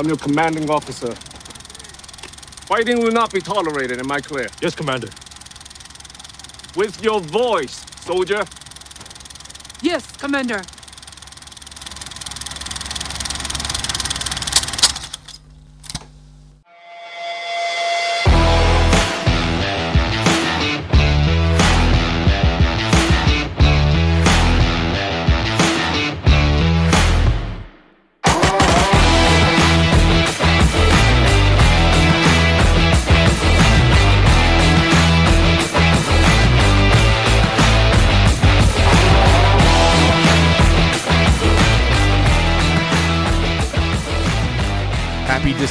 I'm your commanding officer. Fighting will not be tolerated, am I clear? Yes, Commander. With your voice, soldier. Yes, Commander.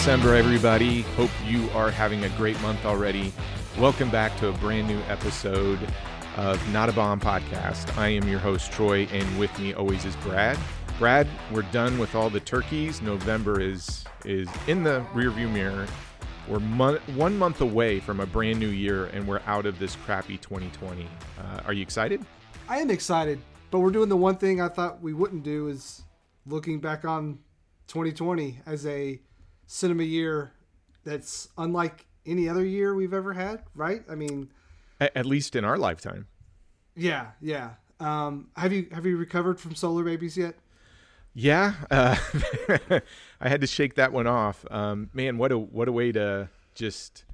December, everybody. Hope you are having a great month already. Welcome back to a brand new episode of Not a Bomb Podcast. I am your host, Troy, and with me always is Brad. Brad, we're done with all the turkeys. November is is in the rearview mirror. We're one month away from a brand new year, and we're out of this crappy 2020. Uh, are you excited? I am excited, but we're doing the one thing I thought we wouldn't do is looking back on 2020 as a cinema year that's unlike any other year we've ever had, right? I mean, A- at least in our lifetime. yeah, yeah. Um, have you have you recovered from Solarbabies yet? Yeah, uh, I had to shake that one off. Um, man, what a what a way to just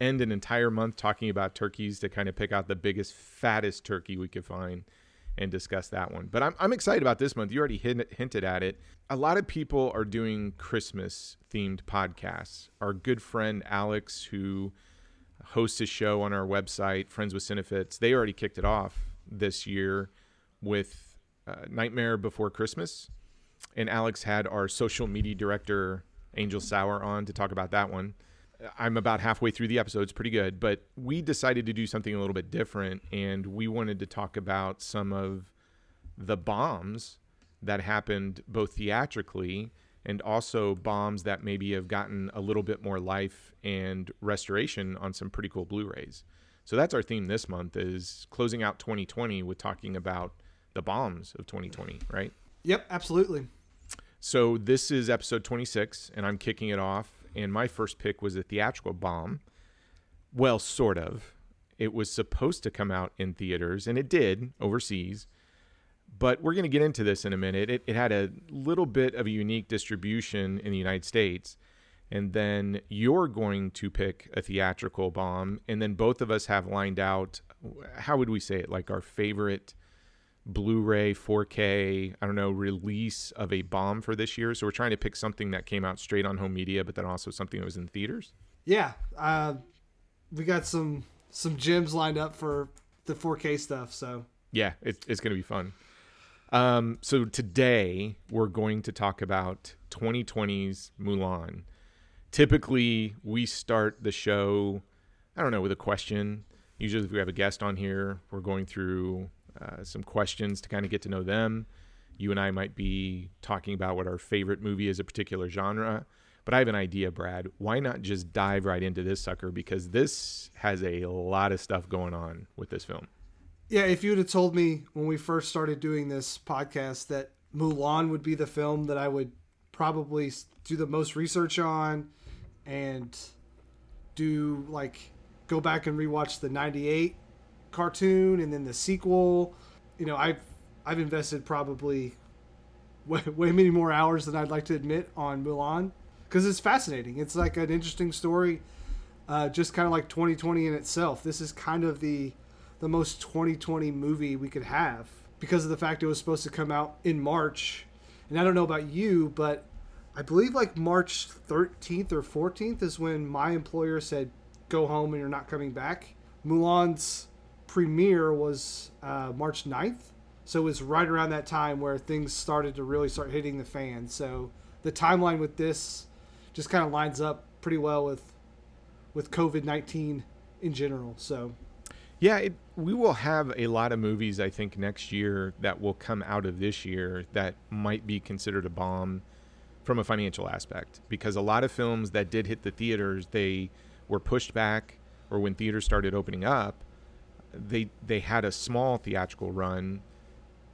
end an entire month talking about turkeys to kind of pick out the biggest, fattest turkey we could find and discuss that one. But I'm I'm excited about this month. You already hint, hinted at it. A lot of people are doing Christmas themed podcasts. Our good friend Alex, who hosts a show on our website, Friends with Cinefits, they already kicked it off this year with uh, Nightmare Before Christmas and Alex had our social media director Angel Sauer on to talk about that one. I'm about halfway through the episode; it's pretty good. But we decided to do something a little bit different, and we wanted to talk about some of the bombs that happened both theatrically and also bombs that maybe have gotten a little bit more life and restoration on some pretty cool Blu-rays. So that's our theme this month is closing out 2020 with talking about the bombs of 2020, right? Yep, absolutely. So this is episode 26, and I'm kicking it off. And my first pick was a theatrical bomb. Well, sort of. It was supposed to come out in theaters, and it did overseas. But we're going to get into this in a minute. It, it had a little bit of a unique distribution in the United States. And then you're going to pick a theatrical bomb. And then both of us have lined out, how would we say it? Like our favorite Blu-ray 4K, I don't know, release of a bomb for this year. So we're trying to pick something that came out straight on home media, but then also something that was in theaters. Yeah, uh, we got some some gems lined up for the 4K stuff. So Yeah, it's it's going to be fun. Um, so today we're going to talk about 2020's Mulan. Typically, we start the show, I don't know, with a question. Usually, if we have a guest on here, we're going through uh, some questions to kind of get to know them. You and I might be talking about what our favorite movie is, a particular genre. But I have an idea, Brad. Why not just dive right into this sucker? Because this has a lot of stuff going on with this film. yeah, if you'd have told me when we first started doing this podcast that Mulan would be the film that I would probably do the most research on and do like go back and rewatch the 98 cartoon and then the sequel, you know, I've I've invested probably way, way many more hours than I'd like to admit on Mulan because it's fascinating. It's like an interesting story, uh, just kind of like 2020 in itself. This is kind of the the most 2020 movie we could have because of the fact it was supposed to come out in March. And I don't know about you, but I believe like March 13th or 14th is when my employer said, go home and you're not coming back. Mulan's premiere was uh, March 9th. So it was right around that time where things started to really start hitting the fan. So the timeline with this just kind of lines up pretty well with with COVID 19 in general. So Yeah, it, we will have a lot of movies, I think, next year that will come out of this year that might be considered a bomb from a financial aspect. Because a lot of films that did hit the theaters, they were pushed back, or when theaters started opening up, they they had a small theatrical run,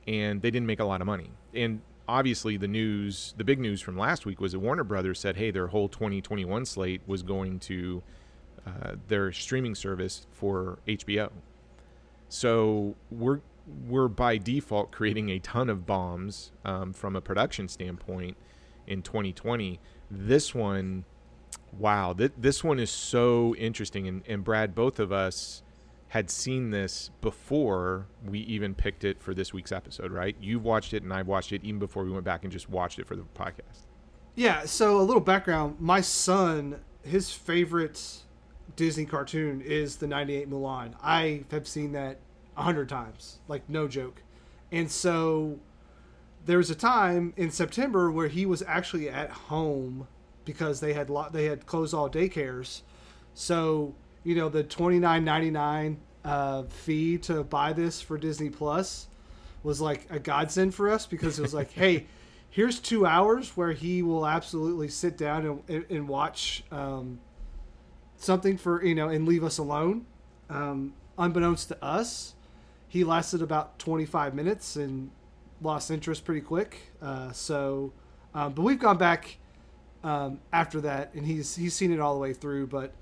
and they didn't make a lot of money. And obviously the news, the big news from last week was that Warner Brothers said, hey, their whole 2021 slate was going to uh, their streaming service for HBO. So we're we're by default creating a ton of bombs um, from a production standpoint in 2020. This one, wow, th- this one is so interesting. And, and Brad, both of us had seen this before we even picked it for this week's episode, right? You've watched it and I've watched it even before we went back and just watched it for the podcast. Yeah, so a little background. My son, his favorite Disney cartoon is the 98 Mulan. I have seen that a hundred times, like no joke. And so there was a time in September where he was actually at home because they had lo- they had closed all daycares. So you know the twenty nine ninety nine uh, fee to buy this for Disney Plus was like a godsend for us because it was like, hey, here's two hours where he will absolutely sit down and, and watch um, something for you know and leave us alone. Um, unbeknownst to us, he lasted about 25 minutes and lost interest pretty quick. Uh, so, um, but we've gone back um, after that, and he's he's seen it all the way through, but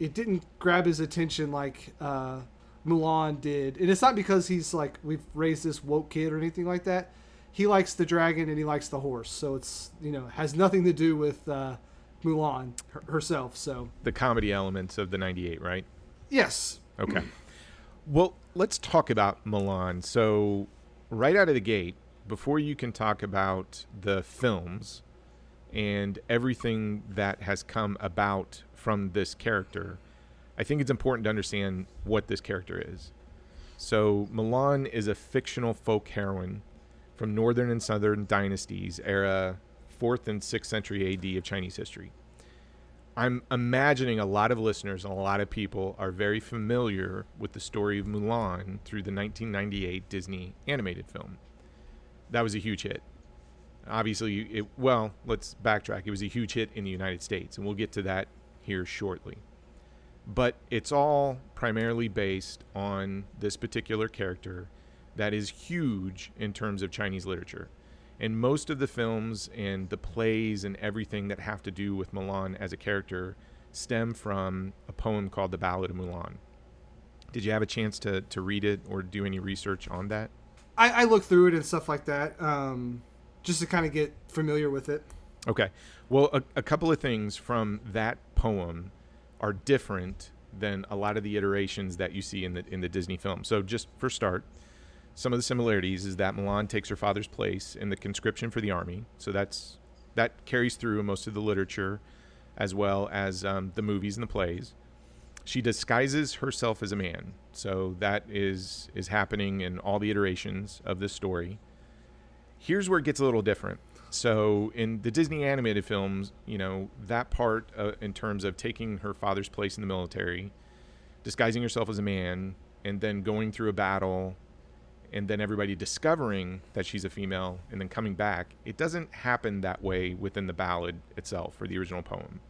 it didn't grab his attention like uh, Mulan did. And it's not because he's like we've raised this woke kid or anything like that. He likes the dragon and he likes the horse, so it's you know has nothing to do with uh, Mulan her- herself. So The comedy elements of the 98, right? yes, Okay. Well, let's talk about Mulan. So, right out of the gate, before you can talk about the films and everything that has come about from this character, I think it's important to understand what this character is. So, Mulan is a fictional folk heroine from northern and southern dynasties, era 4th and 6th century AD of Chinese history. I'm imagining a lot of listeners and a lot of people are very familiar with the story of Mulan through the 1998 Disney animated film. That was a huge hit. Obviously, it, well, let's backtrack. It was a huge hit in the United States, and we'll get to that here shortly. But it's all primarily based on this particular character that is huge in terms of Chinese literature and most of the films and the plays and everything that have to do with Mulan as a character stem from a poem called The Ballad of Mulan. Did you have a chance to, to read it or do any research on that? I, I look through it and stuff like that, um, just to kind of get familiar with it. Okay. Well, a, a couple of things from that poem are different than a lot of the iterations that you see in the in the Disney film. So, just for start, some of the similarities is that Mulan takes her father's place in the conscription for the army. So that's that carries through most of the literature, as well as um, the movies and the plays. She disguises herself as a man, so that is is happening in all the iterations of this story. Here's where it gets a little different. So in the Disney animated films, you know that part uh, in terms of taking her father's place in the military, disguising herself as a man, and then going through a battle and then everybody discovering that she's a female and then coming back, it doesn't happen that way within the ballad itself or the original poem.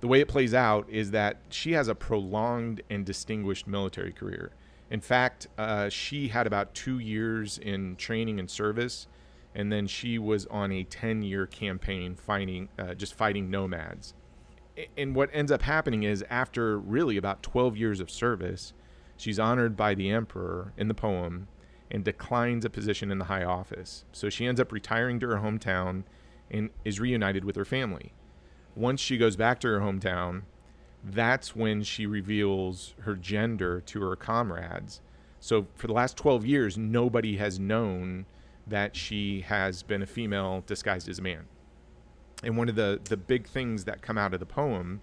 The way it plays out is that she has a prolonged and distinguished military career. In fact, uh, she had about two years in training and service, and then she was on a 10 year campaign fighting, uh, just fighting nomads. And what ends up happening is, after really about 12 years of service, she's honored by the emperor in the poem and declines a position in the high office. So she ends up retiring to her hometown and is reunited with her family. Once she goes back to her hometown, that's when she reveals her gender to her comrades. So for the last 12 years, nobody has known that she has been a female disguised as a man. And one of the, the big things that come out of the poem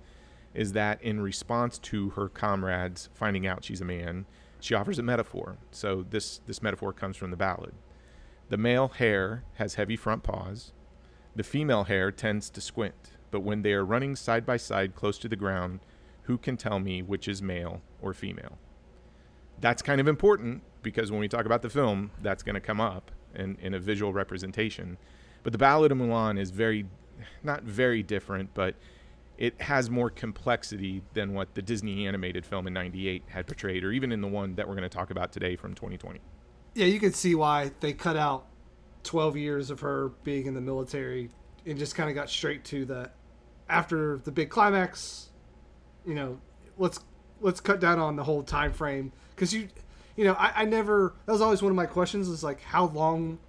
is that in response to her comrades finding out she's a man, she offers a metaphor. So this this metaphor comes from the ballad. The male hare has heavy front paws. The female hare tends to squint, but when they are running side by side close to the ground, who can tell me which is male or female? That's kind of important because when we talk about the film, that's going to come up in, in a visual representation. But the Ballad of Mulan is very, not very different, but it has more complexity than what the Disney animated film in 98 had portrayed, or even in the one that we're going to talk about today from 2020. Yeah, you can see why they cut out 12 years of her being in the military and just kind of got straight to the after the big climax you know let's let's cut down on the whole time frame because you you know I, I never that was always one of my questions is like how long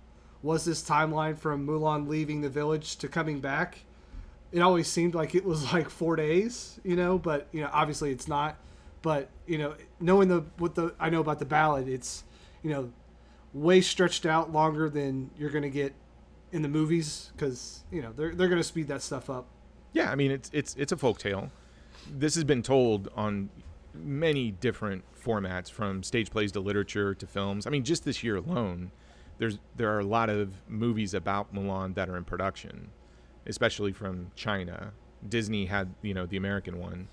was this timeline from mulan leaving the village to coming back? It always seemed like it was like four days you know but you know obviously it's not. But you know knowing the what the i know about the ballad it's you know way stretched out longer than you're gonna get in the movies because you know they're, they're gonna speed that stuff up. Yeah, I mean it's it's it's a folk tale. This has been told on many different formats, from stage plays to literature to films. I mean, just this year alone, there's there are a lot of movies about Mulan that are in production, especially from China. Disney had you know the American one.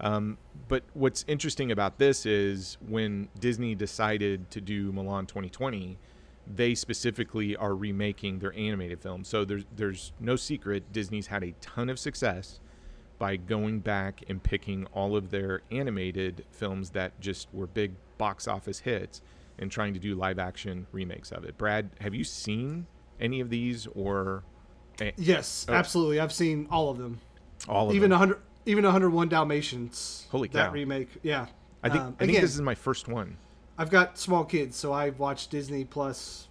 Um, but what's interesting about this is when Disney decided to do Mulan 2020, they specifically are remaking their animated film. So there's there's no secret Disney's had a ton of success by going back and picking all of their animated films that just were big box office hits and trying to do live action remakes of it. Brad, have you seen any of these or eh, yes Oh. absolutely i've seen all of them all of even them? 100 even 101 dalmatians Holy cow. that remake yeah I think Um, I think again, this is my first one. i've got small kids so i watch disney plus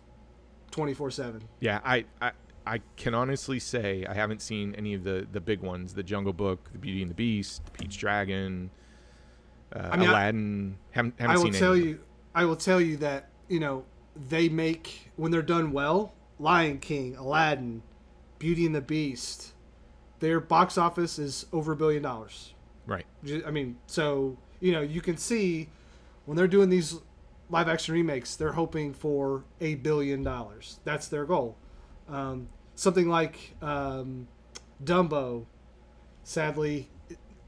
24 7 Yeah, I, I I can honestly say I haven't seen any of the the big ones: The Jungle Book, The Beauty and the Beast, Pete's Dragon, uh, I mean, I- Aladdin. haven't haven't I will seen tell any you, I will tell you that you know they make when they're done well. Lion King, Aladdin, Beauty and the Beast, their box office is over a billion dollars. Right. I mean, so you know you can see when they're doing these live action remakes, they're hoping for a billion dollars. That's their goal. Um, something like um, Dumbo, sadly,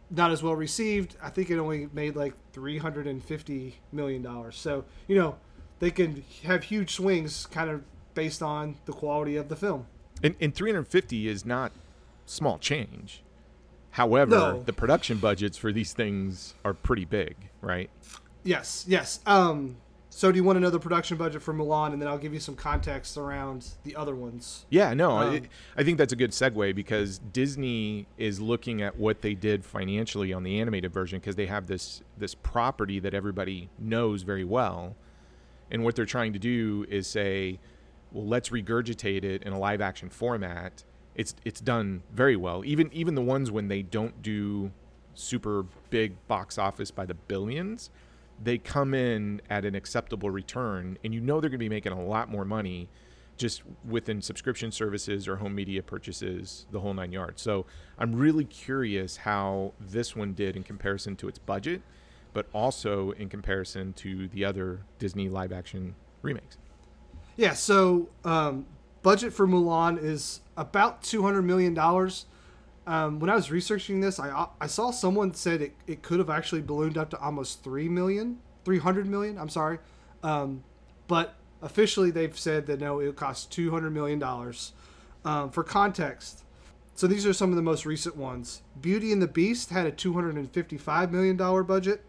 not as well received. I think it only made like three hundred and fifty million dollars. So you know they can have huge swings, kind of based on the quality of the film. And, and 350 is not small change. However, No. the production budgets for these things are pretty big, right? Yes, yes. Um, so do you want another production budget for Mulan, and then I'll give you some context around the other ones. Yeah, no, Um, I, I think that's a good segue because Disney is looking at what they did financially on the animated version because they have this this property that everybody knows very well, and what they're trying to do is say, well, let's regurgitate it in a live action format. It's it's done very well. Even even the ones when they don't do super big box office by the billions, they come in at an acceptable return, and you know they're going to be making a lot more money just within subscription services or home media purchases, the whole nine yards. So I'm really curious how this one did in comparison to its budget, but also in comparison to the other Disney live action remakes. Yeah. So um, budget for Mulan is about two hundred million dollars. Um, when I was researching this, I I saw someone said it, it could have actually ballooned up to almost three million, three hundred million. I'm sorry, um, but officially they've said that no, it cost two hundred million dollars. Um, for context, so these are some of the most recent ones. Beauty and the Beast had a two hundred and fifty-five million dollar budget.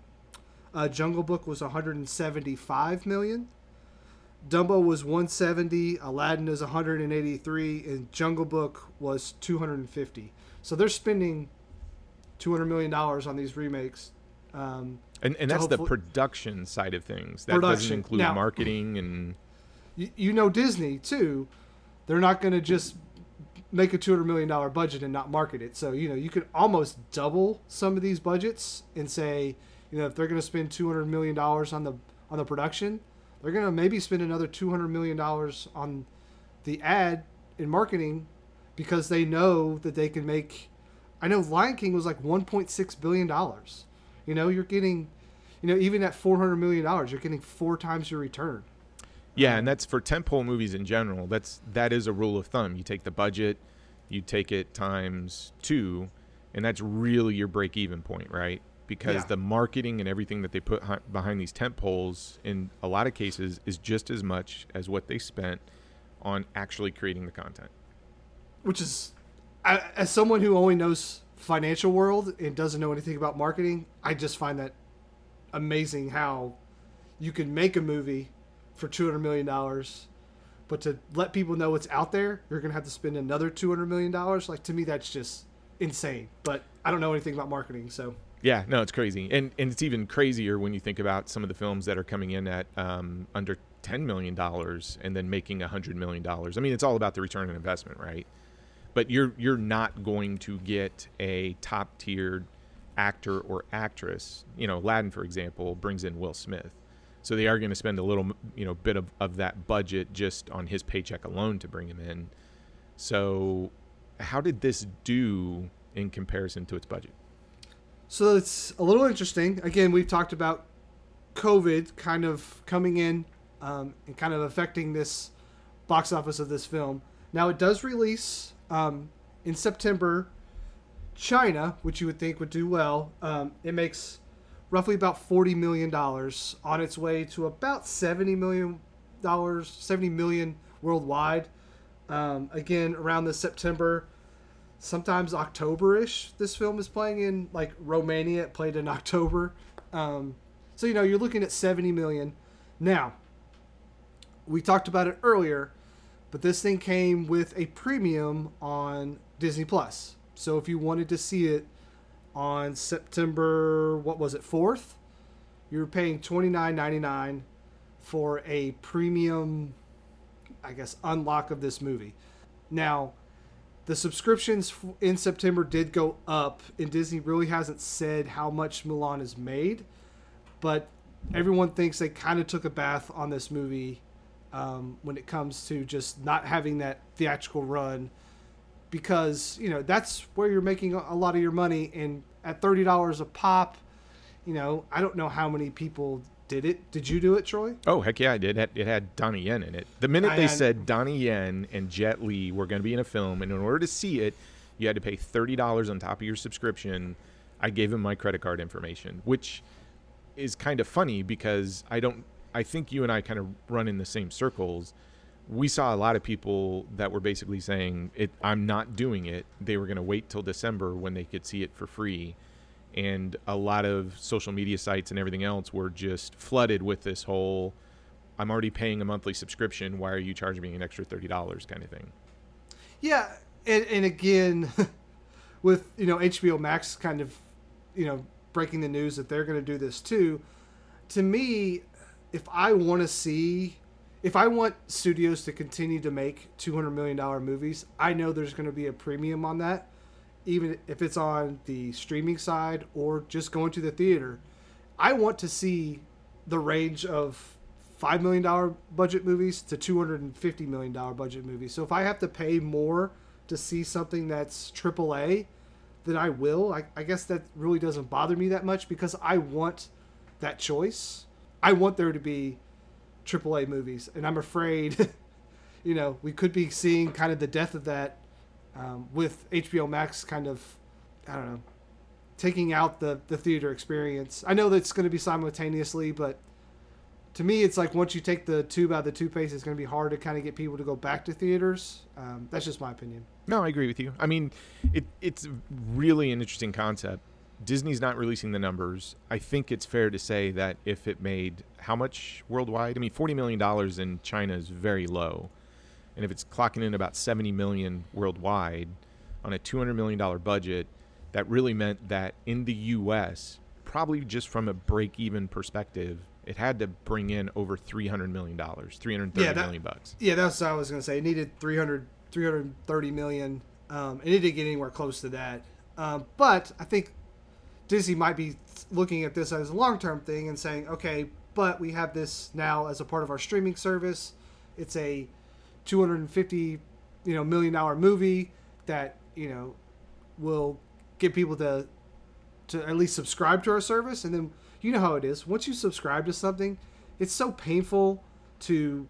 Uh, Jungle Book was one hundred and seventy-five million. Dumbo was 170, Aladdin is 183, and Jungle Book was 250. So they're spending 200 million dollars on these remakes. Um, And, and that's the production side of things. That doesn't Production. include Now- marketing and you, you know Disney too. They're not going to just make a 200 million dollar budget and not market it. So you know you could almost double some of these budgets and say, you know, if they're going to spend 200 million dollars on the on the production, they're going to maybe spend another 200 million dollars on the ad and marketing because they know that they can make. I know Lion King was like 1.6 billion dollars. You know, you're getting, you know, even at 400 million dollars, you're getting four times your return. Yeah, and that's for tentpole movies in general. That's that is a rule of thumb. You take the budget, you take it times two, and that's really your break even point, right? Because Yeah. the marketing and everything that they put hi- behind these tent poles in a lot of cases is just as much as what they spent on actually creating the content. Which is as someone who only knows financial world and doesn't know anything about marketing i just find that amazing how you can make a movie for 200 million dollars but to let people know it's out there, you're gonna have to spend another two hundred million dollars. Like to me, that's just insane. But I don't know anything about marketing, so Yeah, no, it's crazy, and and it's even crazier when you think about some of the films that are coming in at um, under ten million dollars and then making hundred million dollars. I mean, it's all about the return on investment, right? But you're you're not going to get a top tiered actor or actress. You know, Aladdin, for example, brings in Will Smith, so they are going to spend a little you know bit of, of that budget just on his paycheck alone to bring him in. So, how did this do in comparison to its budget? So it's a little interesting. Again, we've talked about COVID kind of coming in um, and kind of affecting this box office of this film. Now it does release um, in September. China, which you would think would do well, um, it makes roughly about forty million dollars on its way to about seventy million dollars, seventy million worldwide. Um, again, around the September sometimes October-ish. This film is playing in like Romania. It played in October, um, so you know you're looking at 70 million. Now, we talked about it earlier, but this thing came with a premium on Disney Plus. So if you wanted to see it on September, what was it, fourth, you were paying 29.99 for a premium, I guess, unlock of this movie. Now the subscriptions in September did go up, and Disney really hasn't said how much Mulan has made, but everyone thinks they kind of took a bath on this movie um, when it comes to just not having that theatrical run, because you know that's where you're making a lot of your money, and at thirty dollars a pop, you know I don't know how many people did it. Did you do it, Troy? Oh heck yeah, I did. It had, Donnie Yen in it. The minute I they had- said Donnie Yen and Jet Li were going to be in a film, and in order to see it, you had to pay thirty dollars on top of your subscription. I gave him my credit card information, which is kind of funny because I don't. I think you and I kind of run in the same circles. We saw a lot of people that were basically saying, "It, I'm not doing it." They were going to wait till December when they could see it for free and a lot of social media sites and everything else were just flooded with this whole I'm already paying a monthly subscription, why are you charging me an extra $30 kind of thing. Yeah, and, and again, with you know HBO Max kind of you know breaking the news that they're going to do this too. To me, if I want to see, if I want studios to continue to make two hundred million dollar movies, I know there's going to be a premium on that, even if it's on the streaming side or just going to the theater. I want to see the range of five million dollar budget movies to two hundred and fifty million dollar budget movies. So if I have to pay more to see something that's AAA, then I will. I, I guess that really doesn't bother me that much because I want that choice. I want there to be AAA movies, and I'm afraid, you know, we could be seeing kind of the death of that um, with HBO Max kind of, I don't know, taking out the the theater experience. I know that's going to be simultaneously, but to me, it's like once you take the tube out of the toothpaste, it's going to be hard to kind of get people to go back to theaters. Um, that's just my opinion. No, I agree with you. I mean, it, it's really an interesting concept. Disney's not releasing the numbers. I think it's fair to say that if it made how much worldwide? I mean, $40 million in China is very low. And if it's clocking in about 70 million worldwide on a $200 million budget, that really meant that in the US, probably just from a break even perspective, it had to bring in over $300 million, 330 Yeah, that- million bucks. Yeah, that's what I was going to say. It needed 300, 330 million. Um, and it didn't get anywhere close to that. Um, but I think Disney might be looking at this as a long term thing and saying, okay, but we have this now as a part of our streaming service. It's a 250 you know million dollar movie that you know will get people to to at least subscribe to our service. And then you know how it is. Once you subscribe to something it's so painful to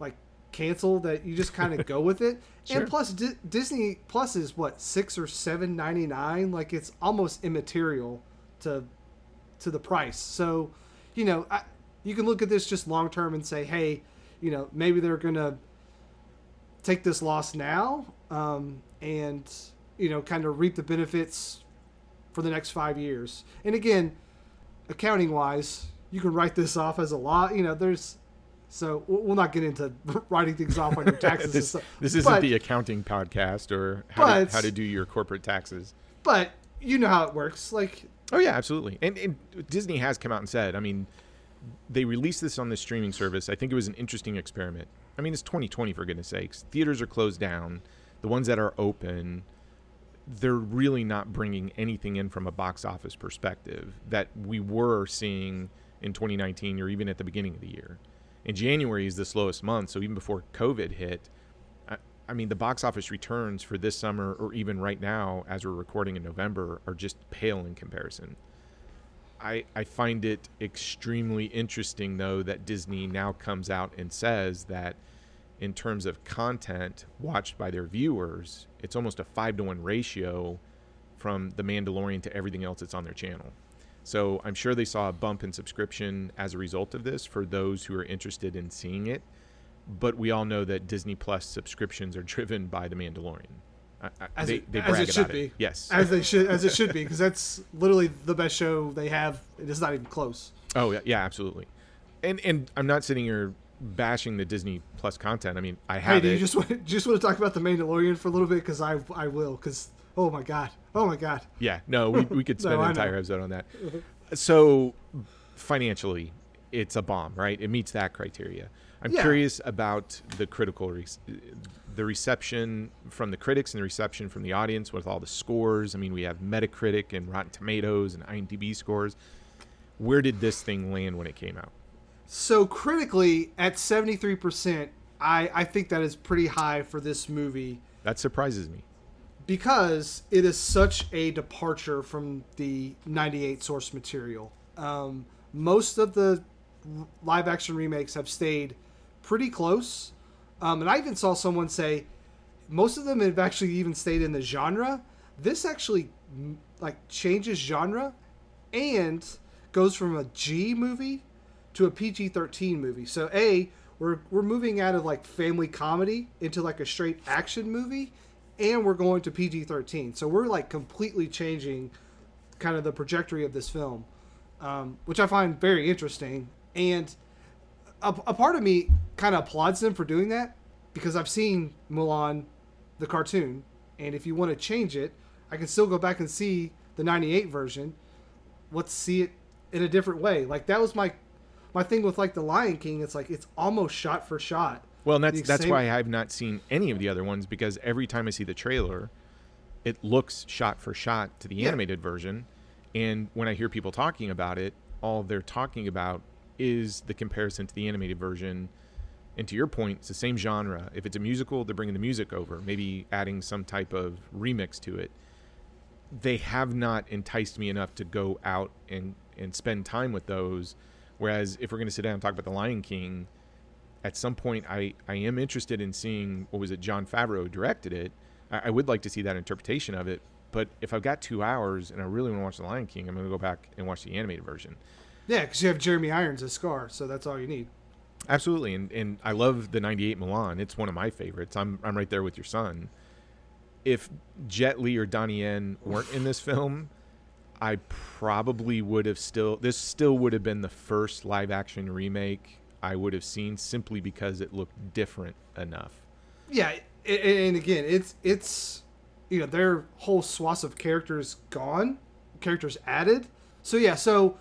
like cancel that you just kind of go with it Sure. and plus Di- disney plus is what six or seven ninety nine like it's almost immaterial to to the price. So you know I, you can look at this just long term and say hey you know maybe they're gonna take this loss now um, and you know kind of reap the benefits for the next five years. And again accounting wise you can write this off as a lot you know there's So we'll not get into writing things off on your taxes. this, this isn't But- the accounting podcast or how to, how to do your corporate taxes. But you know how it works. Like Oh yeah, absolutely. And, and Disney has come out and said, I mean, they released this on the streaming service. I think it was an interesting experiment. I mean, it's 2020 for goodness sakes. Theaters are closed down. The ones that are open, they're really not bringing anything in from a box office perspective that we were seeing in 2019 or even at the beginning of the year. And January is the slowest month, so even before COVID hit, I, I mean, the box office returns for this summer or even right now, as we're recording in November, are just pale in comparison. I, I find it extremely interesting, though, that Disney now comes out and says that in terms of content watched by their viewers, it's almost a five to one ratio from The Mandalorian to everything else that's on their channel. So I'm sure they saw a bump in subscription as a result of this for those who are interested in seeing it. But we all know that Disney Plus subscriptions are driven by The Mandalorian. I, I, as they, it, they as brag it should about be. Yes. As they should as it should be because that's literally the best show they have. It is not even close. Oh yeah, yeah, absolutely. And and I'm not sitting here bashing the Disney Plus content. I mean, I have. Hey, do it. you just want just want to talk about the Mandalorian for a little bit because I I will because oh my god oh my god Yeah, no, we, we could spend No, an entire episode on that. So, financially, it's a bomb, right? It meets that criteria. I'm Yeah. curious about the critical, re- the reception from the critics and the reception from the audience with all the scores. I mean, we have Metacritic and Rotten Tomatoes and IMDb scores. Where did this thing land when it came out? So critically, at seventy three percent, I I think that is pretty high for this movie That surprises me. Because it is such a departure from the ninety eight source material. Um, most of the live action remakes have stayed pretty close, um, and I even saw someone say most of them have actually even stayed in the genre. This actually like changes genre and goes from a G movie to a PG thirteen movie. So a we're we're moving out of like family comedy into like a straight action movie, and we're going to PG thirteen. So we're like completely changing kind of the trajectory of this film, um, which I find very interesting. And a, a part of me kind of applauds them for doing that because I've seen Mulan, the cartoon, and if you want to change it, I can still go back and see the '98 version. Let's see it in a different way. Like that was my my thing with like the Lion King. It's like it's almost shot for shot. Well, that's that's same- why I've not seen any of the other ones because every time I see the trailer, it looks shot for shot to the Yeah. animated version, and when I hear people talking about it, all they're talking about is the comparison to the animated version. And to your point, it's the same genre. If it's a musical, they're bringing the music over, maybe adding some type of remix to it. They have not enticed me enough to go out and and spend time with those. Whereas if we're going to sit down and talk about the Lion King, at some point I, I am interested in seeing what was it Jon Favreau directed it. I, I would like to see that interpretation of it. But if I've got two hours and I really want to watch The Lion King, I'm going to go back and watch the animated version. Yeah, because you have Jeremy Irons as Scar, so that's all you need. Absolutely, and and I love the '98 Mulan. It's one of my favorites. I'm I'm right there with your son. If Jet Li or Donnie Yen weren't in this film, I probably would have still. This still would have been the first live action remake I would have seen simply because it looked different enough. Yeah, and again, it's it's you know their whole swath of characters gone, characters added. So yeah, so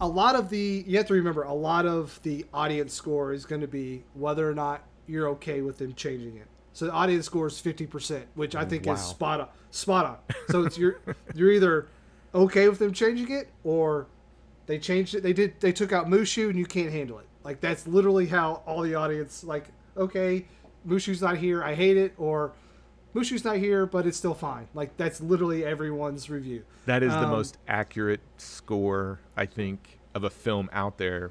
a lot of the you have to remember a lot of the audience score is going to be whether or not you're okay with them changing it. So the audience score is fifty percent, which I think Wow. is spot on. Spot on. So it's you're you're either okay with them changing it or they changed it. They did. They took out Mushu, and you can't handle it. Like that's literally how all the audience like. Okay, Mushu's not here. I hate it. Or Mushu's not here, but it's still fine. Like that's literally everyone's review. That is the Um, most accurate score I think of a film out there,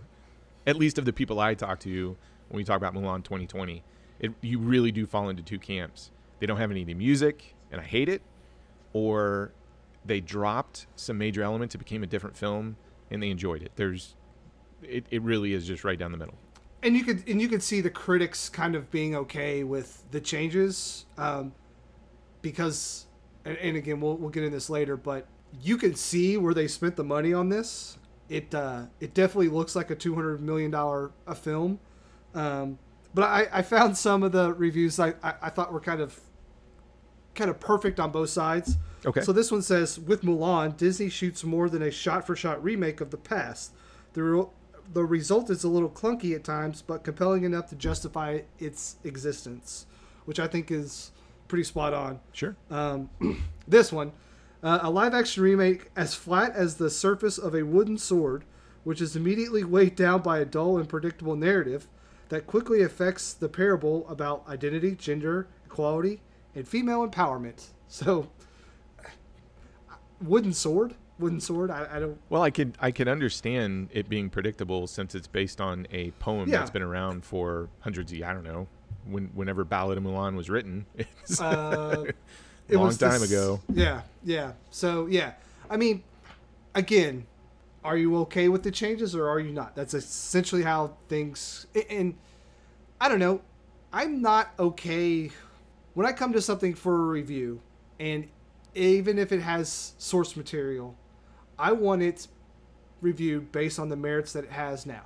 at least of the people I talk to when we talk about Mulan 2020. It, you really do fall into two camps. They don't have any of the music, and I hate it, or they dropped some major elements. It became a different film, and they enjoyed it. There's, it, it really is just right down the middle. and you could and you could see the critics kind of being okay with the changes um, because and, and again we'll, we'll get in this later but you can see where they spent the money on this it uh, it definitely looks like a 200 million dollar a film Um, but I, I found some of the reviews I, I, I thought were kind of kind of perfect on both sides. Okay. So this one says with Mulan, Disney shoots more than a shot-for-shot remake of the past. The re- the result is a little clunky at times, but compelling enough to justify its existence, which I think is pretty spot on. Sure. Um, this one, uh, a live action remake as flat as the surface of a wooden sword, which is immediately weighed down by a dull and predictable narrative that quickly affects the parable about identity, gender, equality, and female empowerment. So, wooden sword, wooden sword. I, I don't. Well, I could I could understand it being predictable since it's based on a poem Yeah. that's been around for hundreds of I don't know when whenever Ballad of Mulan was written. It's Uh, a long time this- ago. Yeah, yeah. So yeah, I mean, again, are you okay with the changes or are you not? That's essentially how things. And I don't know. I'm not okay when I come to something for a review, and even if it has source material, I want it reviewed based on the merits that it has now,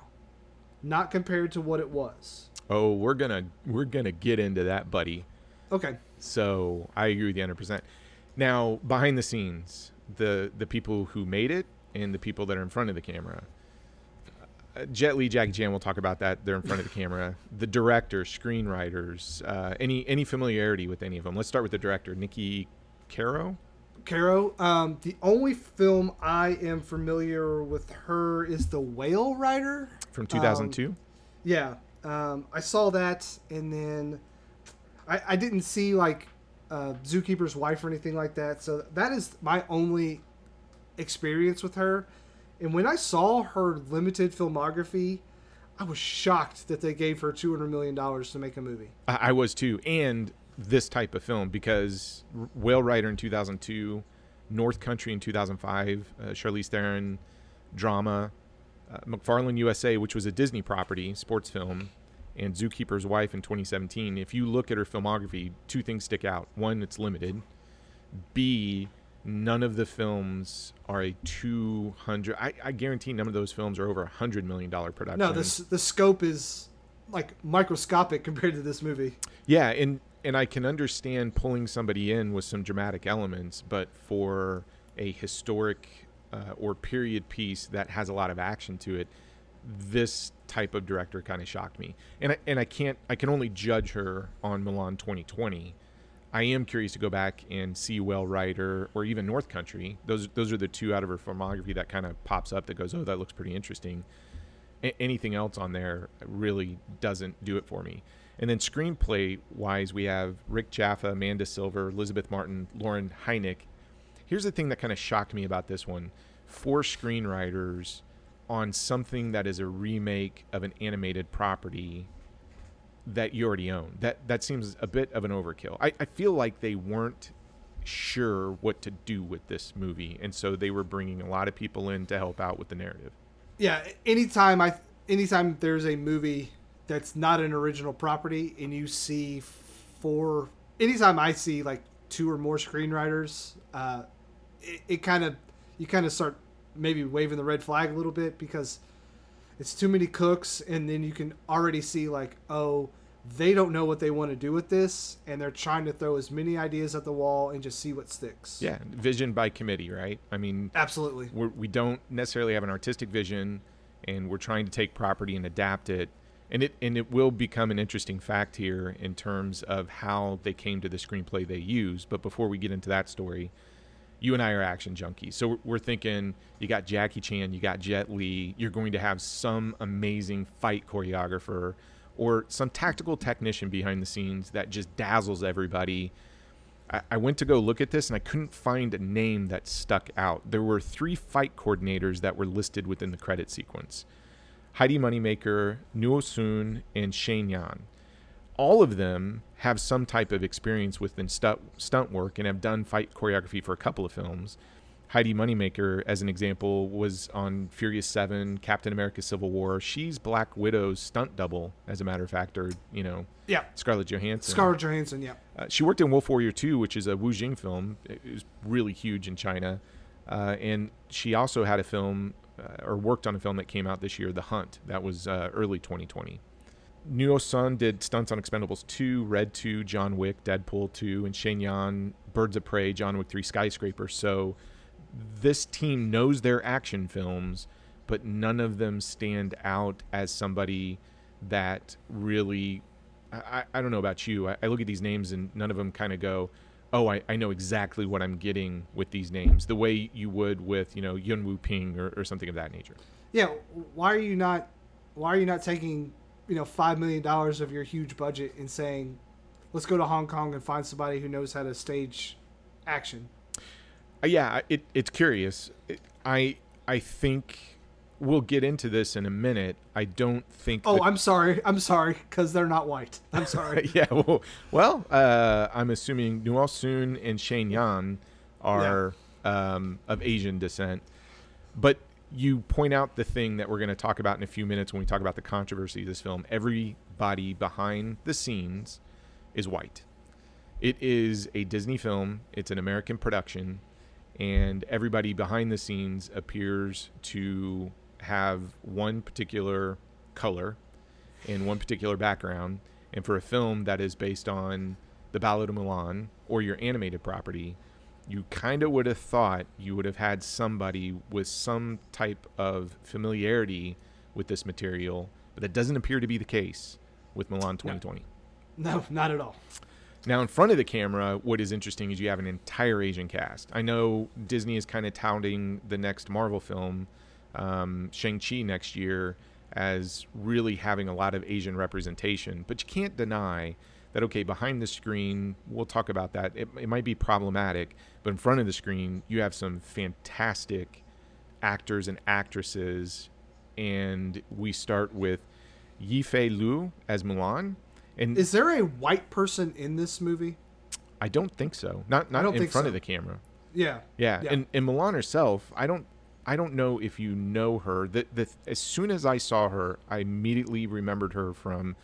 not compared to what it was. Oh, we're gonna we're gonna get into that, buddy. Okay. So I agree with you 100. percent Now, behind the scenes, the the people who made it and the people that are in front of the camera. Uh, Jet Li, Jackie Chan, we'll talk about that. They're in front of the camera. The director, screenwriters, uh, any any familiarity with any of them? Let's start with the director, Niki Caro. Caro. Um, the only film I am familiar with her is The Whale Rider. from 2002. Yeah, um, I saw that, and then I, I didn't see like uh, Zookeeper's Wife or anything like that. So that is my only experience with her. And when I saw her limited filmography, I was shocked that they gave her two hundred million dollars to make a movie. I was too, and this type of film because Whale Rider in 2002, North Country in 2005, uh, Charlize Theron drama, uh, McFarland USA, which was a Disney property, sports film, and Zookeeper's Wife in 2017. If you look at her filmography, two things stick out. One, it's limited. B, none of the films are a 200. I, I guarantee none of those films are over a hundred million dollar production. No, this the scope is like microscopic compared to this movie. Yeah, and and I can understand pulling somebody in with some dramatic elements, but for a historic uh, or period piece that has a lot of action to it, this type of director kind of shocked me. And I, and I can't I can only judge her on Mulan 2020. I am curious to go back and see Whale Rider or even North Country. Those those are the two out of her filmography that kind of pops up that goes, oh, that looks pretty interesting. A- anything else on there really doesn't do it for me. And then screenplay wise, we have Rick Jaffa, Amanda Silver, Elizabeth Martin, Lauren Hynek. Here's the thing that kind of shocked me about this one: four screenwriters on something that is a remake of an animated property that you already own. That that seems a bit of an overkill. I, I feel like they weren't sure what to do with this movie, and so they were bringing a lot of people in to help out with the narrative. yeah anytime i anytime there's a movie that's not an original property and you see four anytime i see like two or more screenwriters uh it, it kind of you kind of start maybe waving the red flag a little bit because it's too many cooks and then you can already see like oh they don't know what they want to do with this and they're trying to throw as many ideas at the wall and just see what sticks Yeah, vision by committee, right? I mean, absolutely we're, we don't necessarily have an artistic vision, and we're trying to take property and adapt it. And it and it will become an interesting fact here in terms of how they came to the screenplay they use. But before we get into that story, you and I are action junkies, so we're- thinking you got Jackie Chan, you got Jet Li, you're going to have some amazing fight choreographer or some tactical technician behind the scenes that just dazzles everybody. I went to go look at this and I couldn't find a name that stuck out. There were three fight coordinators that were listed within the credit sequence Heidi Moneymaker, Nuo Sun, and Shane Yan. All of them have some type of experience within stunt, stunt work and have done fight choreography for a couple of films. Heidi Moneymaker, as an example, was on Furious 7, Captain America Civil War. She's Black Widow's stunt double, as a matter of fact, or, you know, yeah Scarlett Johansson. scarlett johansson yeah Uh, she worked in Wolf Warrior 2, which is a Wu Jing film. It was really huge in China. Uh, and she also had a film, uh, or worked on a film that came out this year, The Hunt. That was uh, early 2020. Nuo Sun did stunts on Expendables 2, Red 2, John Wick, Deadpool 2, and Shane Yan, Birds of Prey, John Wick 3, Skyscraper. So this team knows their action films, but none of them stand out as somebody that really. I, I don't know about you. I, I look at these names and none of them kind of go, oh, I, I know exactly what I'm getting with these names, the way you would with, you know, Yuen Woo-ping or, or something of that nature. Yeah, why are you not why are you not taking, you know, 5 million dollars of your huge budget and saying let's go to Hong Kong and find somebody who knows how to stage action? Uh, yeah, it, it's curious. It, I I think we'll get into this in a minute. I don't think. Oh, the- I'm sorry. I'm sorry because they're not white. I'm sorry. yeah. Well, well uh, I'm assuming Nuo Sun and Shane Yan are um, of Asian descent, but you point out the thing that we're going to talk about in a few minutes when we talk about the controversy of this film. Everybody behind the scenes is white. It is a Disney film. It's an American production, and everybody behind the scenes appears to have one particular color in one particular background. And for a film that is based on the Ballad of Mulan or your animated property, you kind of would have thought you would have had somebody with some type of familiarity with this material, but that doesn't appear to be the case with Mulan 2020. no, not at all. Now, in front of the camera, what is interesting is you have an entire Asian cast. I know Disney is kind of touting the next Marvel film, um, Shang-Chi, next year as really having a lot of Asian representation, but you can't deny that, okay, behind the screen, we'll talk about that. It, it might be problematic, but in front of the screen, you have some fantastic actors and actresses. And we start with Yifei Liu as Mulan. And Is there a white person in this movie? I don't think so. Not not in front so. of the camera. Yeah. Yeah, Yeah. and and Mulan herself, I don't I don't know if you know her. The, the as soon as I saw her, I immediately remembered her from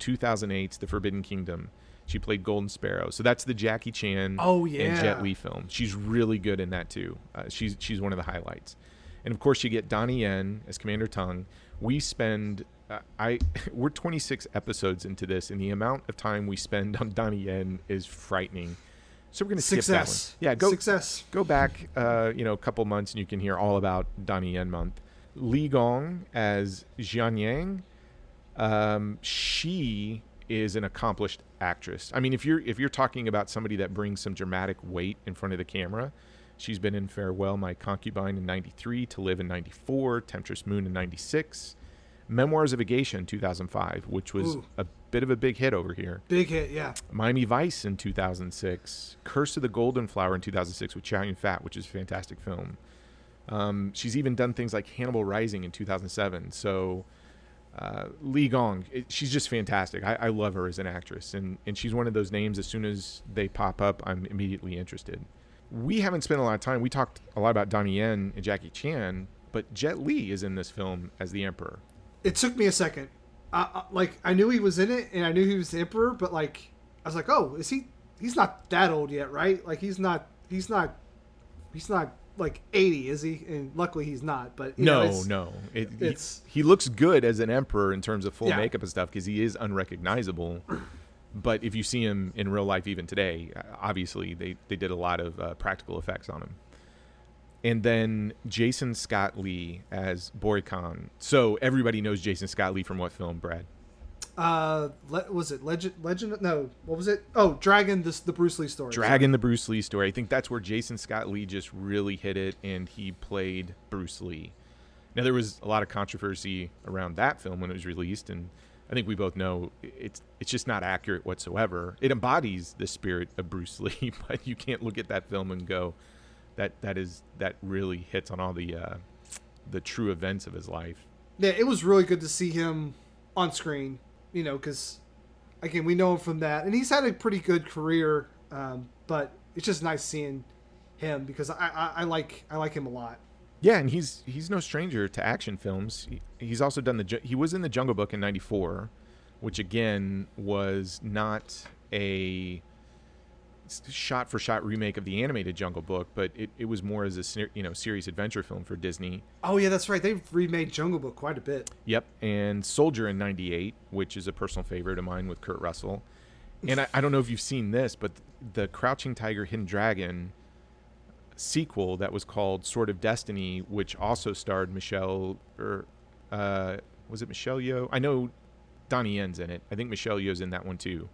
2008's The Forbidden Kingdom. She played Golden Sparrow. So that's the Jackie Chan Oh, and yeah. Jet Li film. She's really good in that too. Uh, she's she's one of the highlights. And of course, you get Donnie Yen as Commander Tung. We spend uh, I we're 26 episodes into this, and the amount of time we spend on Donnie Yen is frightening. So we're that one. Success. Yeah, go Success. go back, uh, you know, a couple months, and you can hear all about Donnie Yen month. Li Gong as Xianniang. Um, she is an accomplished actress. I mean, if you're if you're talking about somebody that brings some dramatic weight in front of the camera, she's been in Farewell, My Concubine in '93, To Live in '94, Temptress Moon in '96, Memoirs of a Geisha in 2005, which was Ooh. a bit of a big hit over here. Big hit. Yeah. Miami Vice in 2006, Curse of the Golden Flower in 2006 with Chow Yun Fat, which is a fantastic film. Um, she's even done things like Hannibal Rising in 2007. So uh, Li Gong, it, she's just fantastic. I, I love her as an actress, and and she's one of those names. As soon as they pop up, I'm immediately interested. We haven't spent a lot of time. We talked a lot about Donnie Yen and Jackie Chan, but Jet Li is in this film as the Emperor. It took me a second. I, I, like I knew he was in it, and I knew he was the emperor, but like I was like, oh, is he? He's not that old yet, right? Like he's not. He's not. He's not like 80, is he? And luckily he's not. But you know, No, it's- no. It, it's- he, looks good as an emperor in terms of full Yeah. makeup and stuff because he is unrecognizable. but if you see him in real life, even today, obviously they, they did a lot of uh, practical effects on him. And then Jason Scott Lee as Khan. So everybody knows Jason Scott Lee from what film, Brad? Uh, le- was it Legend? Legend? No, what was it? Oh, Dragon. This the Bruce Lee story. Dragon the Bruce Lee story. I think that's where Jason Scott Lee just really hit it and he played Bruce Lee. Now there was a lot of controversy around that film when it was released and I think we both know it's it's just not accurate whatsoever. It embodies the spirit of Bruce Lee, but you can't look at that film and go that that is that really hits on all the uh, the true events of his life. Yeah, it was really good to see him on screen. You know, because again, we know him from that, and he's had a pretty good career. Um, but it's just nice seeing him because I, I, I like I like him a lot. Yeah, and he's he's no stranger to action films. He, he's also done the he was in the Jungle Book in '94, which again was not a shot for shot remake of the animated Jungle Book, but it, it was more as a you know serious adventure film for Disney. Oh yeah, that's right. They've remade Jungle Book quite a bit. Yep, and Soldier in '98, which is a personal favorite of mine with Kurt Russell. And I, I don't know if you've seen this, but the Crouching Tiger, Hidden Dragon sequel that was called Sword of Destiny, which also starred Michelle or uh, was it Michelle Yeoh? I know Donnie Yen's in it. I think Michelle Yeoh's in that one too.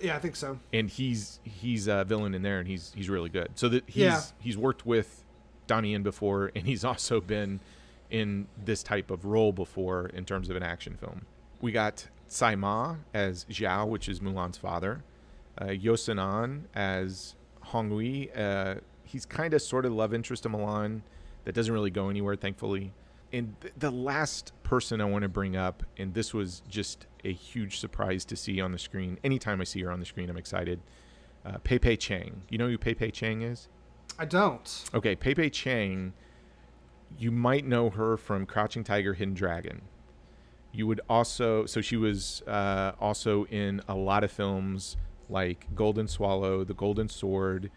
Yeah, I think so. and he's he's a villain in there, and he's he's really good. So that he's Yeah. he's worked with Donnie Yen before, and he's also been in this type of role before in terms of an action film. We got Tzi Ma as Zhao, which is Mulan's father. Uh, Yoson An as Honghui. Uh, he's kind of sort of love interest to Mulan that doesn't really go anywhere, thankfully. And th- the last person I want to bring up, and this was just a huge surprise to see on the screen. Anytime I see her on the screen, I'm excited. Uh, Pei-Pei Cheng. You know who Pei-Pei Cheng is? I don't. Okay, Pei-Pei Cheng, you might know her from Crouching Tiger, Hidden Dragon. You would also, so she was uh, also in a lot of films like Golden Swallow, The Golden Sword,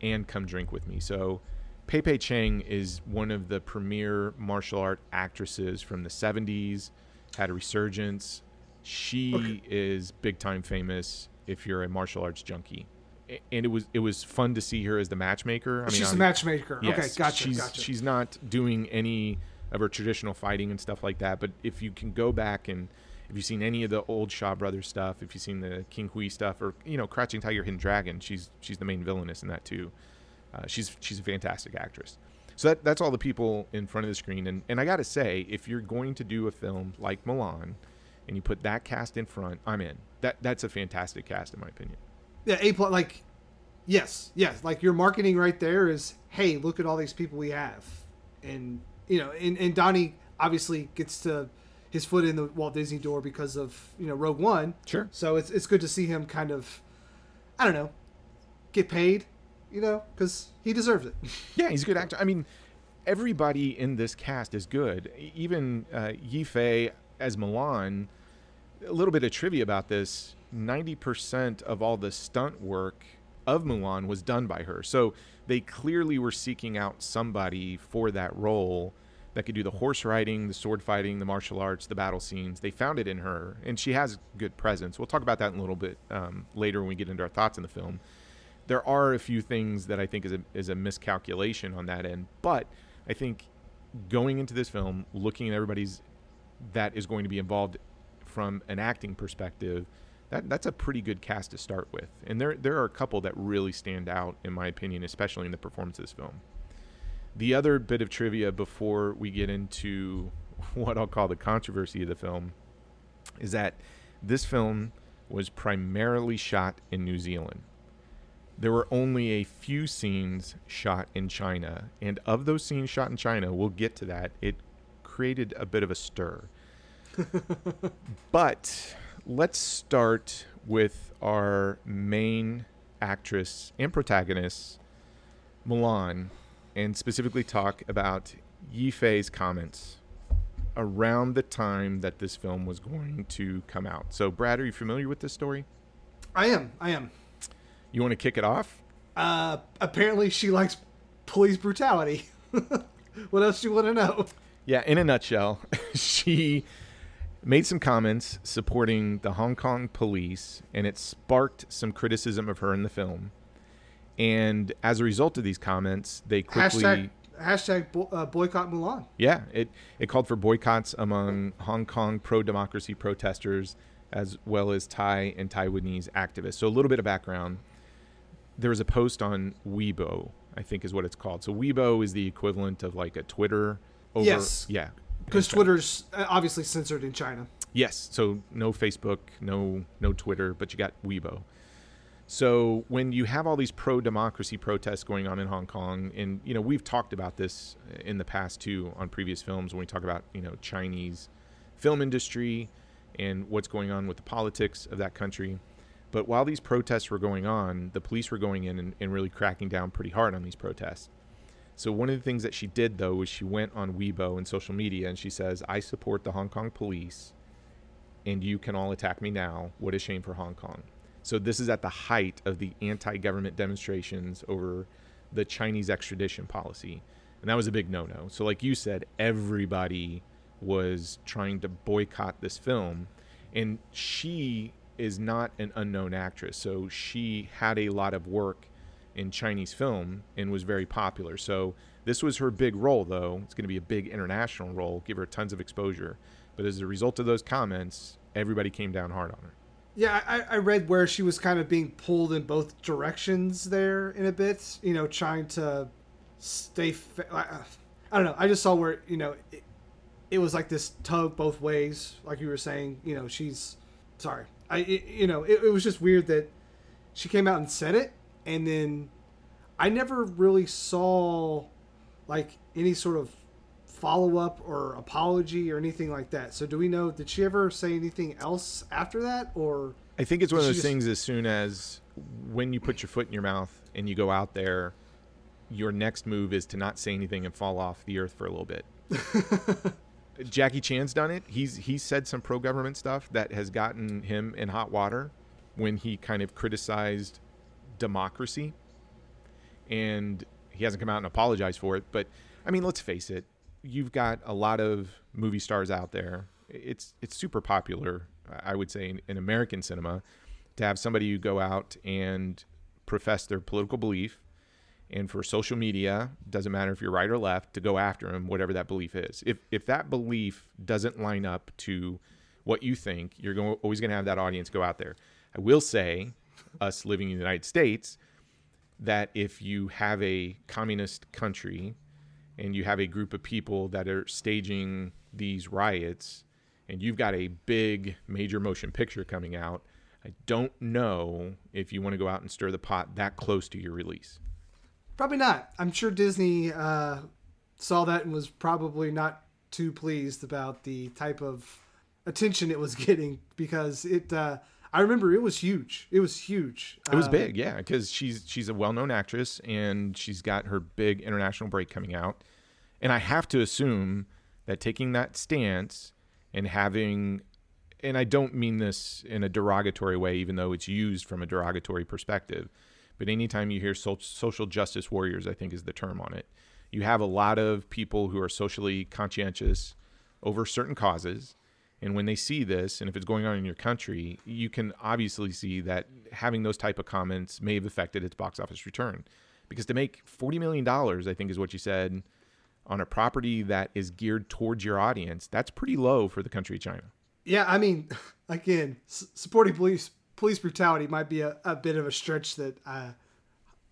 and Come Drink With Me. So Pei-Pei Cheng is one of the premier martial art actresses from the 70s, had a resurgence. She Okay. is big time famous if you're a martial arts junkie. And it was it was fun to see her as the matchmaker. I She's on- the matchmaker. okay, gotcha, She's gotcha. she's not doing any of her traditional fighting and stuff like that. But if you can go back and if you've seen any of the old Shaw Brothers stuff, if you've seen the King Hu stuff, or you know Crouching Tiger, Hidden Dragon, she's she's the main villainess in that too. Uh, she's she's a fantastic actress. So that, that's all the people in front of the screen. And, and I got to say, if you're going to do a film like Mulan and you put that cast in front, I'm in. That That's a fantastic cast, in my opinion. yeah, A plus. Like, yes, yes. Like your marketing right there is, hey, look at all these people we have, and you know, and, and Donnie obviously gets to his foot in the Walt Disney door because of you know Rogue One. Sure. So it's it's good to see him kind of, I don't know, get paid, you know, because he deserves it. Yeah, he's a good actor. I mean, everybody in this cast is good. Even uh, Yi Fei as Mulan. A little bit of trivia about this: ninety percent of all the stunt work of Mulan was done by her. So they clearly were seeking out somebody for that role that could do the horse riding, the sword fighting, the martial arts, the battle scenes. They found it in her, and she has good presence. We'll talk about that in a little bit um, later when we get into our thoughts on the film there are a few things that I think is a, is a miscalculation on that end. But I think going into this film, looking at everybody's that is going to be involved from an acting perspective, that that's a pretty good cast to start with. And there there are a couple that really stand out in my opinion, especially in the performance of this film. The other bit of trivia before we get into what I'll call the controversy of the film is that this film was primarily shot in New Zealand there were only a few scenes shot in China. And of those scenes shot in China, we'll get to that, it created a bit of a stir. but let's start with our main actress and protagonist, Mulan, and specifically talk about Yi Fei's comments around the time that this film was going to come out. So, Brad, are you familiar with this story? I am. I am. You want to kick it off? Uh, apparently, she likes police brutality. what else do you want to know? Yeah, in a nutshell, she made some comments supporting the Hong Kong police, and it sparked some criticism of her in the film. And as a result of these comments, they quickly, Hashtag hashtag bo- uh, boycott Mulan. yeah, it it called for boycotts among Hong Kong pro-democracy protesters, as well as Thai and Taiwanese activists. So a little bit of background: there was a post on Weibo, I think is what it's called. So Weibo is the equivalent of like a Twitter. Over, Yes. Yeah. Because Twitter's uh, obviously censored in China. Yes. So no Facebook, no no Twitter, but you got Weibo. So when you have all these pro-democracy protests going on in Hong Kong, and you know we've talked about this in the past too on previous films when we talk about you know Chinese film industry and what's going on with the politics of that country. But while these protests were going on, the police were going in and, and really cracking down pretty hard on these protests. So one of the things that she did though was she went on Weibo and social media and she says, "I support the Hong Kong police, and you can all attack me now. What a shame for Hong Kong." So this is at the height of the anti-government demonstrations over the Chinese extradition policy, and that was a big no-no. So, like you said, everybody was trying to boycott this film, and she is not an unknown actress, so she had a lot of work in Chinese film and was very popular. So this was her big role, though. It's going to be a big international role, give her tons of exposure. But as a result of those comments, everybody came down hard on her. Yeah, I, I read where she was kind of being pulled in both directions there in a bit. You know, trying to stay. Fa- I don't know. I just saw where you know it, it was like this tug both ways, like you were saying. You know, she's sorry. I it, you know it, it was just weird that she came out and said it, and then I never really saw like any sort of follow up or apology or anything like that. So do we know did she ever say anything else after that or I think it's one of those just- things as soon as when you put your foot in your mouth and you go out there, your next move is to not say anything and fall off the earth for a little bit. Jackie Chan's done it. He's he's said some pro government stuff that has gotten him in hot water when he kind of criticized democracy. And he hasn't come out and apologized for it, but I mean, let's face it. You've got a lot of movie stars out there. It's it's super popular, I would say, in, in American cinema, to have somebody who go out and profess their political belief, and for social media, doesn't matter if you're right or left, to go after them, whatever that belief is. If if that belief doesn't line up to what you think, you're going, always going to have that audience go out there. I will say, us living in the United States, that if you have a communist country and you have a group of people that are staging these riots and you've got a big major motion picture coming out, I don't know if you want to go out and stir the pot that close to your release. Probably not. I'm sure Disney uh, saw that and was probably not too pleased about the type of attention it was getting because it. Uh, I remember it was huge. It was huge. It was Uh, big, yeah, because she's she's a well-known actress and she's got her big international break coming out, and I have to assume that taking that stance and having, and I don't mean this in a derogatory way, even though it's used from a derogatory perspective, but anytime you hear so- social justice warriors, I think is the term on it. You have a lot of people who are socially conscientious over certain causes and when they see this and if it's going on in your country you can obviously see that having those type of comments may have affected its box office return. Because to make 40 million dollars i think is what you said on a property that is geared towards your audience that's pretty low for the country of china. Yeah, I mean, again, supporting police police brutality might be a, a bit of a stretch that uh,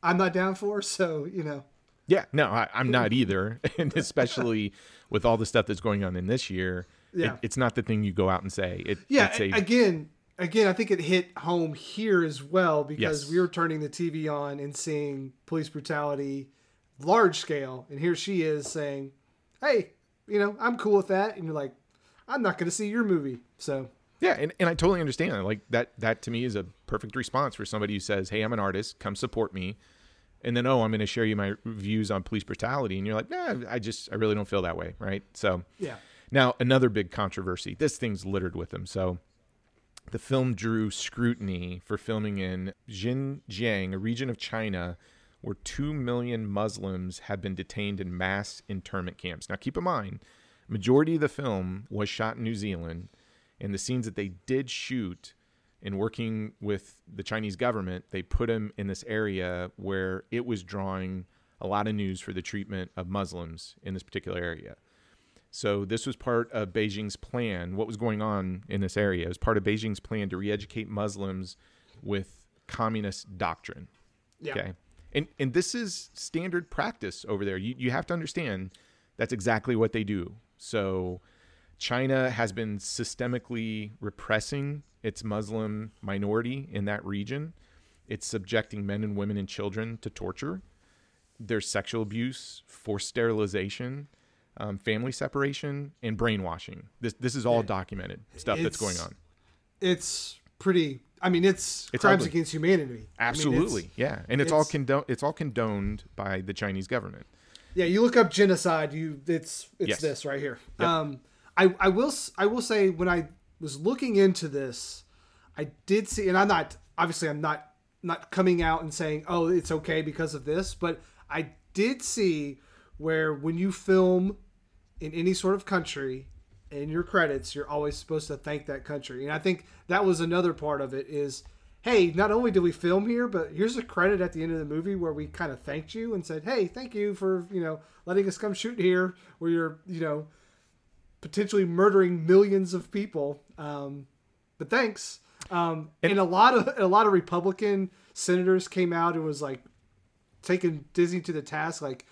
I'm not down for. So you know, yeah no I, i'm not either. And especially with all the stuff that's going on in this year it- Yeah. it's not the thing you go out and say it, yeah. it's a, again, again, I think it hit home here as well because Yes. we were turning the TV on and seeing police brutality, large scale, and here she is saying, "Hey, you know, I'm cool with that," and you're like, "I'm not going to see your movie." So Yeah, and, and I totally understand. Like that that to me is a perfect response for somebody who says, Hey, I'm an artist, come support me. And then, oh, I'm gonna share you my views on police brutality. And you're like, nah, I just I really don't feel that way. Right. So yeah, now another big controversy. This thing's littered with them. So the film drew scrutiny for filming in Xinjiang, a region of China where two million Muslims have been detained in mass internment camps. Now keep in mind, majority of the film was shot in New Zealand, and the scenes that they did shoot in working with the Chinese government, they put them in this area where it was drawing a lot of news for the treatment of Muslims in this particular area. So this was part of Beijing's plan. What was going on in this area It was part of Beijing's plan to re-educate Muslims with communist doctrine. yeah, Okay. And and this is standard practice over there. You you have to understand that's exactly what they do. So China has been systemically repressing its Muslim minority in that region. It's subjecting men and women and children to torture. There's sexual abuse, forced sterilization, um, family separation, and brainwashing. This this is all documented stuff that's going on. it's pretty. I mean, it's, It's crimes ugly. against humanity. I mean, Absolutely, yeah, and it's, all condoned. It's all condoned by the Chinese government. Yeah, you look up genocide, you it's it's Yes. this right here. Yep. Um, I I will I will say when I was looking into this, I did see, and I'm not obviously I'm not not coming out and saying, "Oh, it's okay because of this," but I did see where when you film in any sort of country in your credits, you're always supposed to thank that country. And I think that was another part of it is hey, not only did we film here, but here's a credit at the end of the movie where we kind of thanked you and said, "Hey, thank you for, you know, letting us come shoot here where you're, you know, potentially murdering millions of people." Um, but thanks. Um, and, and a lot of a lot of Republican senators came out and was like taking Disney to the task, like,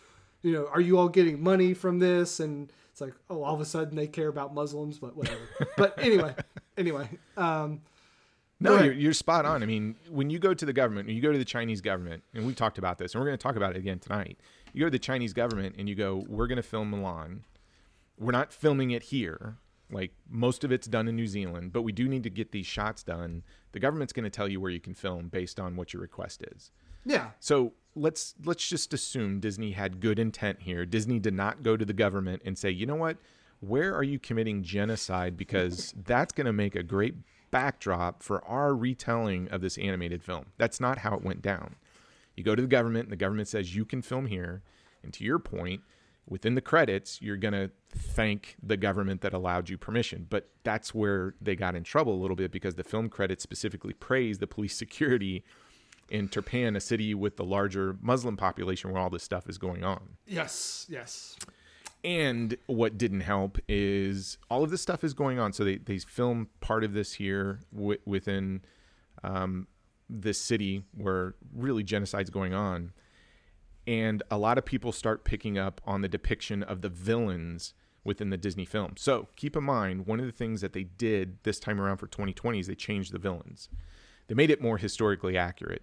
you know, are you all getting money from this? And it's like, oh, all of a sudden they care about Muslims, but whatever. but anyway, anyway. Um, no, you're, you're spot on. I mean, when you go to the government, when you go to the Chinese government, and we've talked about this, and we're going to talk about it again tonight. You go to the Chinese government and you go, we're going to film Mulan. We're not filming it here. Like most of it's done in New Zealand, but we do need to get these shots done. The government's going to tell you where you can film based on what your request is. Yeah. So let's let's just assume Disney had good intent here. Disney did not go to the government and say, you know what, where are you committing genocide? Because that's going to make a great backdrop for our retelling of this animated film. That's not how it went down. You go to the government, and the government says you can film here. And to your point, within the credits, you're going to thank the government that allowed you permission. But that's where they got in trouble a little bit because the film credits specifically praise the police security in Turpan, a city with the larger Muslim population where all this stuff is going on. Yes, yes. And what didn't help is all of this stuff is going on. So they, they film part of this here w- within um, this city where really genocide's going on. And a lot of people start picking up on the depiction of the villains within the Disney film. So keep in mind, one of the things that they did this time around for 2020 is they changed the villains. They made it more historically accurate.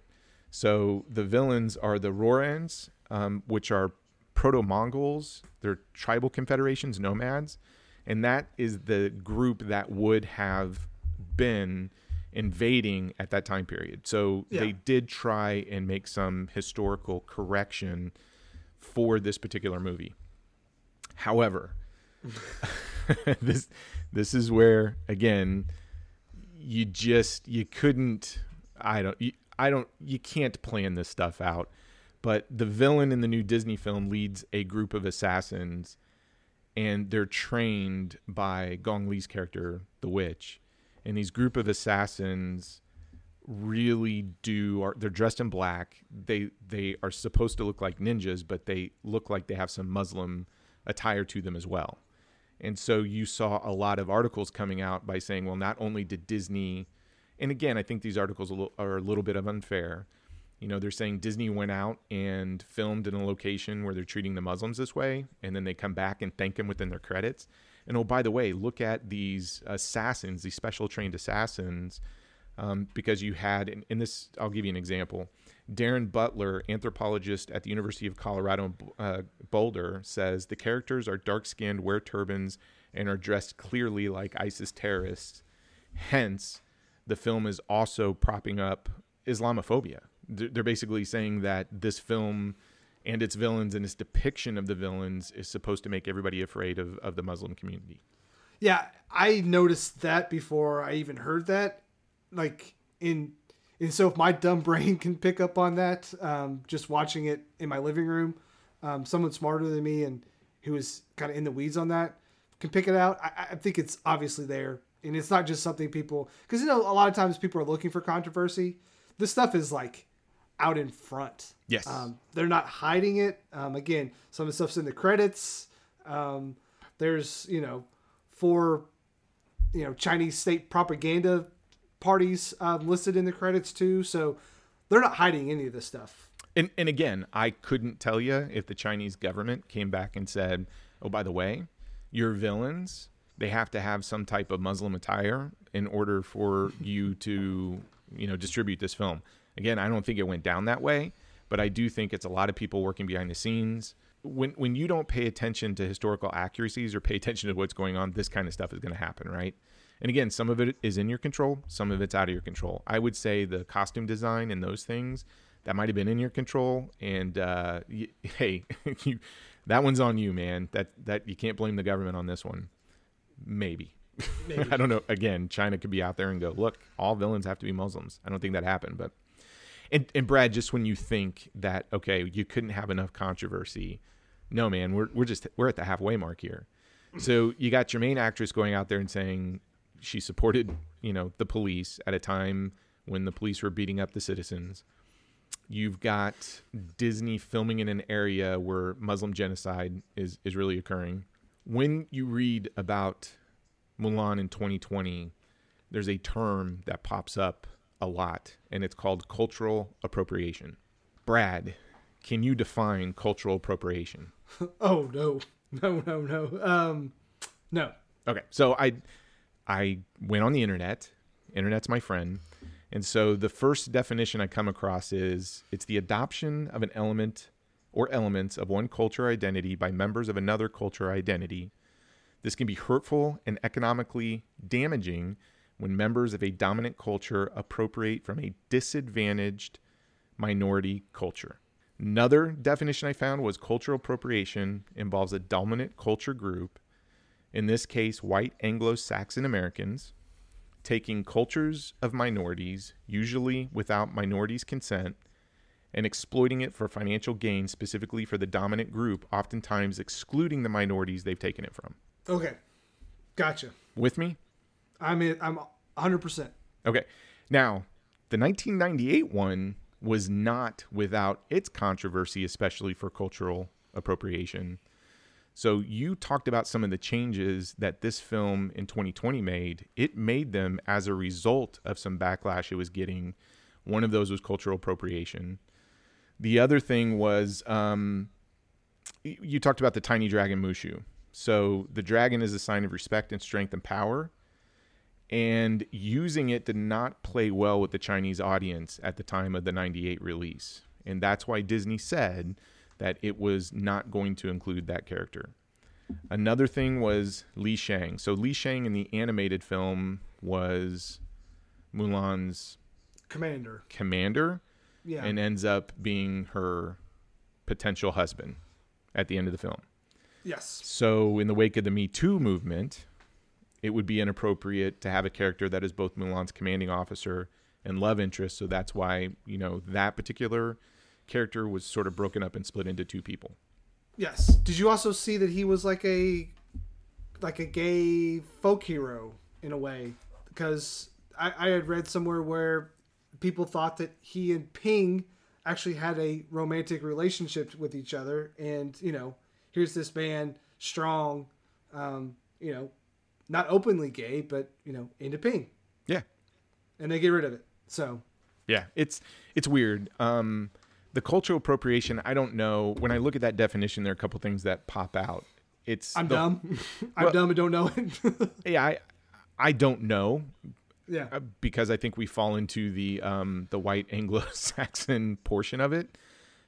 So the villains are the Rourans, um, which are proto Mongols. They're tribal confederations, nomads. And that is the group that would have been invading at that time period. So yeah. they did try and make some historical correction for this particular movie. However, this this is where again you just you couldn't I don't you, I don't you can't plan this stuff out but the villain in the new Disney film leads a group of assassins, and they're trained by Gong Li's character, the witch. And these group of assassins really do are they're dressed in black. They they are supposed to look like ninjas, but they look like they have some Muslim attire to them as well. And so you saw a lot of articles coming out by saying, well, not only did Disney, and again, I think these articles are a little bit of unfair, you know, they're saying Disney went out and filmed in a location where they're treating the Muslims this way, and then they come back and thank them within their credits. And oh, by the way, look at these assassins, these special trained assassins, um, because you had, in, this, I'll give you an example. Darren Byler, anthropologist at the University of Colorado uh, Boulder, says the characters are dark skinned, wear turbans, and are dressed clearly like ISIS terrorists. Hence, the film is also propping up Islamophobia they're basically saying that this film and its villains and its depiction of the villains is supposed to make everybody afraid of, of the Muslim community. Yeah, I noticed that before I even heard that. Like in and so if my dumb brain can pick up on that, um, just watching it in my living room, um, someone smarter than me and who is kind of in the weeds on that can pick it out. I, I think it's obviously there, and it's not just something people because you know a lot of times people are looking for controversy. This stuff is like out in front. Yes. Um, they're not hiding it. Um, again, some of the stuff's in the credits. Um, there's, you know, four, you know, Chinese state propaganda parties um, listed in the credits too. So they're not hiding any of this stuff. And, and again, I couldn't tell you if the Chinese government came back and said, oh, by the way, your villains, they have to have some type of Muslim attire in order for you to, you know, distribute this film Again, I don't think it went down that way, but I do think it's a lot of people working behind the scenes. When when you don't pay attention to historical accuracies or pay attention to what's going on, this kind of stuff is going to happen, right? And again, some of it is in your control, some of it's out of your control. I would say the costume design and those things that might have been in your control. And uh, y- hey, you, that one's on you, man. That that you can't blame the government on this one. Maybe. Maybe. I don't know. Again, China could be out there and go, look, all villains have to be Muslims. I don't think that happened, but and and Brad, just when you think that okay, you couldn't have enough controversy, no man, we're we're just we're at the halfway mark here. So you got your main actress going out there and saying she supported, you know, the police at a time when the police were beating up the citizens. You've got Disney filming in an area where Muslim genocide is is really occurring. When you read about Mulan in 2020, there's a term that pops up a lot, and it's called cultural appropriation. Brad, can you define cultural appropriation? Oh no, no, no, no. Um, no. Okay, so I I went on the internet. Internet's my friend. And so the first definition I come across is it's the adoption of an element or elements of one culture identity by members of another culture identity. This can be hurtful and economically damaging when members of a dominant culture appropriate from a disadvantaged minority culture. Another definition I found was cultural appropriation involves a dominant culture group, in this case, white Anglo Saxon Americans, taking cultures of minorities, usually without minorities' consent, and exploiting it for financial gain, specifically for the dominant group, oftentimes excluding the minorities they've taken it from. Okay, gotcha. With me? I'm in, I'm 100. percent Okay. Now, the 1998 one was not without its controversy, especially for cultural appropriation. So you talked about some of the changes that this film in 2020 made. It made them as a result of some backlash it was getting. One of those was cultural appropriation. The other thing was um, you talked about the tiny dragon Mushu. So the dragon is a sign of respect and strength and power and using it did not play well with the Chinese audience at the time of the 98 release. And that's why Disney said that it was not going to include that character. Another thing was Li Shang. So Li Shang in the animated film was Mulan's Commander. commander Yeah. and ends up being her potential husband at the end of the film. yes. So, in the wake of the Me Too movement, it would be inappropriate to have a character that is both Mulan's commanding officer and love interest. So that's why you know that particular character was sort of broken up and split into two people. Yes. Did you also see that he was like a like a gay folk hero in a way? Because I, I had read somewhere where people thought that he and Ping actually had a romantic relationship with each other, and you know, here's this man, strong, um, you know, not openly gay, but you know, into Ping, Yeah, and they get rid of it. So yeah, it's it's weird. Um, the cultural appropriation, I don't know. When I look at that definition, there are a couple things that pop out. It's I'm the- dumb. I'm Well- dumb and don't know it. Yeah, I I don't know yeah. uh, because I think we fall into the um the white Anglo-Saxon portion of it.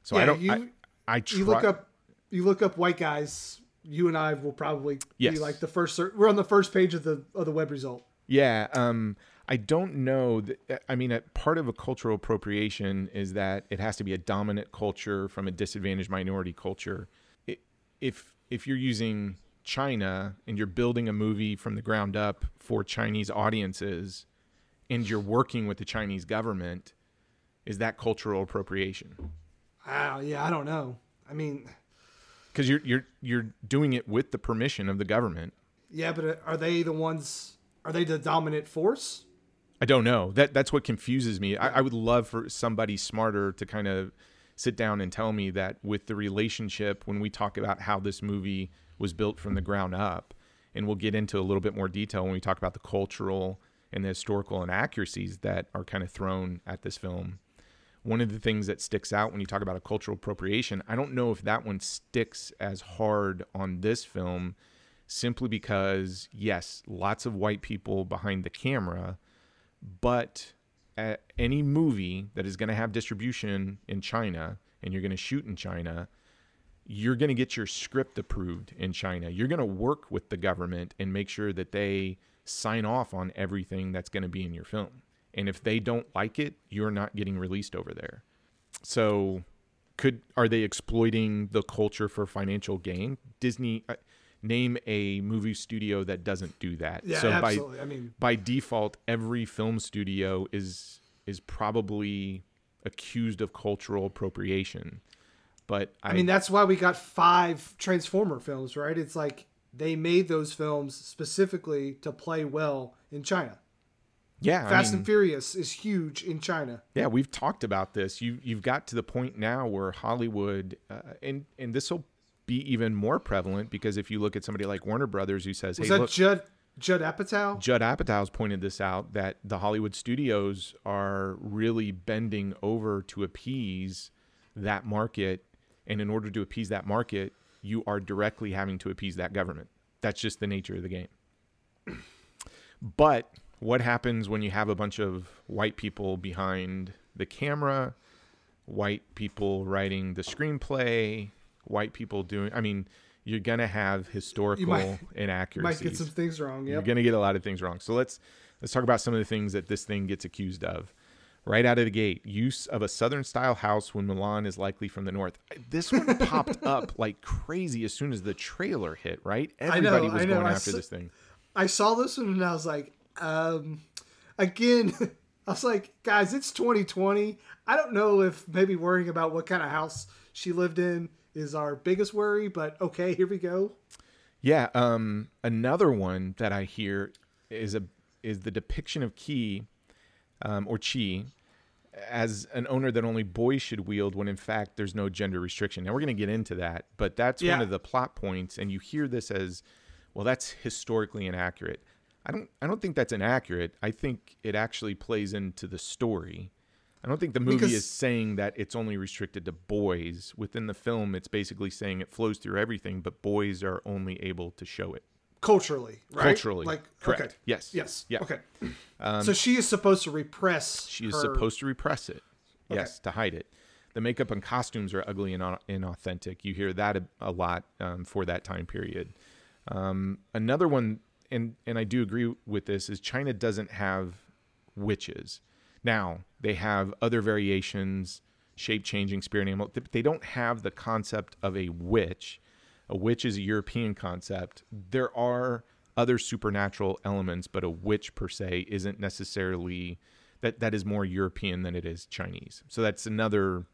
So I don't. you- I, I try, you look up you look up white guys you and i will probably Yes. be like the first we're on the first page of the of the web result Yeah, um, I don't know. That, I mean, a part of a cultural appropriation is that it has to be a dominant culture from a disadvantaged minority culture. It, if if you're using China and you're building a movie from the ground up for Chinese audiences, and you're working with the Chinese government, is that cultural appropriation? wow yeah i don't know i mean Because you're you're you're doing it with the permission of the government. yeah but uh, are they the ones are they the dominant force I don't know. That that's what confuses me. I, I would love for somebody smarter to kind of sit down and tell me that with the relationship when we talk about how this movie was built from the ground up, and we'll get into a little bit more detail when we talk about the cultural and the historical inaccuracies that are kind of thrown at this film. One of the things that sticks out when you talk about a cultural appropriation, I don't know if that one sticks as hard on this film simply because yes, lots of white people behind the camera, but a- any movie that is going to have distribution in China and you're going to shoot in China, you're going to get your script approved in China. You're going to work with the government and make sure that they sign off on everything that's going to be in your film. And if they don't like it, you're not getting released over there. So, could are they exploiting the culture for financial gain? Disney uh, name a movie studio that doesn't do that. Yeah, so absolutely. by I mean, by default, every film studio is is probably accused of cultural appropriation. But I, I mean, that's why we got five Transformer films, right? It's like they made those films specifically to play well in China. yeah, I Fast mean, and Furious is huge in China. Yeah, we've talked about this. You you've got to the point now where Hollywood, uh, and and this will be even more prevalent because if you look at somebody like Warner Brothers, who says, Was "Hey, that look, Judd Judd Apatow? Judd Apatow's pointed this out that the Hollywood studios are really bending over to appease that market, and in order to appease that market, you are directly having to appease that government. That's just the nature of the game. But what happens when you have a bunch of white people behind the camera, white people writing the screenplay, white people doing? I mean, you're gonna have historical might- inaccuracies. Might get some things wrong. You're going to get a lot of things wrong. So let's let's talk about some of the things that this thing gets accused of. Right out of the gate, use of a southern style house when Mulan is likely from the north. This one popped up like crazy as soon as the trailer hit, right? know, Everybody was know. going I after s- this thing. I saw this one and I was like, um, again, I was like, guys, it's 2020. I don't know if maybe worrying about what kind of house she lived in is our biggest worry, but okay, here we go. Yeah, um another one that I hear is a is the depiction of Key um, or Chi as an owner that only boys should wield when in fact there's no gender restriction. Now we're going to get into that, but that's one of the plot points and you hear this as well that's historically inaccurate. I don't I don't think that's inaccurate. I think it actually plays into the story. I don't think the movie Because- is saying that it's only restricted to boys. Within the film, it's basically saying it flows through everything, but boys are only able to show it. Culturally, right? Culturally, like correct. Okay. Yes. Yes. Yeah. Um, Okay. so she is supposed to repress. She is her- supposed to repress it. Yes, to hide it. The makeup and costumes are ugly and au- inauthentic. You hear that a, a lot um, for that time period. Um, another one, and and I do agree with this, is China doesn't have witches. Now they have other variations, shape changing, spirit animal. Th- They don't have the concept of a witch. A witch is a European concept. There are other supernatural elements, but a witch per se isn't necessarily that that is more European than it is Chinese. So that's another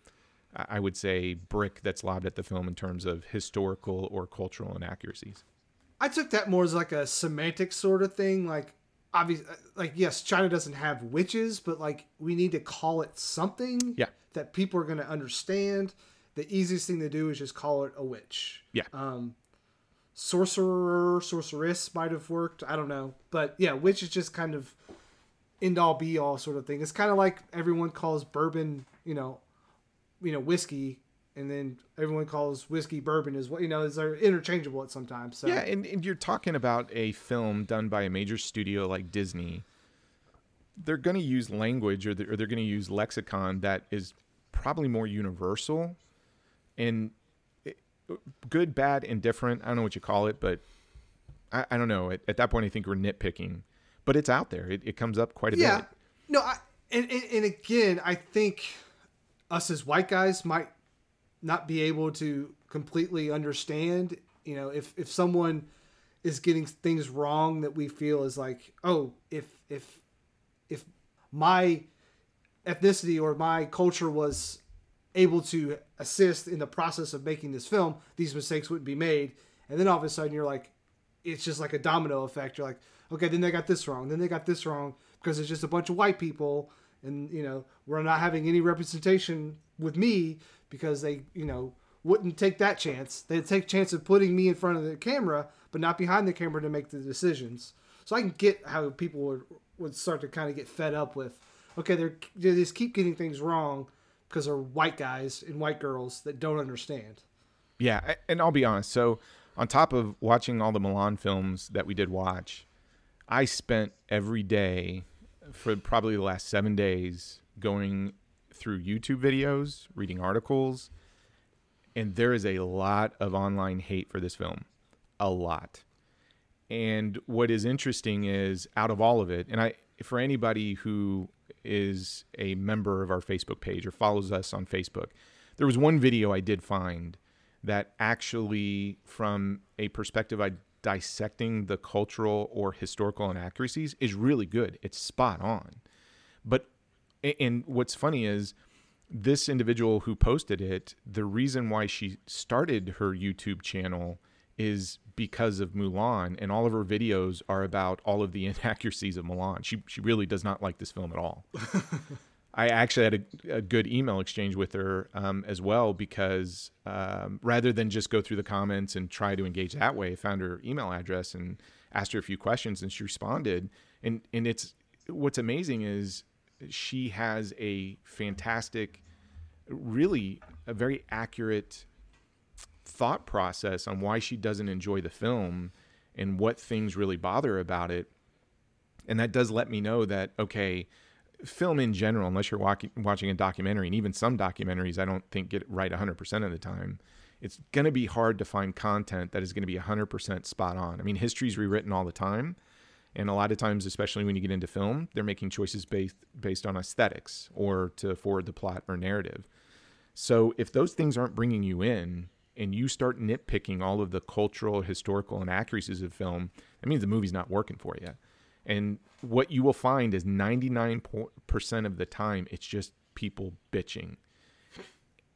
I would say brick that's lobbed at the film in terms of historical or cultural inaccuracies. I took that more as like a semantic sort of thing. Like, obvious, like yes, China doesn't have witches, but like we need to call it something Yeah. that people are going to understand. The easiest thing to do is just call it a witch. Yeah. Um, sorcerer, sorceress might have worked. I don't know, but yeah, witch is just kind of end all be all sort of thing. It's kind of like everyone calls bourbon, you know, you know, whiskey, and then everyone calls whiskey bourbon as well. You know, they're interchangeable at sometimes. So Yeah, and, and you're talking about a film done by a major studio like Disney. They're going to use language or they're, or they're going to use lexicon that is probably more universal and it- eh, good, bad, indifferent. I don't know what you call it, but I, I don't know. At, at that point, I think we're nitpicking, but it's out there. It, it comes up quite a bit. yeah, bit. no, I, and, and and again, I think us as white guys might not be able to completely understand. You know, if if someone is getting things wrong that we feel is like, oh, if if if my ethnicity or my culture was able to assist in the process of making this film, these mistakes wouldn't be made. And then all of a sudden you're like, it's just like a domino effect. You're like, okay, then they got this wrong. Then they got this wrong because it's just a bunch of white people. And, you know, we're not having any representation with me because they, you know, wouldn't take that chance. They'd take chance of putting me in front of the camera, but not behind the camera to make the decisions. So I can get how people would, would start to kind of get fed up with, okay, they're, they just keep getting things wrong because they're white guys and white girls that don't understand. Yeah, and I'll be honest. So, on top of watching all the Mulan films that we did watch, I spent every day for probably the last seven days going through YouTube videos, reading articles, and there is a lot of online hate for this film. A lot. And what is interesting is out of all of it, and I for anybody who is a member of our Facebook page or follows us on Facebook, there was one video I did find that actually, from a perspective of dissecting the cultural or historical inaccuracies, is really good. It's spot on. But, and what's funny is this individual who posted it, the reason why she started her YouTube channel is because of Mulan, and all of her videos are about all of the inaccuracies of Mulan. She she really does not like this film at all. I actually had a, a good email exchange with her um, as well because um, rather than just go through the comments and try to engage that way, I found her email address and asked her a few questions, and she responded. And and it's what's amazing is she has a fantastic, really a very accurate thought process on why she doesn't enjoy the film and what things really bother about it. And that does let me know that, okay, film in general, unless you're watching a documentary, and even some documentaries I don't think get it right 100% of the time, it's going to be hard to find content that is going to be 100% spot on. I mean, history's rewritten all the time. And a lot of times, especially when you get into film, they're making choices based based on aesthetics or to forward the plot or narrative. So if those things aren't bringing you in, and you start nitpicking all of the cultural, historical inaccuracies of film, that means the movie's not working for you. And what you will find is 99% of the time, it's just people bitching.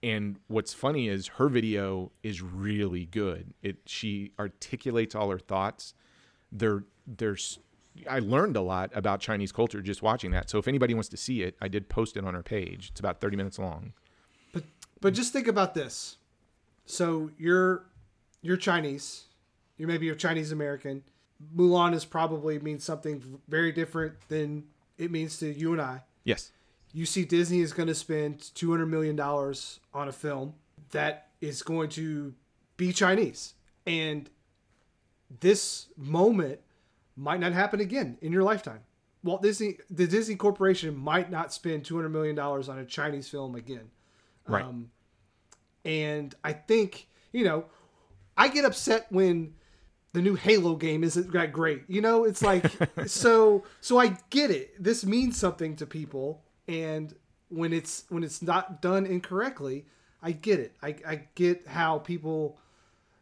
And what's funny is her video is really good. It she articulates all her thoughts. There, there's I learned a lot about Chinese culture just watching that. So if anybody wants to see it, I did post it on her page. It's about 30 minutes long. But but just think about this. So you're you're Chinese. You maybe you're Chinese American. Mulan is probably means something very different than it means to you and I. Yes. You see Disney is going to spend 200 million dollars on a film that is going to be Chinese. And this moment might not happen again in your lifetime. Walt Disney, the Disney Corporation might not spend two hundred million dollars on a Chinese film again. Right. Um, and I think you know, I get upset when the new Halo game isn't that great. You know, it's like so. So I get it. This means something to people, and when it's when it's not done incorrectly, I get it. I I get how people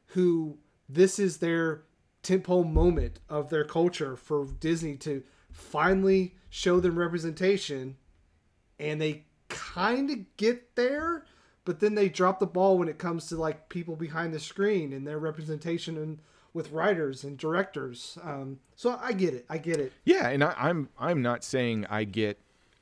who this is their tentpole moment of their culture for Disney to finally show them representation, and they kind of get there, but then they drop the ball when it comes to like people behind the screen and their representation and with writers and directors. Um, so I get it. I get it. Yeah, and I, I'm I'm not saying I get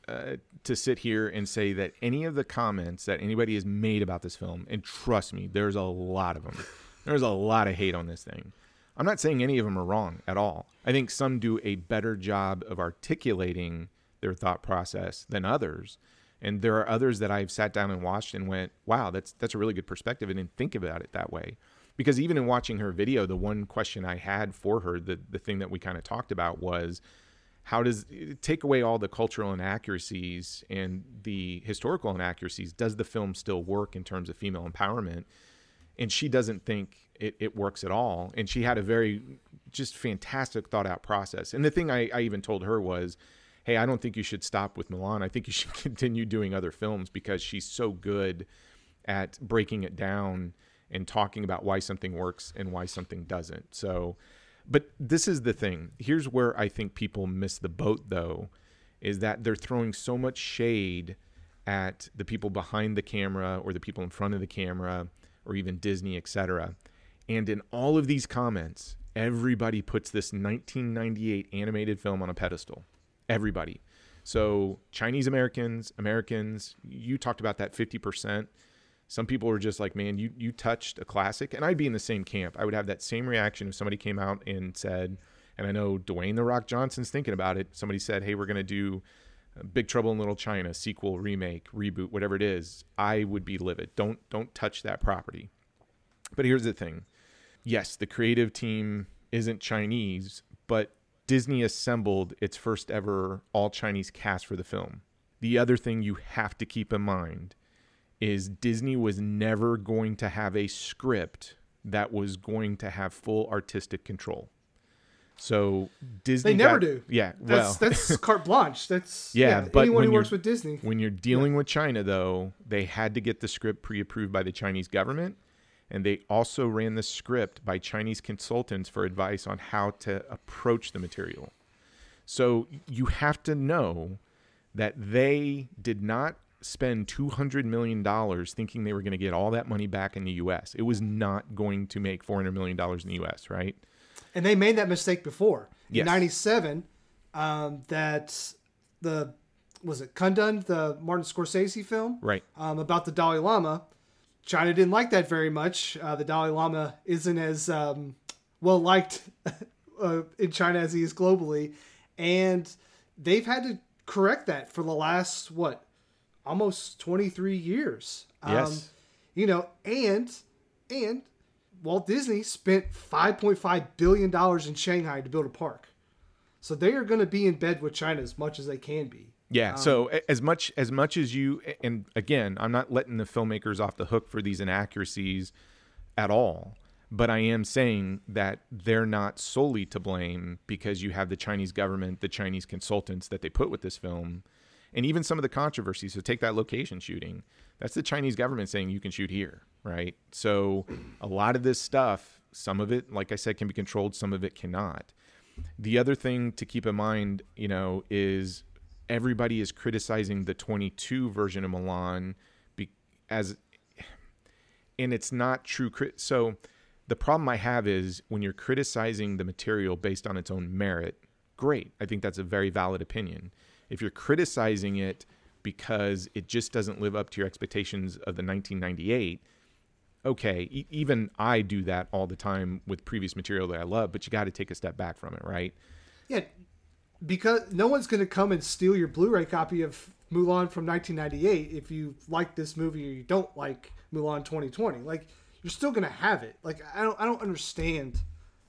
uh, to sit here and say that any of the comments that anybody has made about this film, and trust me, there's a lot of them. There's a lot of hate on this thing. I'm not saying any of them are wrong at all. I think some do a better job of articulating their thought process than others. And there are others that I've sat down and watched and went, "Wow, that's that's a really good perspective." I didn't think about it that way. Because even in watching her video, the one question I had for her, the the thing that we kind of talked about was, how does take away all the cultural inaccuracies and the historical inaccuracies? Does the film still work in terms of female empowerment? And she doesn't think it, it works at all. And she had a very just fantastic thought out process. And the thing I, I even told her was, hey, I don't think you should stop with Mulan. I think you should continue doing other films because she's so good at breaking it down and talking about why something works and why something doesn't. So, but this is the thing. Here's where I think people miss the boat, though, is that they're throwing so much shade at the people behind the camera or the people in front of the camera or even Disney, etc. And in all of these comments, everybody puts this 1998 animated film on a pedestal. Everybody. So Chinese Americans, Americans, you talked about that 50%. Some people were just like, man, you, you touched a classic. And I'd be in the same camp. I would have that same reaction if somebody came out and said, and I know Dwayne The Rock Johnson's thinking about it. Somebody said, hey, we're to do uh, Big Trouble in Little China, sequel, remake, reboot, whatever it is. I would be livid. Don't don't touch that property. But here's the thing. Yes, the creative team isn't Chinese, but Disney assembled its first ever all Chinese cast for the film. The other thing you have to keep in mind is Disney was never going to have a script that was going to have full artistic control. So Disney They never got- do. Yeah, well, That's that's carte blanche. That's Yeah, yeah. but anyone who works with Disney. when you're dealing with China, though, they had to get the script pre-approved by the Chinese government, And they also ran the script by Chinese consultants for advice on how to approach the material. So you have to know that they did not spend $200 million thinking they were going to get all that money back in the US. It was not going to make $400 million in the US, right? And they made that mistake before. Yes. In 97, um, that the, was it Kundun, the Martin Scorsese film? Right. Um, about the Dalai Lama. China didn't like that very much. Uh, the Dalai Lama isn't as um, well liked uh, in China as he is globally. And they've had to correct that for the last, what, almost 23 years. Um, Yes. You know, and, and Walt Disney spent 5.5 billion dollars in Shanghai to build a park. So they are going to be in bed with China as much as they can be. Yeah. Um, so as much as much as you and again, I'm not letting the filmmakers off the hook for these inaccuracies at all, but I am saying that they're not solely to blame because you have the Chinese government, the Chinese consultants that they put with this film, and even some of the controversies. So take that location shooting. That's the Chinese government saying you can shoot here, right? So a lot of this stuff, some of it, like I said, can be controlled, some of it cannot. The other thing to keep in mind, you know, is everybody is criticizing the 22 version of Mulan be, as and it's not true crit- so the problem I have is when you're criticizing the material based on its own merit, great. I think that's a very valid opinion. If you're criticizing it because it just doesn't live up to your expectations of the 1998, okay, e- even I do that all the time with previous material that I love, but you got to take a step back from it, right? Yeah, because no one's going to come and steal your Blu-ray copy of Mulan from 1998 if you like this movie or you don't like Mulan 2020. Like you're still going to have it. Like I don't I don't understand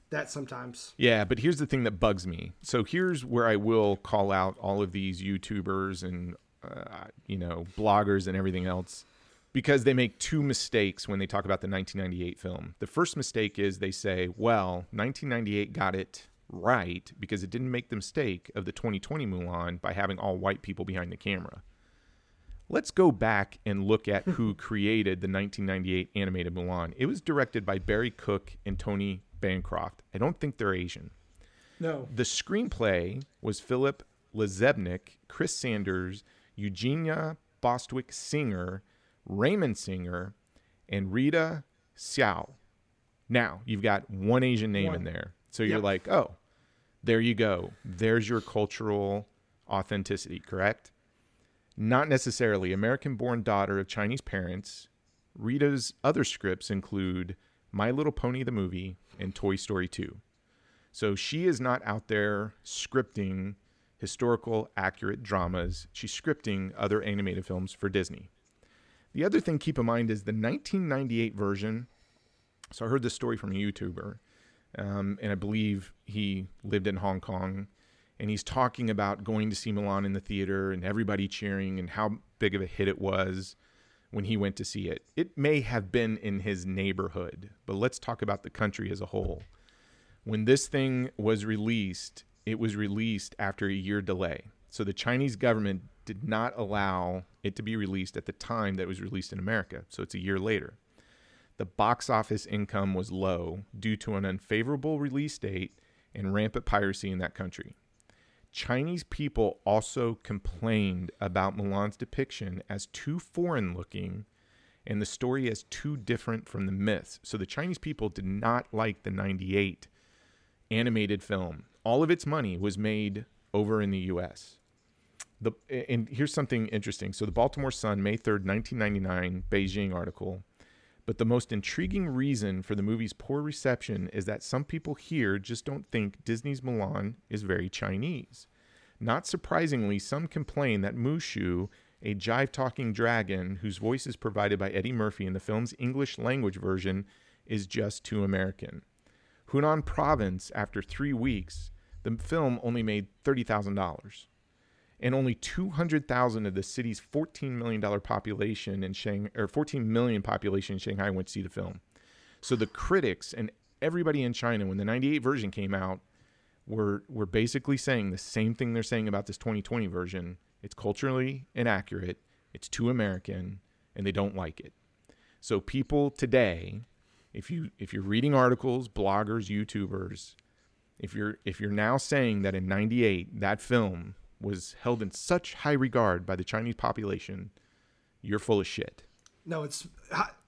that sometimes. Yeah, but here's the thing that bugs me. So here's where I will call out all of these YouTubers and uh, you know bloggers and everything else because they make two mistakes when they talk about the 1998 film. The first mistake is they say, "Well, 1998 got it right because it didn't make the mistake of the 2020 Mulan by having all white people behind the camera." Let's go back and look at who created the 1998 animated Mulan. It was directed by Barry Cook and Tony Bancroft. I don't think they're Asian. No. The screenplay was Philip LaZebnik, Chris Sanders, Eugenia Bostwick Singer, Raymond Singer, and Rita Hsiao. Now, you've got one Asian name in there. So you're Yep. like, oh, there you go. There's your cultural authenticity, correct? Not necessarily. American born daughter of Chinese parents. Rita's other scripts include My Little Pony the movie and Toy Story 2. So she is not out there scripting historical accurate dramas. She's scripting other animated films for Disney. The other thing keep in mind is the 1998 version. So I heard this story from a YouTuber, um, and I believe he lived in Hong Kong, and he's talking about going to see Mulan in the theater and everybody cheering and how big of a hit it was when he went to see it. It may have been in his neighborhood, but let's talk about the country as a whole when this thing was released, it was released after a year delay. So the Chinese government did not allow it to be released at the time that it was released in America. So it's a year later. The box office income was low due to an unfavorable release date and rampant piracy in that country. Chinese people also complained about Mulan's depiction as too foreign looking and the story as too different from the myths. So the Chinese people did not like the 98 animated film. All of its money was made over in the US. The and here's something interesting. So the Baltimore Sun, May 3rd, 1999, Beijing article. But the most intriguing reason for the movie's poor reception is that some people here just don't think Disney's Mulan is very Chinese. Not surprisingly, some complain that Mushu, a jive talking dragon whose voice is provided by Eddie Murphy in the film's English language version, is just too American. Hunan province, after three weeks, the film only made $30,000. And only 200,000 of the city's $14 million population in Shanghai, or 14 million population in Shanghai went to see the film. So the critics and everybody in China, when the 98 version came out, were, were basically saying the same thing they're saying about this 2020 version. It's culturally inaccurate, it's too American, and they don't like it. So people today if you if you're reading articles, bloggers, YouTubers, if you're if you're now saying that in 98 that film was held in such high regard by the Chinese population, you're full of shit. No, it's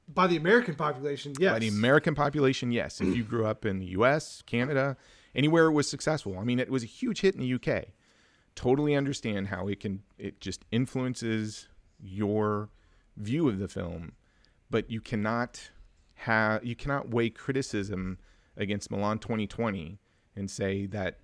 by the American population. Yes. By the American population, yes. If you grew up in the US, Canada, anywhere it was successful. I mean, it was a huge hit in the UK. Totally understand how it can it just influences your view of the film, but you cannot have you cannot weigh criticism against Mulan 2020 and say that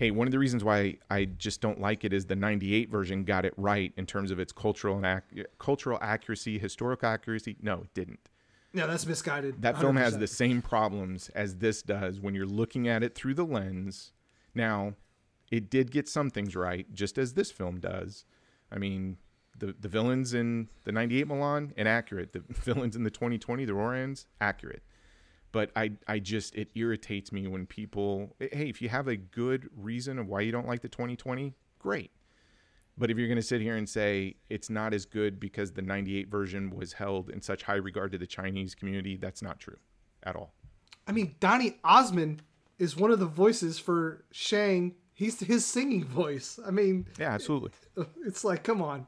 hey, one of the reasons why I just don't like it is the 98 version got it right in terms of its cultural and ac- cultural accuracy, historical accuracy. No, it didn't. No, that's misguided. That film 100%. has the same problems as this does when you're looking at it through the lens. Now, it did get some things right, just as this film does. I mean, the the villains in the 98 Mulan inaccurate. The villains in the 2020 the Rourans accurate but I I just it irritates me when people hey if you have a good reason of why you don't like the 2020 great. But if you're going to sit here and say it's not as good because the 98 version was held in such high regard to the Chinese community that's not true at all. I mean Donny Osmond is one of the voices for Shang. He's his singing voice. I mean yeah absolutely. it's like come on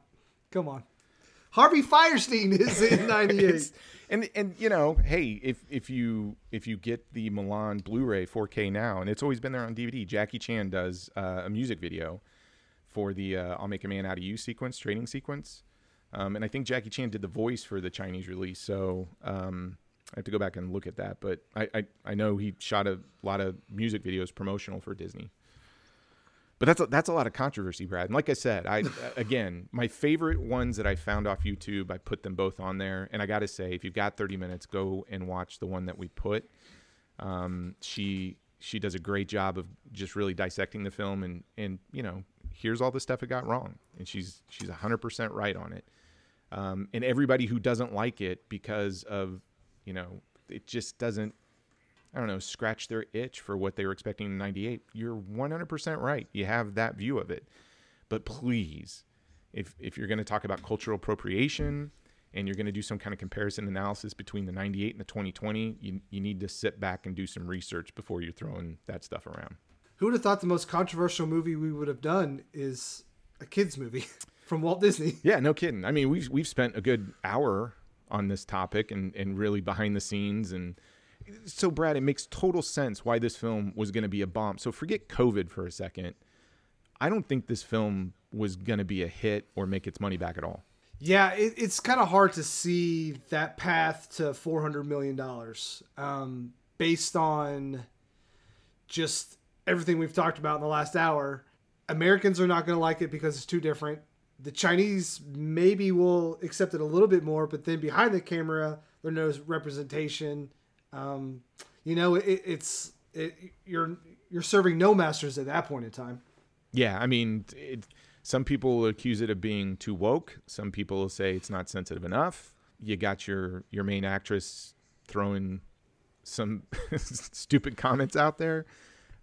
come on Harvey Fierstein is in '98. and and you know, hey, if if you if you get the Mulan Blu-ray 4K now, and it's always been there on DVD, Jackie Chan does uh, a music video for the uh, "I'll Make a Man Out of You" sequence, training sequence, um, and I think Jackie Chan did the voice for the Chinese release. So um, I have to go back and look at that, but I, I I know he shot a lot of music videos promotional for Disney. But that's a, that's a lot of controversy, Brad. And like I said, I again, my favorite ones that I found off YouTube, I put them both on there. And I got to say, if you've got 30 minutes, go and watch the one that we put. Um, she she does a great job of just really dissecting the film and and you know here's all the stuff it got wrong and she's she's 100% right on it um, and everybody who doesn't like it because of you know it just doesn't I don't know, scratch their itch for what they were expecting in 98. You're 100% right. You have that view of it. But please, if, if you're going to talk about cultural appropriation and you're going to do some kind of comparison analysis between the 98 and the 2020, you, you need to sit back and do some research before you're throwing that stuff around. Who would have thought the most controversial movie we would have done is a kids movie from Walt Disney? Yeah, no kidding. I mean, we've, we've spent a good hour on this topic and, and really behind the scenes and – so Brad, it makes total sense why this film was going to be a bomb. So forget COVID for a second. I don't think this film was going to be a hit or make its money back at all. Yeah, it, it's kind of hard to see that path to four hundred million dollars um, based on just everything we've talked about in the last hour. Americans are not going to like it because it's too different. The Chinese maybe will accept it a little bit more, but then behind the camera, there's no representation um, you know, it, it's it, you're you're serving no masters at that point in time. Yeah, I mean, it, some people accuse it of being too woke. Some people say it's not sensitive enough. You got your your main actress throwing some stupid comments out there.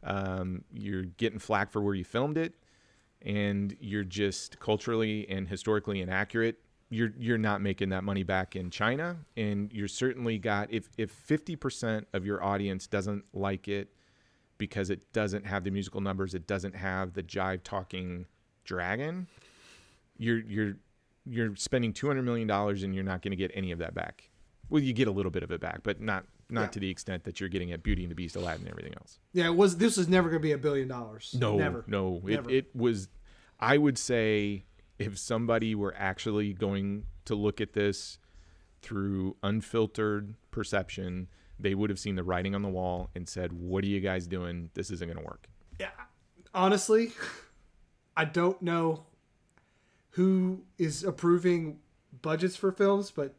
Um, you're getting flack for where you filmed it, and you're just culturally and historically inaccurate you're you're not making that money back in China, and you're certainly got if if fifty percent of your audience doesn't like it because it doesn't have the musical numbers, it doesn't have the jive talking dragon, you're you're you're spending two hundred million dollars and you're not going to get any of that back. Well, you get a little bit of it back, but not not yeah. to the extent that you're getting at Beauty and the Beast, Aladdin, and everything else. Yeah, it was. This was never going to be a billion dollars. No, never. No, never. It, it was. I would say if somebody were actually going to look at this through unfiltered perception, they would have seen the writing on the wall and said, "What are you guys doing? This isn't going to work." Yeah. Honestly, I don't know who is approving budgets for films, but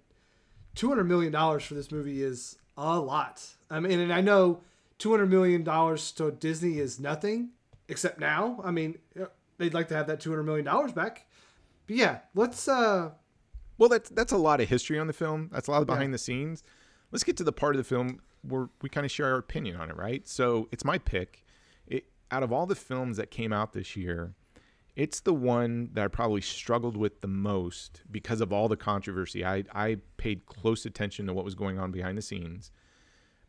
200 million dollars for this movie is a lot. I mean, and I know 200 million dollars to Disney is nothing except now. I mean, they'd like to have that 200 million dollars back. But yeah, let's. uh Well, that's that's a lot of history on the film. That's a lot of behind yeah. the scenes. Let's get to the part of the film where we kind of share our opinion on it, right? So it's my pick. It, out of all the films that came out this year, it's the one that I probably struggled with the most because of all the controversy. I, I paid close attention to what was going on behind the scenes.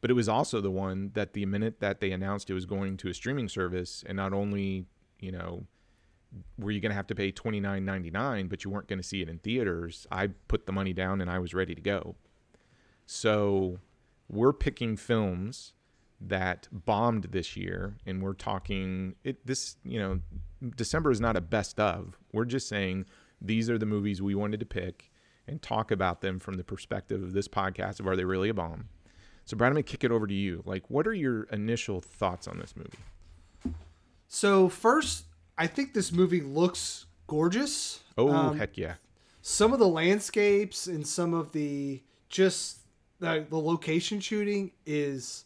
but it was also the one that the minute that they announced it was going to a streaming service, and not only you know were you going to have to pay twenty nine ninety nine, but you weren't going to see it in theaters. I put the money down and I was ready to go. So we're picking films that bombed this year, and we're talking it. This you know December is not a best of. We're just saying these are the movies we wanted to pick and talk about them from the perspective of this podcast of are they really a bomb. So Brad, I'm gonna kick it over to you. Like, what are your initial thoughts on this movie? So first, I think this movie looks gorgeous. Oh Um, heck yeah! some of the landscapes and some of the just the, the location shooting is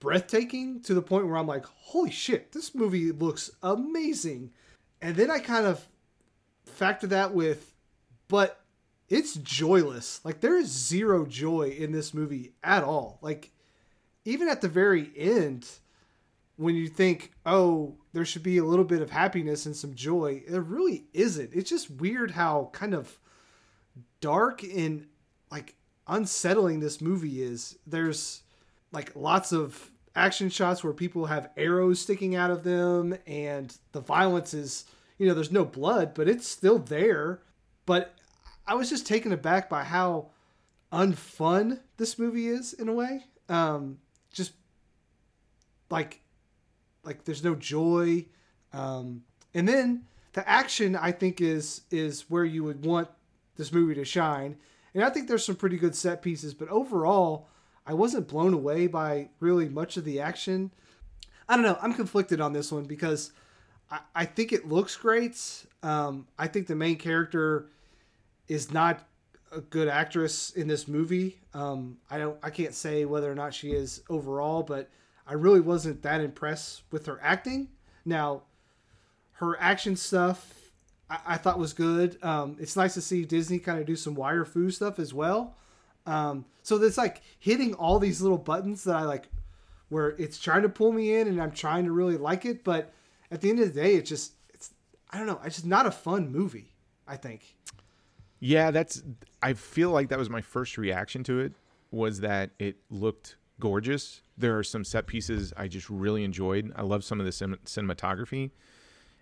breathtaking to the point where I'm like, holy shit, this movie looks amazing. And then I kind of factor that with, but it's joyless. Like there is zero joy in this movie at all. Like even at the very end, when you think, oh, there should be a little bit of happiness and some joy, there really isn't. It's just weird how kind of dark and like unsettling this movie is. There's like lots of action shots where people have arrows sticking out of them and the violence is, you know, there's no blood, but it's still there. But I was just taken aback by how unfun this movie is in a way. Um, just like like there's no joy um, and then the action i think is is where you would want this movie to shine and i think there's some pretty good set pieces but overall i wasn't blown away by really much of the action. I don't know i'm conflicted on this one because i, I think it looks great um, i think the main character is not a good actress in this movie um, i don't i can't say whether or not she is overall but I really wasn't that impressed with her acting. Now, her action stuff I, I thought was good. Um, it's nice to see Disney kind of do some wire foo stuff as well. Um, so it's like hitting all these little buttons that I like, where it's trying to pull me in and I'm trying to really like it, but at the end of the day, it's just it's I don't know. It's just not a fun movie. I think. Yeah, that's. I feel like that was my first reaction to it. Was that it looked gorgeous. There are some set pieces I just really enjoyed. I love some of the cin- cinematography.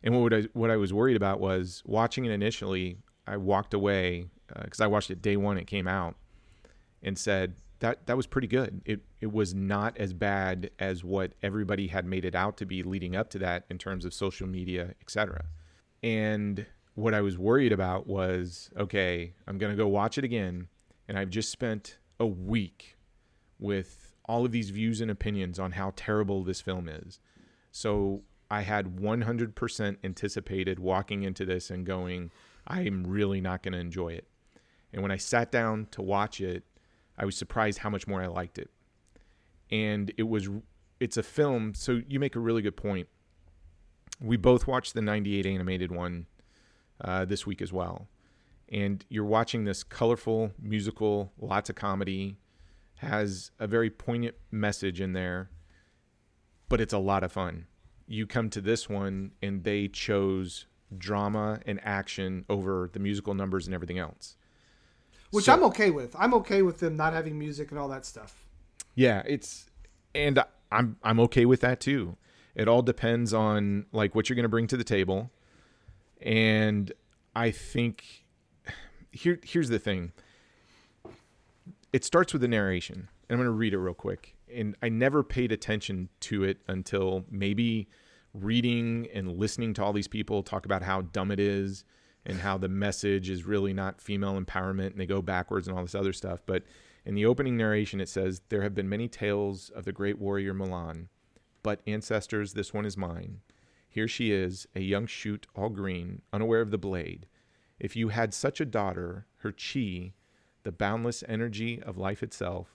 And what I what I was worried about was watching it initially. I walked away uh, because I watched it day one. It came out, and said that that was pretty good. It it was not as bad as what everybody had made it out to be leading up to that in terms of social media, etc. And what I was worried about was okay, I'm gonna go watch it again, and I've just spent a week with all of these views and opinions on how terrible this film is. So I had 100% anticipated walking into this and going, I'm really not going to enjoy it. And when I sat down to watch it, I was surprised how much more I liked it. And it was, it's a film. So you make a really good point. We both watched the 98 animated one uh, this week as well. And you're watching this colorful musical, lots of comedy, has a very poignant message in there, but it's a lot of fun. You come to this one and they chose drama and action over the musical numbers and everything else. Which So- I'm okay with. I'm okay with them not having music and all that stuff. Yeah, it's and I'm I'm okay with that too. It all depends on like what you're going to bring to the table. And I think here here's the thing. It starts with the narration. And I'm going to read it real quick. And I never paid attention to it until maybe reading and listening to all these people talk about how dumb it is and how the message is really not female empowerment and they go backwards and all this other stuff. But in the opening narration, it says, There have been many tales of the great warrior Mulan, but ancestors, this one is mine. Here she is, a young shoot, all green, unaware of the blade. If you had such a daughter, her chi, the boundless energy of life itself,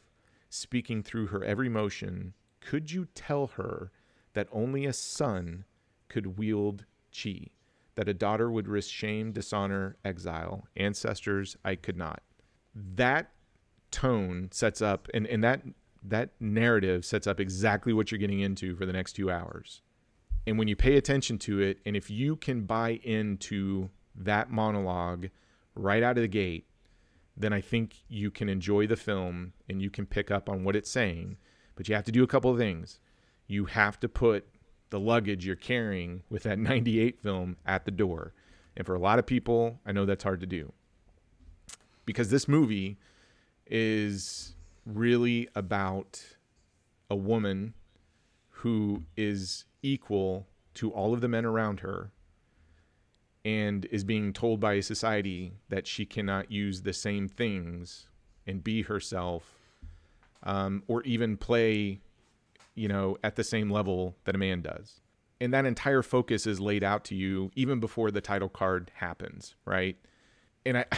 speaking through her every motion, could you tell her that only a son could wield chi, that a daughter would risk shame, dishonor, exile? Ancestors, I could not. That tone sets up, and, and that that narrative sets up exactly what you're getting into for the next two hours. And when you pay attention to it, and if you can buy into that monologue right out of the gate, then I think you can enjoy the film and you can pick up on what it's saying But you have to do a couple of things. You have to put the luggage you're carrying with that 98 film at the door. And for a lot of people, I know that's hard to do. Because this movie is really about a woman who is equal to all of the men around her and is being told by society that she cannot use the same things and be herself um, or even play you know at the same level that a man does. And that entire focus is laid out to you even before the title card happens right? And i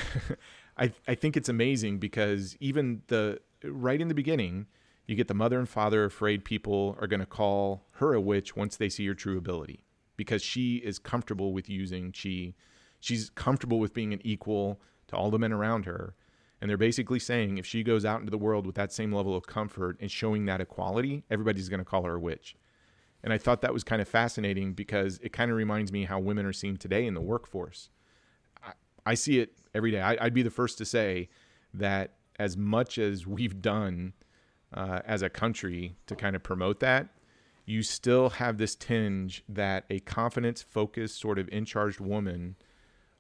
I, I think it's amazing because even the right in the beginning you get the mother and father afraid people are going to call her a witch once they see your true ability because she is comfortable with using chi. She's comfortable with being an equal to all the men around her. And they're basically saying if she goes out into the world with that same level of comfort and showing that equality, everybody's going to call her a witch. And I thought that was kind of fascinating because it kind of reminds me how women are seen today in the workforce. I, I see it every day. I, I'd be the first to say that as much as we've done uh, as a country to kind of promote that, you still have this tinge that a confidence focused, sort of in charged woman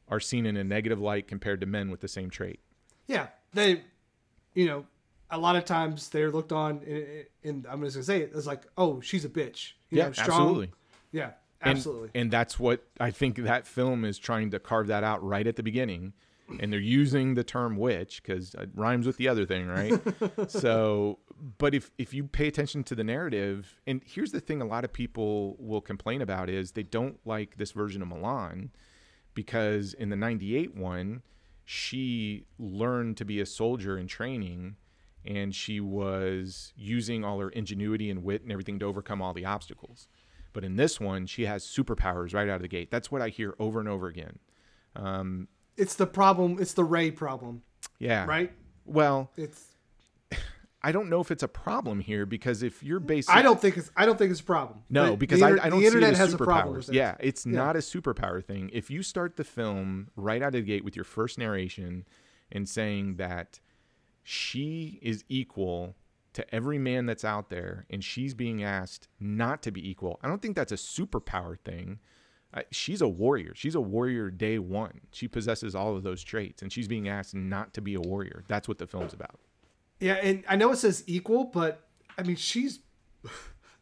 are seen in a negative light compared to men with the same trait. Yeah, they, you know, a lot of times they're looked on, and I'm just gonna say it, it's like, oh, she's a bitch. You yeah, know, strong. absolutely. Yeah, And- absolutely. And, that's what I think that film is trying to carve that out right at the beginning. And they're using the term witch because it rhymes with the other thing, right? so, but if if you pay attention to the narrative, and here's the thing: a lot of people will complain about is they don't like this version of Mulan because in the '98 one, she learned to be a soldier in training, and she was using all her ingenuity and wit and everything to overcome all the obstacles. But in this one, she has superpowers right out of the gate. That's what I hear over and over again. Um, it's the problem. It's the Rey problem, yeah. right? Well, It's. I don't know if it's a problem here because if you're basing, I don't think it's. I don't think it's a problem. no, because the I, I don't the internet see it as has a problem with superpowers. it. Yeah, it's not a superpower thing. If you start the film right out of the gate with your first narration and saying that she is equal to every man that's out there and she's being asked not to be equal, I don't think that's a superpower thing. Uh, she's a warrior. She's a warrior day one. She possesses all of those traits and she's being asked not to be a warrior. That's what the film's about. Yeah, and I know it says equal, but I mean, she's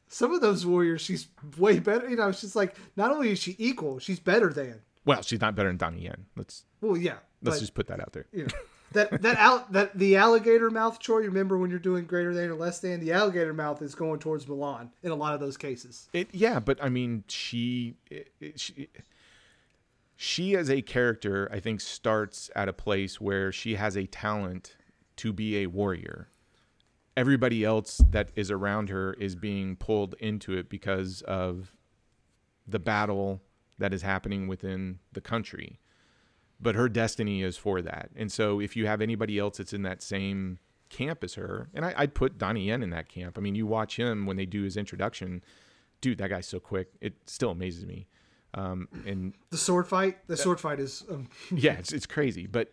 some of those warriors. She's way better. You know, she's like not only is she equal, she's better than. Well, she's not better than Donnie Yen. Let's Well, yeah. let's but, just put that out there. you know, that that out that the alligator mouth, Troy. Remember when you're doing greater than or less than? The alligator mouth is going towards Mulan in a lot of those cases. It, yeah, but I mean, she, it, it- she, she as a character, I think, starts at a place where she has a talent to be a warrior. Everybody else that is around her is being pulled into it because of the battle that is happening within the country. But her destiny is for that. And so if you have anybody else that's in that same camp as her, and I, I'd put Donnie Yen in that camp. I mean, you watch him when they do his introduction, dude, that guy's so quick. It still amazes me. Um, and The sword fight. The sword fight is. Um, yeah, it's, it's crazy. But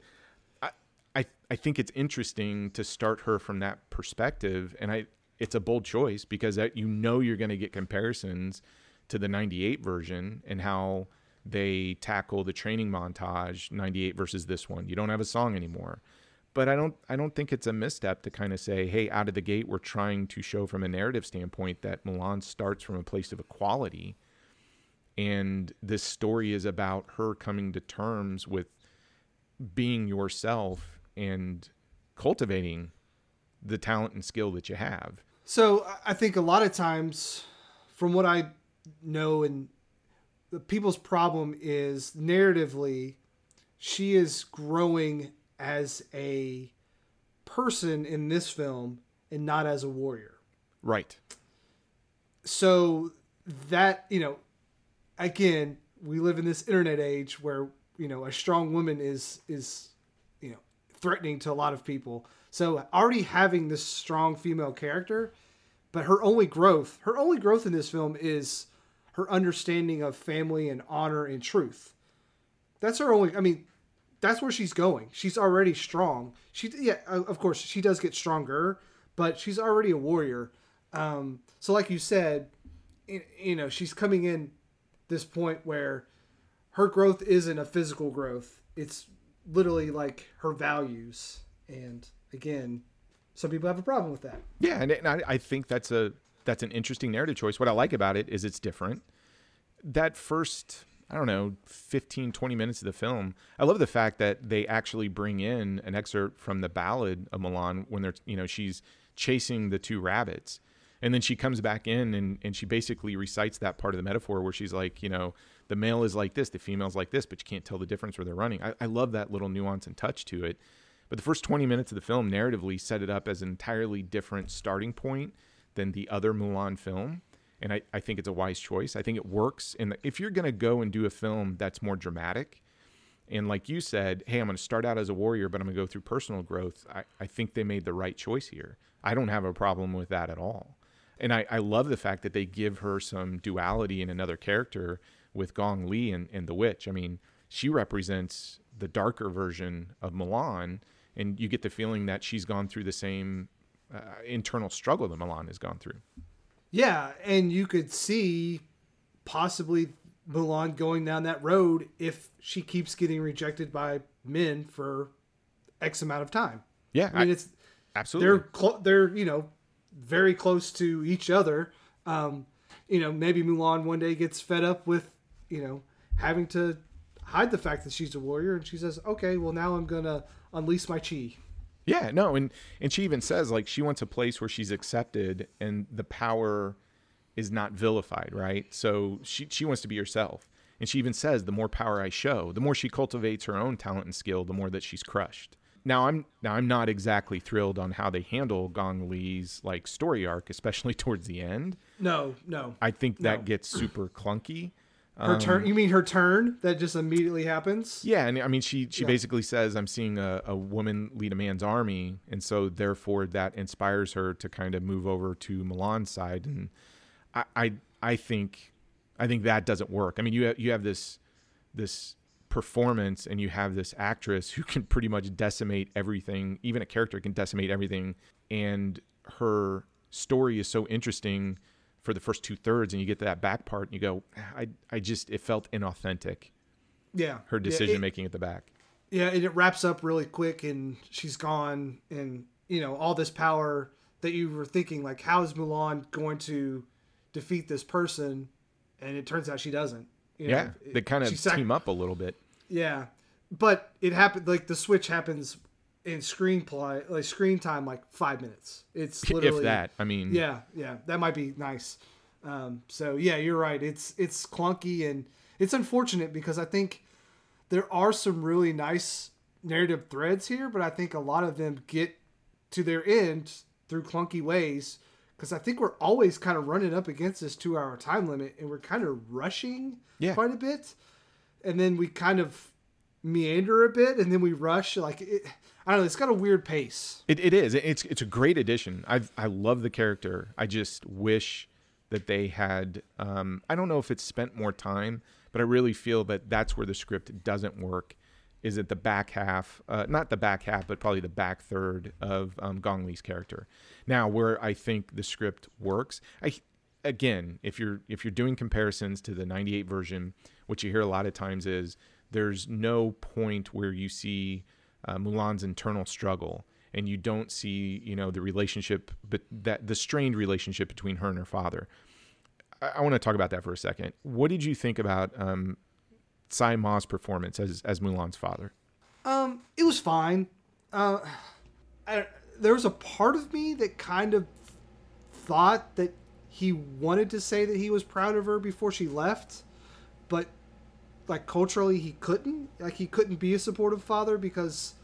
I think it's interesting to start her from that perspective, and I it's a bold choice because that you know you're going to get comparisons to the '98 version and how they tackle the training montage '98 versus this one. You don't have a song anymore. But I don't I don't think it's a misstep to kind of say, hey, out of the gate, we're trying to show from a narrative standpoint that Mulan starts from a place of equality and this story is about her coming to terms with being yourself and cultivating the talent and skill that you have. So I- think a lot of times, from what I know, and the people's problem is narratively, she is growing as a person in this film and not as a warrior. Right. So that you know, again, we live in this internet age where you know a strong woman is is threatening to a lot of people. So already having this strong female character, but her only growth, her only growth in this film is her understanding of family and honor and truth. That's her only. I mean, that's where she's going. She's already strong. She, yeah, of course, she does get stronger, but she's already a warrior. Um, so, like you said, you know, she's coming in this point where her growth isn't a physical growth; it's literally like her values. And again, some people have a problem with that. Yeah, and, and I, I think that's a that's an interesting narrative choice. What I like about it is it's different. That first, I don't know, 15, 20 minutes of the film, I love the fact that they actually bring in an excerpt from the ballad of Mulan when they're, you know, she's chasing the two rabbits. And then she comes back in and, and she basically recites that part of the metaphor where she's like, you know, the male is like this, the female's like this, but you can't tell the difference where they're running. I, I love that little nuance and touch to it. But the first 20 minutes of the film narratively set it up as an entirely different starting point than the other Mulan film. And I, I think it's a wise choice. I think it works. And if you're going to go and do a film that's more dramatic, and like you said, hey, I'm going to start out as a warrior, but I'm going to go through personal growth, I, I think they made the right choice here. I don't have a problem with that at all. And I, I love the fact that they give her some duality in another character with Gong Li and, and the witch. I mean, she represents the darker version of Mulan, and you get the feeling that she's gone through the same uh, internal struggle that Mulan has gone through. Yeah, and you could see possibly Mulan going down that road if she keeps getting rejected by men for X amount of time. Yeah, I mean, I- it's absolutely. they're clo- they're you know very close to each other. Um, you know, maybe Mulan one day gets fed up with you know having to hide the fact that she's a warrior, and she says, "Okay, well now I'm gonna unleash my chi." Yeah, no, and and she even says like she wants a place where she's accepted and the power is not vilified, right? So she she wants to be herself. And she even says the more power I show, the more she cultivates her own talent and skill, the more that she's crushed. Now I'm now I'm not exactly thrilled on how they handle Gong Li's like story arc, especially towards the end. No, no, I think that No. gets super clunky. Her turn. Um, you mean her turn that just immediately happens? Yeah, and I mean, she she Yeah. basically says, "I'm seeing a, a woman lead a man's army," and so therefore that inspires her to kind of move over to Mulan's side, and I I, I think I think that doesn't work. I mean, you have, you have this this performance, and you have this actress who can pretty much decimate everything. Even a character can decimate everything, and her story is so interesting for the first two thirds, and you get to that back part, and you go, ah, I I just it felt inauthentic Yeah, her Yeah, decision it- making at the back. Yeah, and it wraps up really quick, and she's gone, and you know all this power that you were thinking, like, how is Mulan going to defeat this person? And it turns out she doesn't. You know, Yeah, they kind of sac- team up a little bit. Yeah, but it happened like the switch happens in screenplay, like screen time, like five minutes. It's literally if that, I mean, yeah, yeah, that might be nice. Um, so yeah, you're right. It's it's clunky and it's unfortunate because I think there are some really nice narrative threads here, but I think a lot of them get to their end through clunky ways because I think we're always kind of running up against this two hour time limit and we're kind of rushing Yeah. quite a bit, and then we kind of meander a bit and then we rush like it, I don't know. It's got a weird pace. It, it is. It's it's a great addition. I I love the character. I just wish that they had. Um, I don't know if it's spent more time, but I really feel that that's where the script doesn't work. Is at the back half, uh, not the back half, but probably the back third of um, Gong Li's character. Now, where I think the script works, I again, if you're if you're doing comparisons to the '98 version, what you hear a lot of times is there's no point where you see uh, Mulan's internal struggle, and you don't see you know the relationship, but that the strained relationship between her and her father. I, I want to talk about that for a second. What did you think about um, Tzi Ma's performance as as Mulan's father? Um, it was fine. Uh, I, there was a part of me that kind of thought that he wanted to say that he was proud of her before she left, but like culturally he couldn't. Like he couldn't be a supportive father because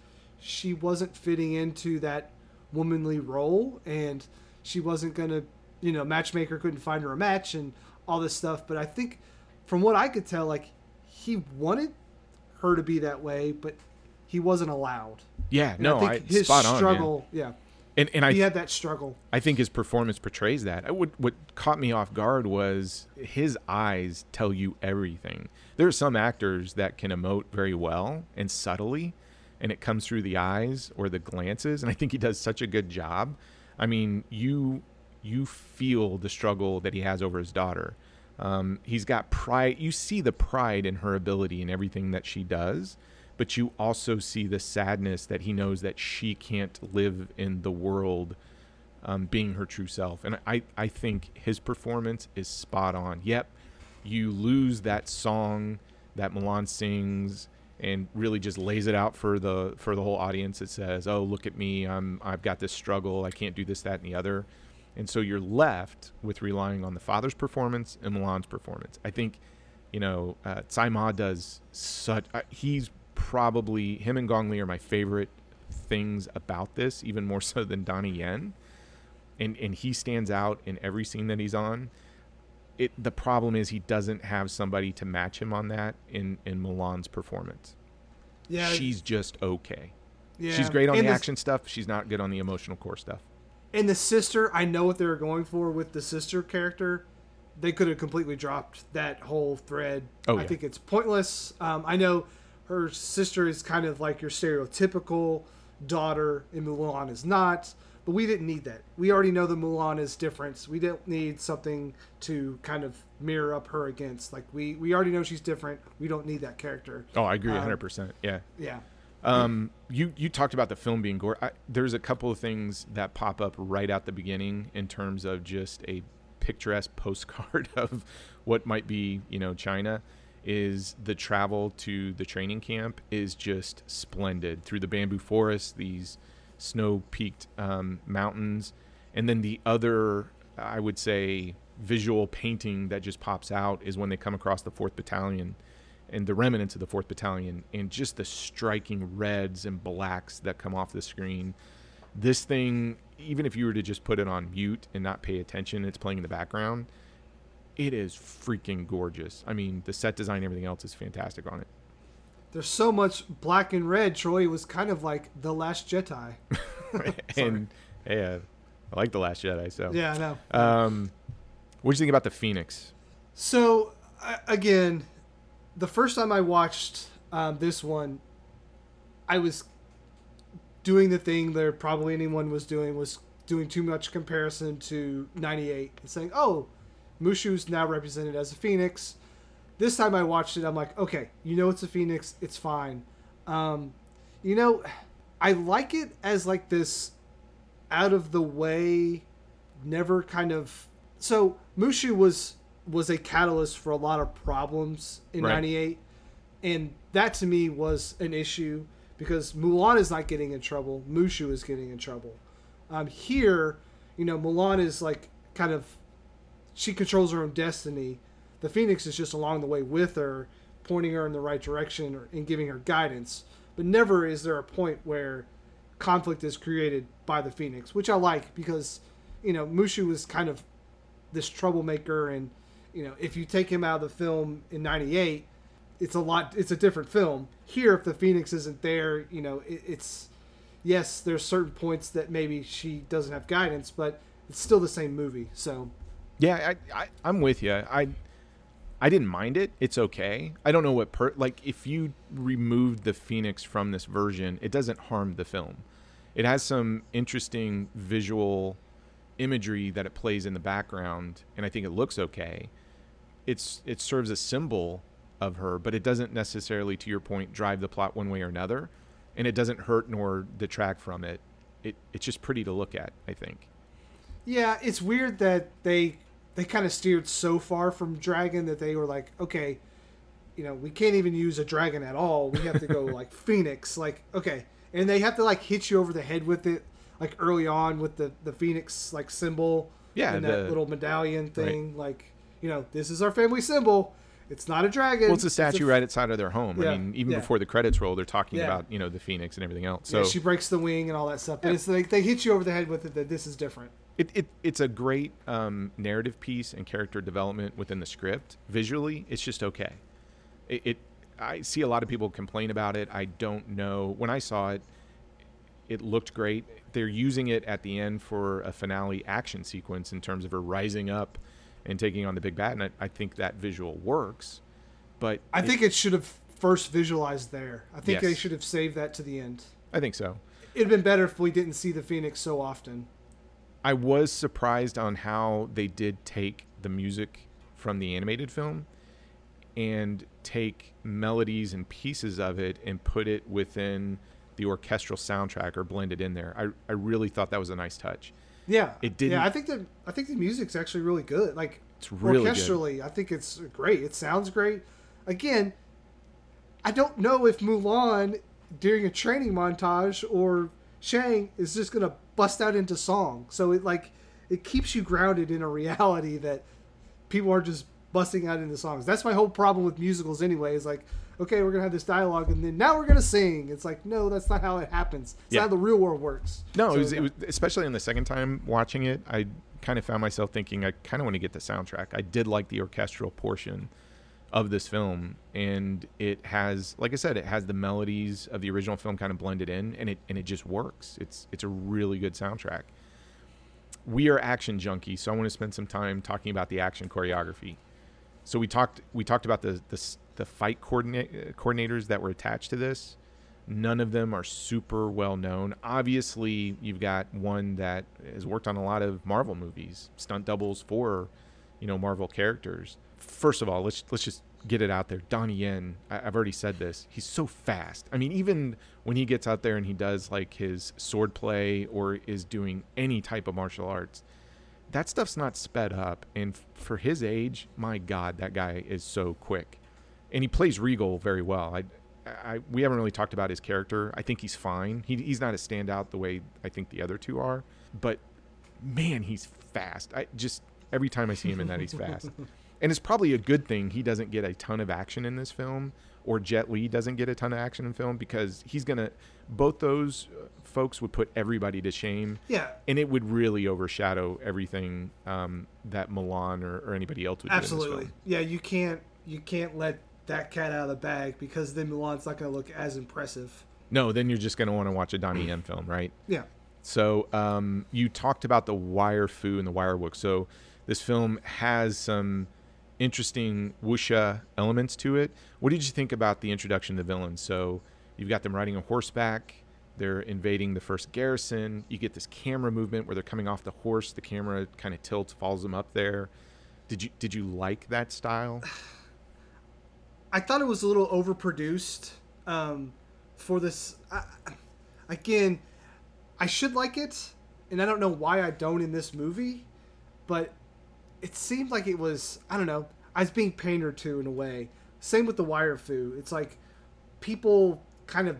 she wasn't fitting into that womanly role, and she wasn't gonna, you know, matchmaker couldn't find her a match and all this stuff. But I think, from what I could tell, like he wanted her to be that way, but he wasn't allowed. Yeah, And no, I I, his spot on. struggle, yeah, And and I he had that struggle. I think his performance portrays that. I would, what caught me off guard was his eyes tell you everything. There are some actors that can emote very well and subtly, and it comes through the eyes or the glances. And I think he does such a good job. I mean, you you feel the struggle that he has over his daughter. Um, he's got pride. You see the pride in her ability and everything that she does, but you also see the sadness that he knows that she can't live in the world um, being her true self. And I, I think his performance is spot on. Yep, you lose that song that Mulan sings and really just lays it out for the for the whole audience. It says, "Oh, look at me! I'm I've got this struggle. I can't do this, that, and the other." And so you're left with relying on the father's performance and Mulan's performance. I think, you know, uh, Tzi Ma does such. Uh, he's probably him and Gong Li are my favorite things about this, even more so than Donnie Yen. And and he stands out in every scene that he's on. It the problem is he doesn't have somebody to match him on that in in Mulan's performance. Yeah, She's just okay. yeah. She's great on And the action stuff. She's not good on the emotional core stuff. And the sister, I know what they were going for with the sister character. They could have completely dropped that whole thread. Oh, I yeah. think it's pointless. Um, I know her sister is kind of like your stereotypical daughter, and Mulan is not. But we didn't need that. We already know that Mulan is different. We don't need something to kind of mirror up her against. Like we, we already know she's different. We don't need that character. Oh, I agree, Um, 100%. Yeah. Yeah. Um, you you talked about the film being gore. I, there's a couple of things that pop up right out the beginning in terms of just a picturesque postcard of what might be, you know, China. Is the travel to the training camp is just splendid. Through the bamboo forest, these snow-peaked um, mountains, and then the other, I would say, visual painting that just pops out is when they come across the Fourth Battalion and the remnants of the fourth battalion and just the striking reds and blacks that come off the screen. This thing even if you were to just put it on mute and not pay attention it's playing in the background it is freaking gorgeous i mean the set design and everything else is fantastic on it There's so much black and red. Troy was kind of like the Last Jedi. and yeah i like the last jedi so Yeah, I know. um what do you think about the phoenix So uh, again, the first time I watched um, this one, I was doing the thing that probably anyone was doing was doing too much comparison to '98 and saying, "Oh, Mushu's now represented as a phoenix." This time I watched it, I'm like, okay, you know it's a phoenix, it's fine. Um, you know, I like it as like this out of the way, never kind of. So Mushu was was a catalyst for a lot of problems in Right. '98, and that to me was an issue because Mulan is not getting in trouble, Mushu is getting in trouble. Um, here, you know, Mulan is like kind of she controls her own destiny. The Phoenix is just along the way with her, pointing her in the right direction or, and giving her guidance. But never is there a point where conflict is created by the Phoenix, which I like because, you know, Mushu was kind of this troublemaker, and you know, if you take him out of the film in '98, it's a lot. It's a different film. Here, if the Phoenix isn't there, you know, it, it's yes, there's certain points that maybe she doesn't have guidance, but it's still the same movie. So Yeah, I, I I'm with you. I I didn't mind it. It's okay. I don't know what per like if you removed the Phoenix from this version, it doesn't harm the film. It has some interesting visual imagery that it plays in the background, and I think it looks okay. It's it serves a symbol of her, but it doesn't necessarily, to your point, drive the plot one way or another, and it doesn't hurt nor detract from it. It it's just pretty to look at. I think. Yeah, it's weird that they they kind of steered so far from dragon that they were like, okay, you know, we can't even use a dragon at all. We have to go like phoenix, like okay, and they have to like hit you over the head with it, like early on with the the phoenix like symbol, Yeah, and that little medallion thing, like you know, this is our family symbol. It's not a dragon. Well, it's a statue f- right outside of their home. Yeah, I mean, even yeah. before the credits roll, they're talking Yeah. about you know the phoenix and everything else. Yeah, So she breaks the wing and all that stuff, but it's like they hit you over the head with it that this is different. It, it it's a great um, narrative piece and character development within the script. Visually, it's just okay. It, it I see a lot of people complain about it. I don't know. When I saw it, it looked great. They're using it at the end for a finale action sequence in terms of her rising up and taking on the big bat, and I, I think that visual works. But I it- think it should have first visualized there. I think Yes. they should have saved that to the end. I think so. It'd been better if we didn't see the Phoenix so often. I was surprised on how they did take the music from the animated film and take melodies and pieces of it and put it within the orchestral soundtrack or blend it in there. I, I really thought that was a nice touch. Yeah, It didn't- Yeah, I think the I think the music's actually really good. Like It's really good. orchestrally, I think it's great. It sounds great. Again, I don't know if Mulan during a training montage or Shang is just gonna bust out into song. So it like it keeps you grounded in a reality that people are just busting out into songs. That's my whole problem with musicals anyway. Is like, okay, we're gonna have this dialogue and then now we're gonna sing. It's like, no, that's not how it happens. It's Yeah. not how the real world works. No, So, it was, yeah. it was especially in the second time watching it. I kind of found myself thinking I kind of want to get the soundtrack. I did like the orchestral portion of this film, and it has, like I said, it has the melodies of the original film kind of blended in, and it and it just works. It's it's a really good soundtrack. We are action junkies, so I want to spend some time talking about the action choreography. So we talked we talked about the the, the fight coordinate, coordinators that were attached to this. None of them are super well known. Obviously, you've got one that has worked on a lot of Marvel movies, stunt doubles for, you know, Marvel characters. First of all, let's let's just get it out there. Donnie Yen, I, I've already said this. He's so fast. I mean, even when he gets out there and he does like his sword play or is doing any type of martial arts, that stuff's not sped up. And for his age, my God, that guy is so quick. And he plays Regal very well. I, I, we haven't really talked about his character. I think he's fine. He, he's not a standout the way I think the other two are. But man, he's fast. I just every time I see him in that, he's fast. And it's probably a good thing he doesn't get a ton of action in this film, or Jet Li doesn't get a ton of action in film because he's gonna. Both those uh, folks would put everybody to shame yeah, and it would really overshadow everything um, that Mulan or, or anybody else would Absolutely. Yeah, you can't you can't let that cat out of the bag because then Mulan's not going to look as impressive. No, then you're just going to want to watch a Donnie Yen film, right? Yeah. So um, you talked about the wire fu and the wire work. So this film has some interesting wuxia elements to it. What did you think about the introduction of the villains? So you've got them riding a horseback. They're invading the first garrison. You get this camera movement where they're coming off the horse. The camera kind of tilts, follows them up there. Did you did you like that style? I thought it was a little overproduced um, for this. I, again, I should like it, and I don't know why I don't in this movie, but it seemed like it was. I don't know. I was being painted to in a way. Same with the wire fu. It's like people kind of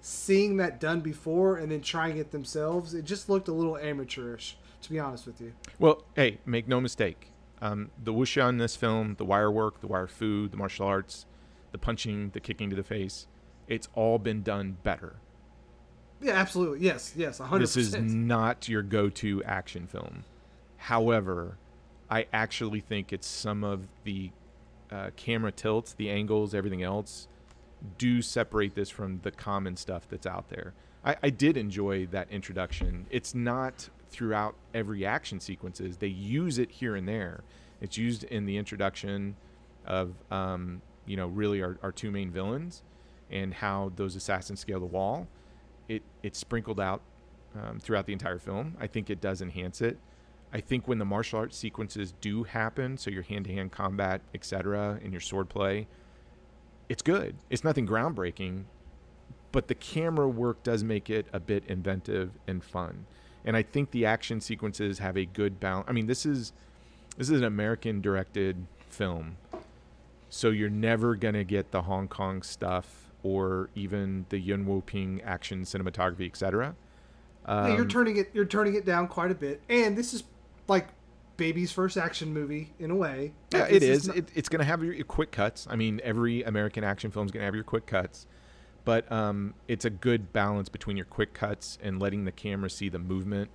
seeing that done before and then trying it themselves. It just looked a little amateurish, to be honest with you. Well, hey, make no mistake. Um, the wuxia in this film, the wire work, the wire fu, the martial arts, the punching, the kicking to the face, it's all been done better. Yeah, absolutely. Yes, yes, a hundred This is not your go-to action film. However, I actually think it's some of the uh, camera tilts, the angles, everything else, do separate this from the common stuff that's out there. I, I did enjoy that introduction. It's not throughout every action sequences. They use it here and there. It's used in the introduction of, um, you know, really our, our two main villains and how those assassins scale the wall. It it's sprinkled out um, throughout the entire film. I think it does enhance it. I think when the martial arts sequences do happen, so your hand-to-hand combat, etc., and your sword play, it's good. It's nothing groundbreaking, but the camera work does make it a bit inventive and fun. And I think the action sequences have a good balance. I mean, this is this is an American directed film. So you're never going to get the Hong Kong stuff or even the Yuen Woo-ping action cinematography, etc. Yeah, you're Um, turning it you're turning it down quite a bit, and this is like baby's first action movie in a way. Yeah, it is. not- it, it's going to have your, your quick cuts. I mean, every American action film is going to have your quick cuts, but um, it's a good balance between your quick cuts and letting the camera see the movement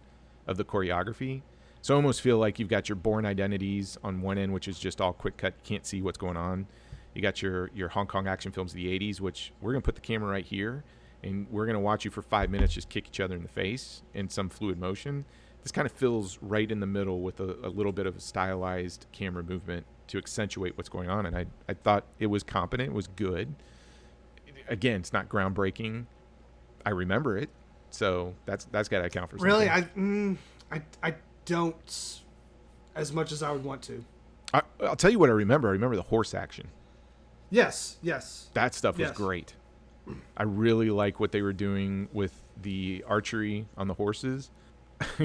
of the choreography. So I almost feel like you've got your Bourne Identities on one end, which is just all quick cut. You can't see what's going on. You got your your Hong Kong action films of the '80s, which we're going to put the camera right here, and we're going to watch you for five minutes just kick each other in the face in some fluid motion. This kind of fills right in the middle with a, a little bit of a stylized camera movement to accentuate what's going on, and I I thought it was competent, it was good. Again, it's not groundbreaking. I remember it, so that's that's got to account for something. really, I mm, I I don't as much as I would want to. I, I'll tell you what I remember. I remember the horse action. Yes, yes. That stuff was great. I really like what they were doing with the archery on the horses.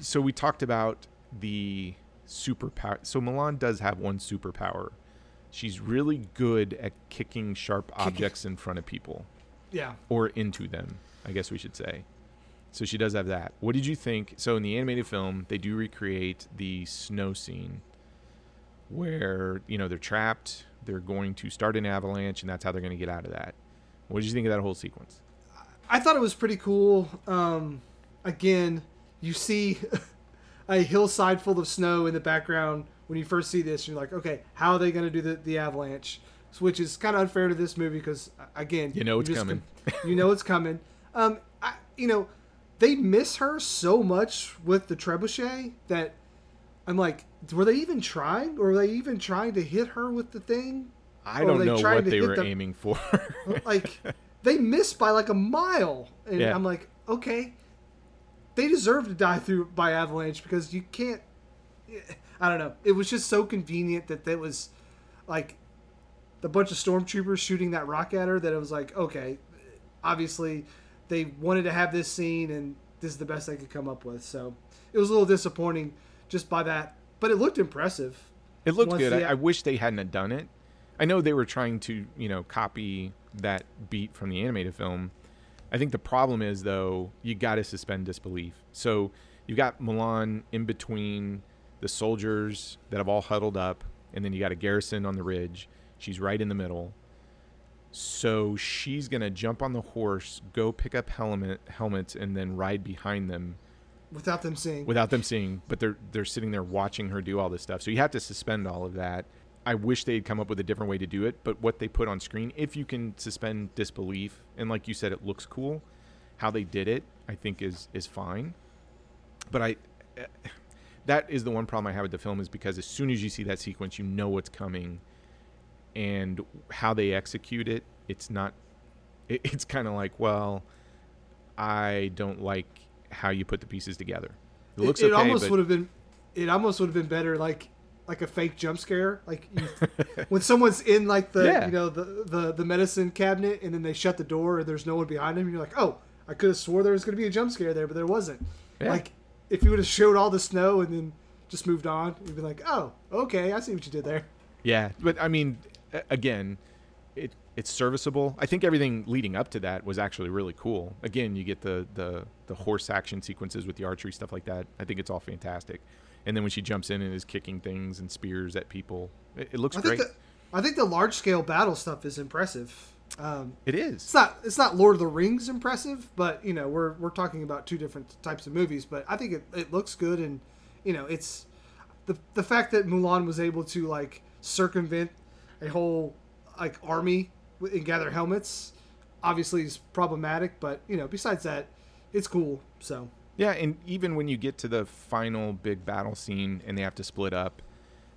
so we talked about the superpower. So Mulan does have one superpower. She's really good at kicking sharp objects in front of people Yeah. or into them, I guess we should say. So she does have that. What did you think? So in the animated film, they do recreate the snow scene where, you know, they're trapped, they're going to start an avalanche, and that's how they're going to get out of that. What did you think of that whole sequence? I thought it was pretty cool. Um, again, you see a hillside full of snow in the background when you first see this. You're like, okay, how are they going to do the, the avalanche? Which is kind of unfair to this movie because, again, You know it's coming. com- you know it's coming. Um, I, you know, they miss her so much with the trebuchet that I'm like, were they even trying, or were they even trying to hit her with the thing? I Or don't know what they were the- aiming for. like they missed by like a mile and Yeah. i'm like okay they deserve to die through by avalanche because you can't i don't know it was just so convenient that that was like the bunch of stormtroopers shooting that rock at her that it was like okay obviously they wanted to have this scene and this is the best they could come up with so it was a little disappointing just by that but it looked impressive It looked good. the- I, I wish they hadn't done it. I know they were trying to, you know, copy that beat from the animated film. I think the problem is though, you got to suspend disbelief. So you've got Mulan in between the soldiers that have all huddled up, and then you got a garrison on the ridge. She's right in the middle. So she's gonna jump on the horse, go pick up helmet helmets, and then ride behind them without them seeing without them seeing, but they're they're sitting there watching her do all this stuff. So you have to suspend all of that. I wish they'd come up with a different way to do it, but what they put on screen, if you can suspend disbelief, and like you said, it looks cool, how they did it, I think is is fine. But I, eh, that is the one problem I have with the film is because as soon as you see that sequence, you know what's coming, and how they execute it, it's not. It, it's kind of like, well, I don't like how you put the pieces together. It looks it, it okay, almost would have been it almost would have been better like like a fake jump scare like you, when someone's in like the Yeah. you know the, the the medicine cabinet and then they shut the door and there's no one behind them you're like oh i could have swore there was going to be a jump scare there but there wasn't Yeah. like if you would have showed all the snow and then just moved on you'd be like oh okay i see what you did there Yeah, but I mean, again, it it's serviceable. I think everything leading up to that was actually really cool. Again, you get the the the horse action sequences with the archery stuff like that. I think it's all fantastic. And then when she jumps in and is kicking things and spears at people, it, it looks i great. think the i think the large scale battle stuff is impressive um it it's not it's not Lord of the Rings impressive, but you know we're we're talking about two different types of movies. But I think it, it looks good, and you know it's the the fact that Mulan was able to like circumvent a whole like army and gather helmets, obviously is problematic. But you know besides that, it's cool. So Yeah, and even when you get to the final big battle scene and they have to split up,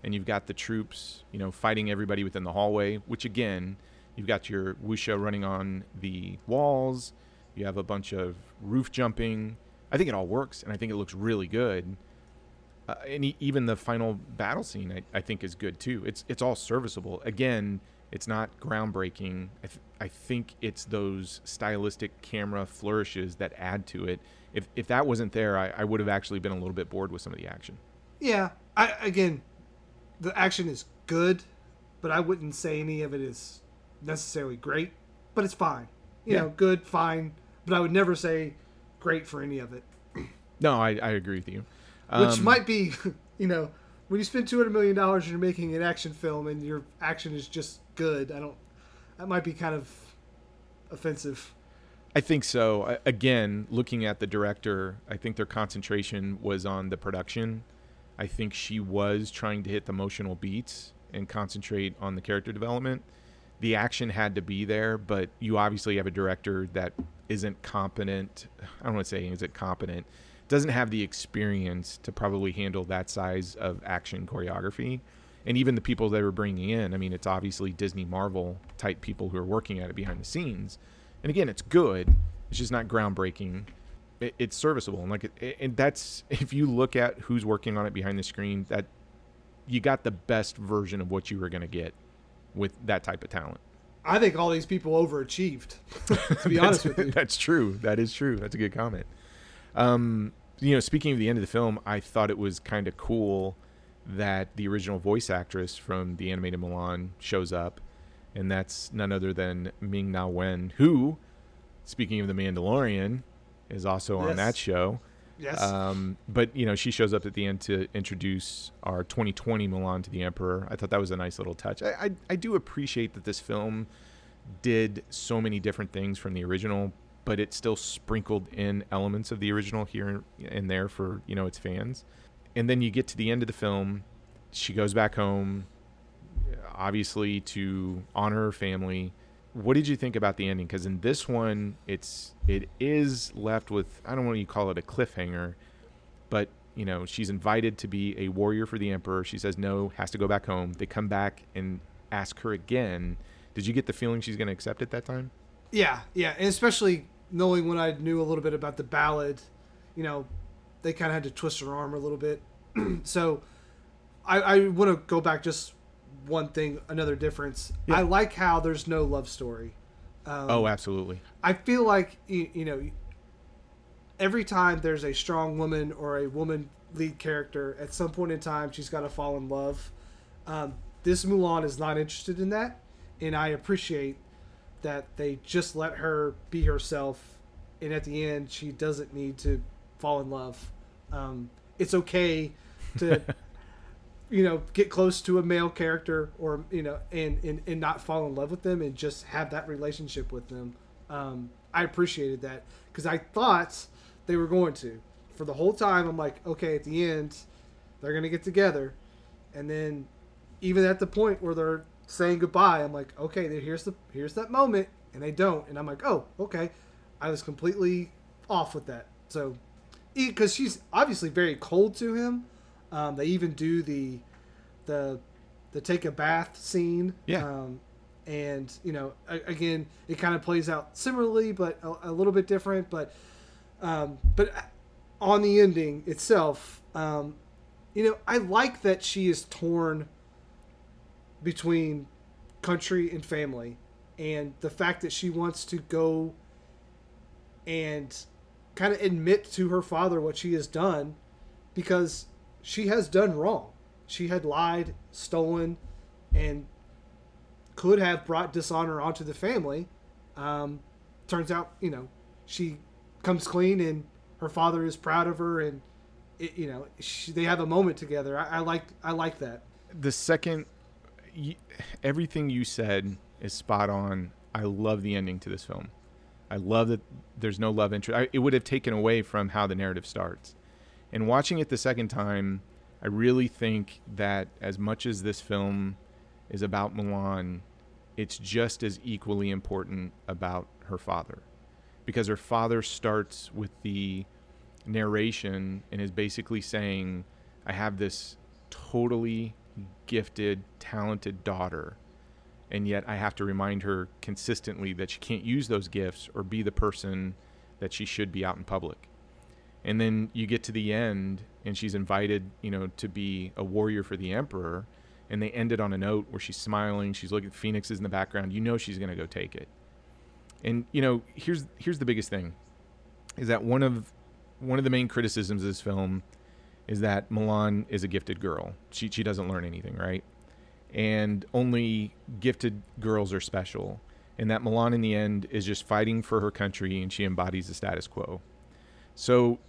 and you've got the troops, you know, fighting everybody within the hallway, which again, you've got your wuxia running on the walls, you have a bunch of roof jumping. I think it all works, and I think it looks really good. Uh, and e- even the final battle scene, I, I think, is good too. It's it's all serviceable. Again, it's not groundbreaking. I, th- I think it's those stylistic camera flourishes that add to it. If if that wasn't there, I, I would have actually been a little bit bored with some of the action. yeah, I again, the action is good, but I wouldn't say any of it is necessarily great. But it's fine. You Yeah. know, good, fine. But I would never say great for any of it. No, I, I agree with you. which Um, might be, you know, when you spend two hundred million dollars and you're making an action film and your action is just good. I don't. That might be kind of offensive. I think so. I- Again, looking at the director, I think their concentration was on the production. I think she was trying to hit the emotional beats and concentrate on the character development. The action had to be there, but you obviously have a director that isn't competent. I don't want to say isn't competent, doesn't have the experience to probably handle that size of action choreography. And even the people they were bringing in, I mean, it's obviously Disney Marvel type people who are working at it behind the scenes. And again, it's good. It's just not groundbreaking. it, it's serviceable and like it, and that's if you look at who's working on it behind the screen that you got the best version of what you were going to get with that type of talent I think all these people overachieved. to be honest with you, that's true that is true that's a good comment um you know speaking of the end of the film i thought it was kind of cool that the original voice actress from the animated Mulan shows up and that's none other than Ming Na Wen who speaking of the Mandalorian is also on that show yes, Um, but you know, she shows up at the end to introduce our 2020 Mulan to the Emperor. I thought that was a nice little touch. I, I, I do appreciate that this film did so many different things from the original, but it still sprinkled in elements of the original here and there for you know its fans. And then you get to the end of the film, she goes back home, obviously to honor her family. What did you think about the ending? Because in this one, it's it is left with I don't want to call it a cliffhanger, but you know she's invited to be a warrior for the emperor. She says no, has to go back home. They come back and ask her again. Did you get the feeling she's going to accept it that time? yeah, yeah, and especially knowing when I knew a little bit about the ballad, you know, they kind of had to twist her arm a little bit. so, I, I want to go back just one thing, another difference. Yeah. I like how there's no love story. Um, oh, absolutely. I feel like you, you know every time there's a strong woman or a woman lead character, at some point in time she's got to fall in love. Um, this Mulan is not interested in that, and I appreciate that they just let her be herself, and at the end she doesn't need to fall in love. Um, it's okay to you know get close to a male character or you know and, and and not fall in love with them and just have that relationship with them um, i appreciated that because i thought they were going to. For the whole time i'm like okay at the end they're gonna get together. And then even at the point where they're saying goodbye i'm like okay here's the here's that moment and they don't. And i'm like oh okay. I was completely off with that. So because she's obviously very cold to him um, they even do the the the take a bath scene. Yeah. Um, and you know, a- again, it kind of plays out similarly, but a, a little bit different. But um, but on the ending itself, um, you know, I like that she is torn between country and family, and the fact that she wants to go and kind of admit to her father what she has done because she has done wrong. She had lied, stolen, and could have brought dishonor onto the family. Um, turns out, you know, she comes clean, and her father is proud of her, and it, you know, she, they have a moment together. I, I like, I like that. the second everything you said is spot on i love the ending to this film i love that there's no love interest I, it would have taken away from how the narrative starts and watching it the second time i really think that as much as this film is about mulan it's just as equally important about her father because her father starts with the narration and is basically saying i have this totally gifted, talented daughter, and yet I have to remind her consistently that she can't use those gifts or be the person that she should be out in public. And then you get to the end, and she's invited, you know, to be a warrior for the emperor, and they end it on a note where she's smiling, she's looking at phoenixes in the background. You know she's going to go take it. And you know, here's here's the biggest thing, is that one of one of the main criticisms of this film is that Mulan is a gifted girl. She she doesn't learn anything, right? And only gifted girls are special. And that Mulan in the end is just fighting for her country and she embodies the status quo. So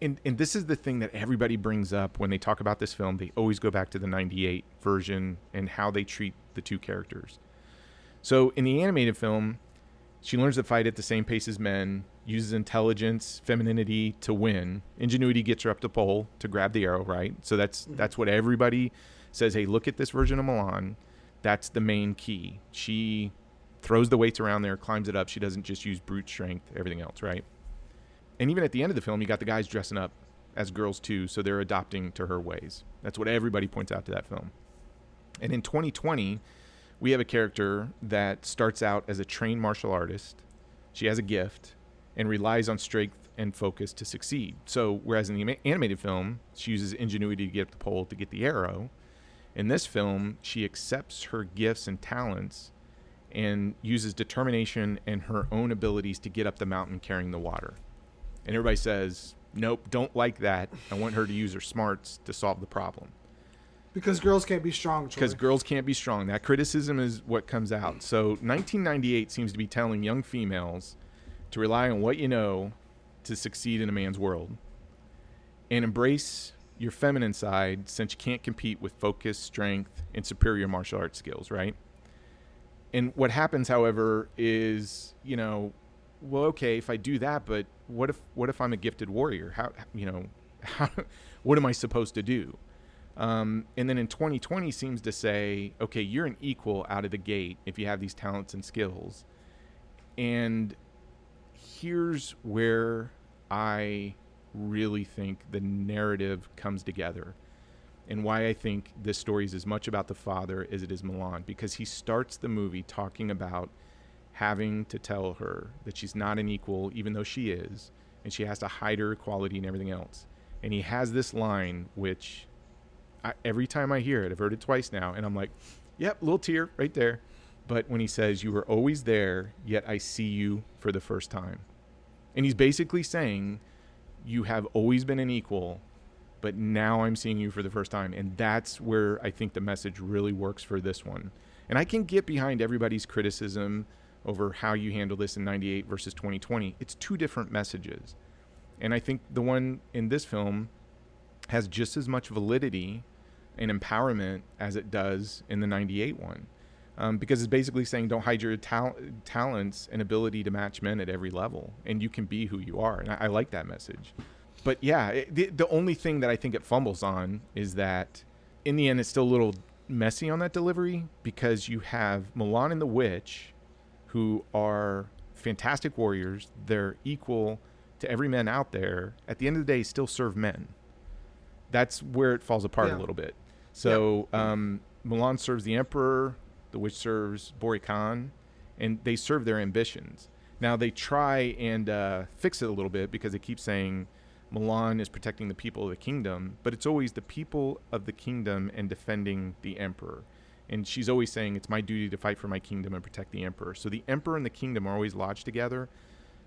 and and this is the thing that everybody brings up when they talk about this film. They always go back to the 98 version and how they treat the two characters. So in the animated film, she learns to fight at the same pace as men, uses intelligence, femininity to win. Ingenuity gets her up the pole to grab the arrow, right? So that's mm-hmm. that's what everybody says, "Hey, look at this version of Mulan. That's the main key. She throws the weights around there, climbs it up. She doesn't just use brute strength, everything else, right?" And even at the end of the film, you got the guys dressing up as girls too, so they're adopting to her ways. That's what everybody points out to that film. And in 2020, we have a character that starts out as a trained martial artist. She has a gift and relies on strength and focus to succeed. So whereas in the animated film, she uses ingenuity to get up the pole to get the arrow, in this film, she accepts her gifts and talents and uses determination and her own abilities to get up the mountain carrying the water. And everybody says, "Nope, don't like that. I want her to use her smarts to solve the problem." Because girls can't be strong. Troy. because girls can't be strong. That criticism is what comes out. So 1998 seems to be telling young females to rely on what you know to succeed in a man's world and embrace your feminine side since you can't compete with focus, strength, and superior martial arts skills, right? And what happens, however, is, you know, well, okay, if I do that, but what if what if I'm a gifted warrior? How you know, how, what am I supposed to do? Um, and then in 2020 seems to say, okay, you're an equal out of the gate if you have these talents and skills. And here's where I really think the narrative comes together and why I think this story is as much about the father as it is Mulan because he starts the movie talking about having to tell her that she's not an equal even though she is and she has to hide her equality and everything else. And he has this line which I, every time I hear it, I've heard it twice now, and I'm like, yep, little tear right there. But when he says, You were always there, yet I see you for the first time. And he's basically saying, You have always been an equal, but now I'm seeing you for the first time. And that's where I think the message really works for this one. And I can get behind everybody's criticism over how you handle this in 98 versus 2020. It's two different messages. And I think the one in this film has just as much validity and empowerment as it does in the 98 one. Um, because it's basically saying don't hide your tal- talents and ability to match men at every level, and you can be who you are. And I, I like that message. But yeah, it, the, the only thing that I think it fumbles on is that in the end, it's still a little messy on that delivery because you have Mulan and the Witch, who are fantastic warriors. They're equal to every man out there. At the end of the day, still serve men. That's where it falls apart Yeah. a little bit. So um, Mulan serves the emperor, the witch serves Bori Khan, and they serve their ambitions. Now they try and uh, fix it a little bit because they keep saying Mulan is protecting the people of the kingdom, but it's always the people of the kingdom and defending the emperor. And she's always saying it's my duty to fight for my kingdom and protect the emperor. So the emperor and the kingdom are always lodged together.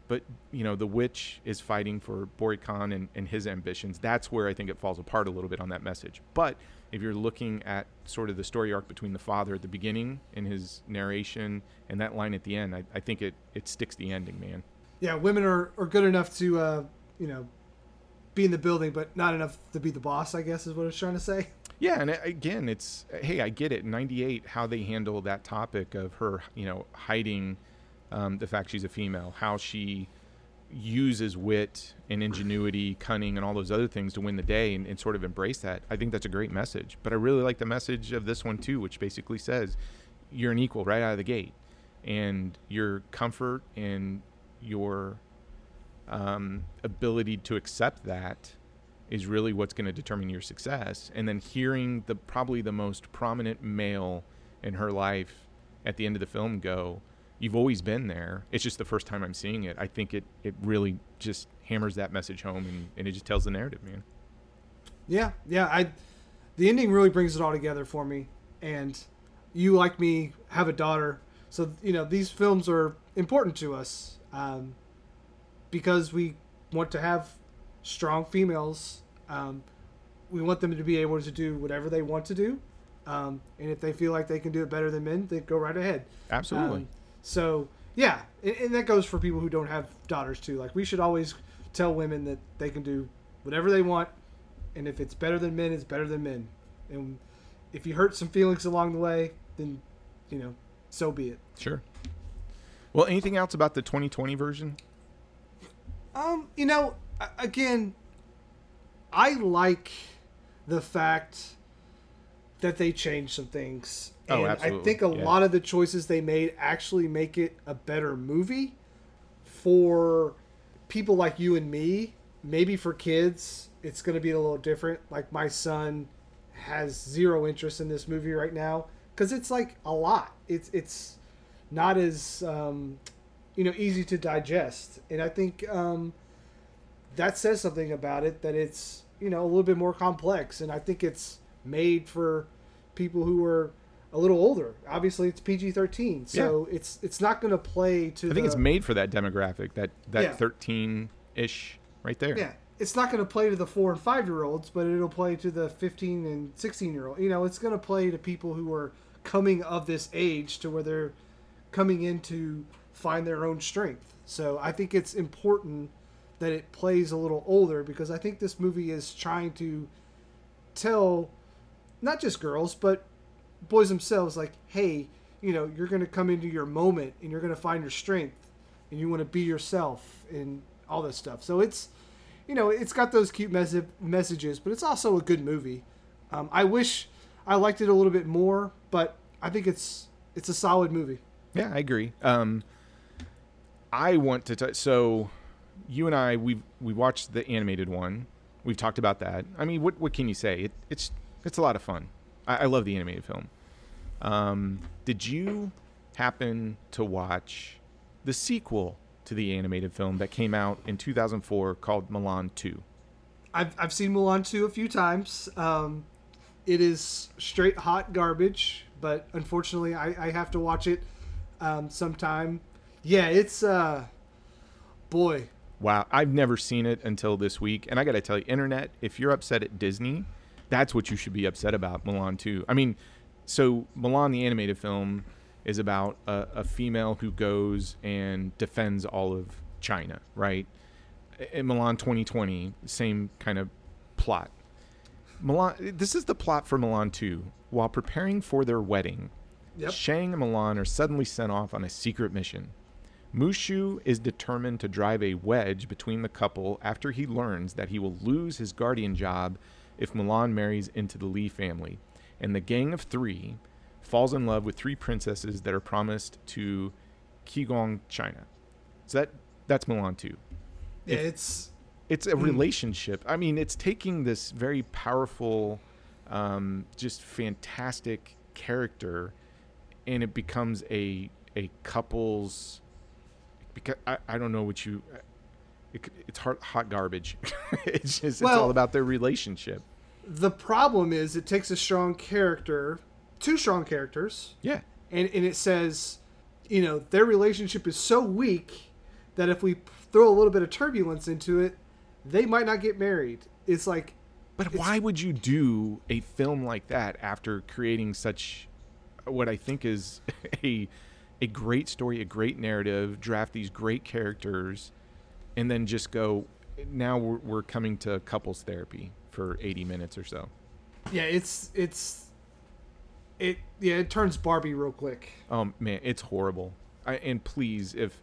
But you know the witch is fighting for Bori Khan and, and his ambitions. That's where I think it falls apart a little bit on that message. But if you're looking at sort of the story arc between the father at the beginning in his narration and that line at the end, I, I think it, it sticks the ending, man. yeah, women are, are good enough to, uh, you know, be in the building, but not enough to be the boss. I guess is what I trying to say. Yeah, and uh, again, it's hey, I get it. '98, how they handle that topic of her, you know, hiding um, the fact she's a female, how she uses wit and ingenuity, cunning, and all those other things to win the day, and, and sort of embrace that. I think that's a great message. But I really like the message of this one too, which basically says you're an equal right out of the gate, and your comfort and your um, ability to accept that is really what's going to determine your success. And then hearing the probably the most prominent male in her life at the end of the film go, "You've always been there. It's just the first time I'm seeing it." I think it it really just hammers that message home, and, and it just tells the narrative, man. Yeah, yeah. I the ending really brings it all together for me. And you, like me, have a daughter, so you know these films are important to us um, because we want to have strong females. Um, we want them to be able to do whatever they want to do, um, and if they feel like they can do it better than men, then go right ahead. Absolutely. Um, so yeah, and, and that goes for people who don't have daughters too. Like we should always tell women that they can do whatever they want, and if it's better than men, it's better than men. And if you hurt some feelings along the way, then you know, so be it. Sure. Well, anything else about the 2020 version? Um, you know, a- again, I like the fact that they changed some things. Oh, And I think a yeah. lot of the choices they made actually make it a better movie for people like you and me. Maybe for kids, it's going to be a little different. Like my son has zero interest in this movie right now because it's like a lot. It's it's not as um, you know easy to digest, and I think um, that says something about it that it's you know a little bit more complex, and I think it's made for people who are a little older. Obviously, it's PG thirteen, so it's it's not going to play to. I think the, it's made for that demographic, that that Yeah. 13 ish right there. Yeah, it's not going to play to the four and five year olds, but it'll play to the fifteen and sixteen year old. You know, it's going to play to people who are coming of this age to where they're coming in to find their own strength. So I think it's important that it plays a little older because I think this movie is trying to tell not just girls but boys themselves like, hey, you know, you're going to come into your moment and you're going to find your strength and you want to be yourself and all this stuff. So it's, you know, it's got those cute mes- messages, but it's also a good movie. Um, I wish I liked it a little bit more, but I think it's it's a solid movie. Yeah, I agree. Um, I want to. T- so, you and I, we we watched the animated one. We've talked about that. I mean, what what can you say? It, it's it's a lot of fun. I, I love the animated film. Um, did you happen to watch the sequel to the animated film that came out in 2004 called Mulan 2? I've I've seen Mulan two a few times. Um, it is straight hot garbage, but unfortunately, I, I have to watch it um, sometime. Yeah, it's uh, boy, Wow, I've never seen it until this week, and I got to tell you, internet, if you're upset at Disney, that's what you should be upset about. Mulan too. I mean, so Mulan, the animated film, is about a, a female who goes and defends all of China, right? In Mulan 2020, same kind of plot. Mulan, this is the plot for Mulan 2. While preparing for their wedding, Yep. Shang and Mulan are suddenly sent off on a secret mission. Mushu is determined to drive a wedge between the couple after he learns that he will lose his guardian job if Mulan marries into the Li family. And the gang of three falls in love with three princesses that are promised to Qigong, China. So that that's Mulan too. yeah, it's It's a relationship. I mean, it's taking this very powerful, um, just fantastic character, and it becomes a a couple's. Because I, I don't know what you. It, it's hot, hot garbage. it's just it's all about their relationship. the problem is it takes a strong character, two strong characters, Yeah. and, and it says, you know, their relationship is so weak that if we throw a little bit of turbulence into it, they might not get married. It's like, But It's- why would you do a film like that after creating such what I think is a a great story, a great narrative, draft these great characters, and then just go now we're, we're coming to couples therapy for 80 minutes or so. yeah, it's it's it yeah, it turns Barbie real quick. Um man, it's horrible. I, and please if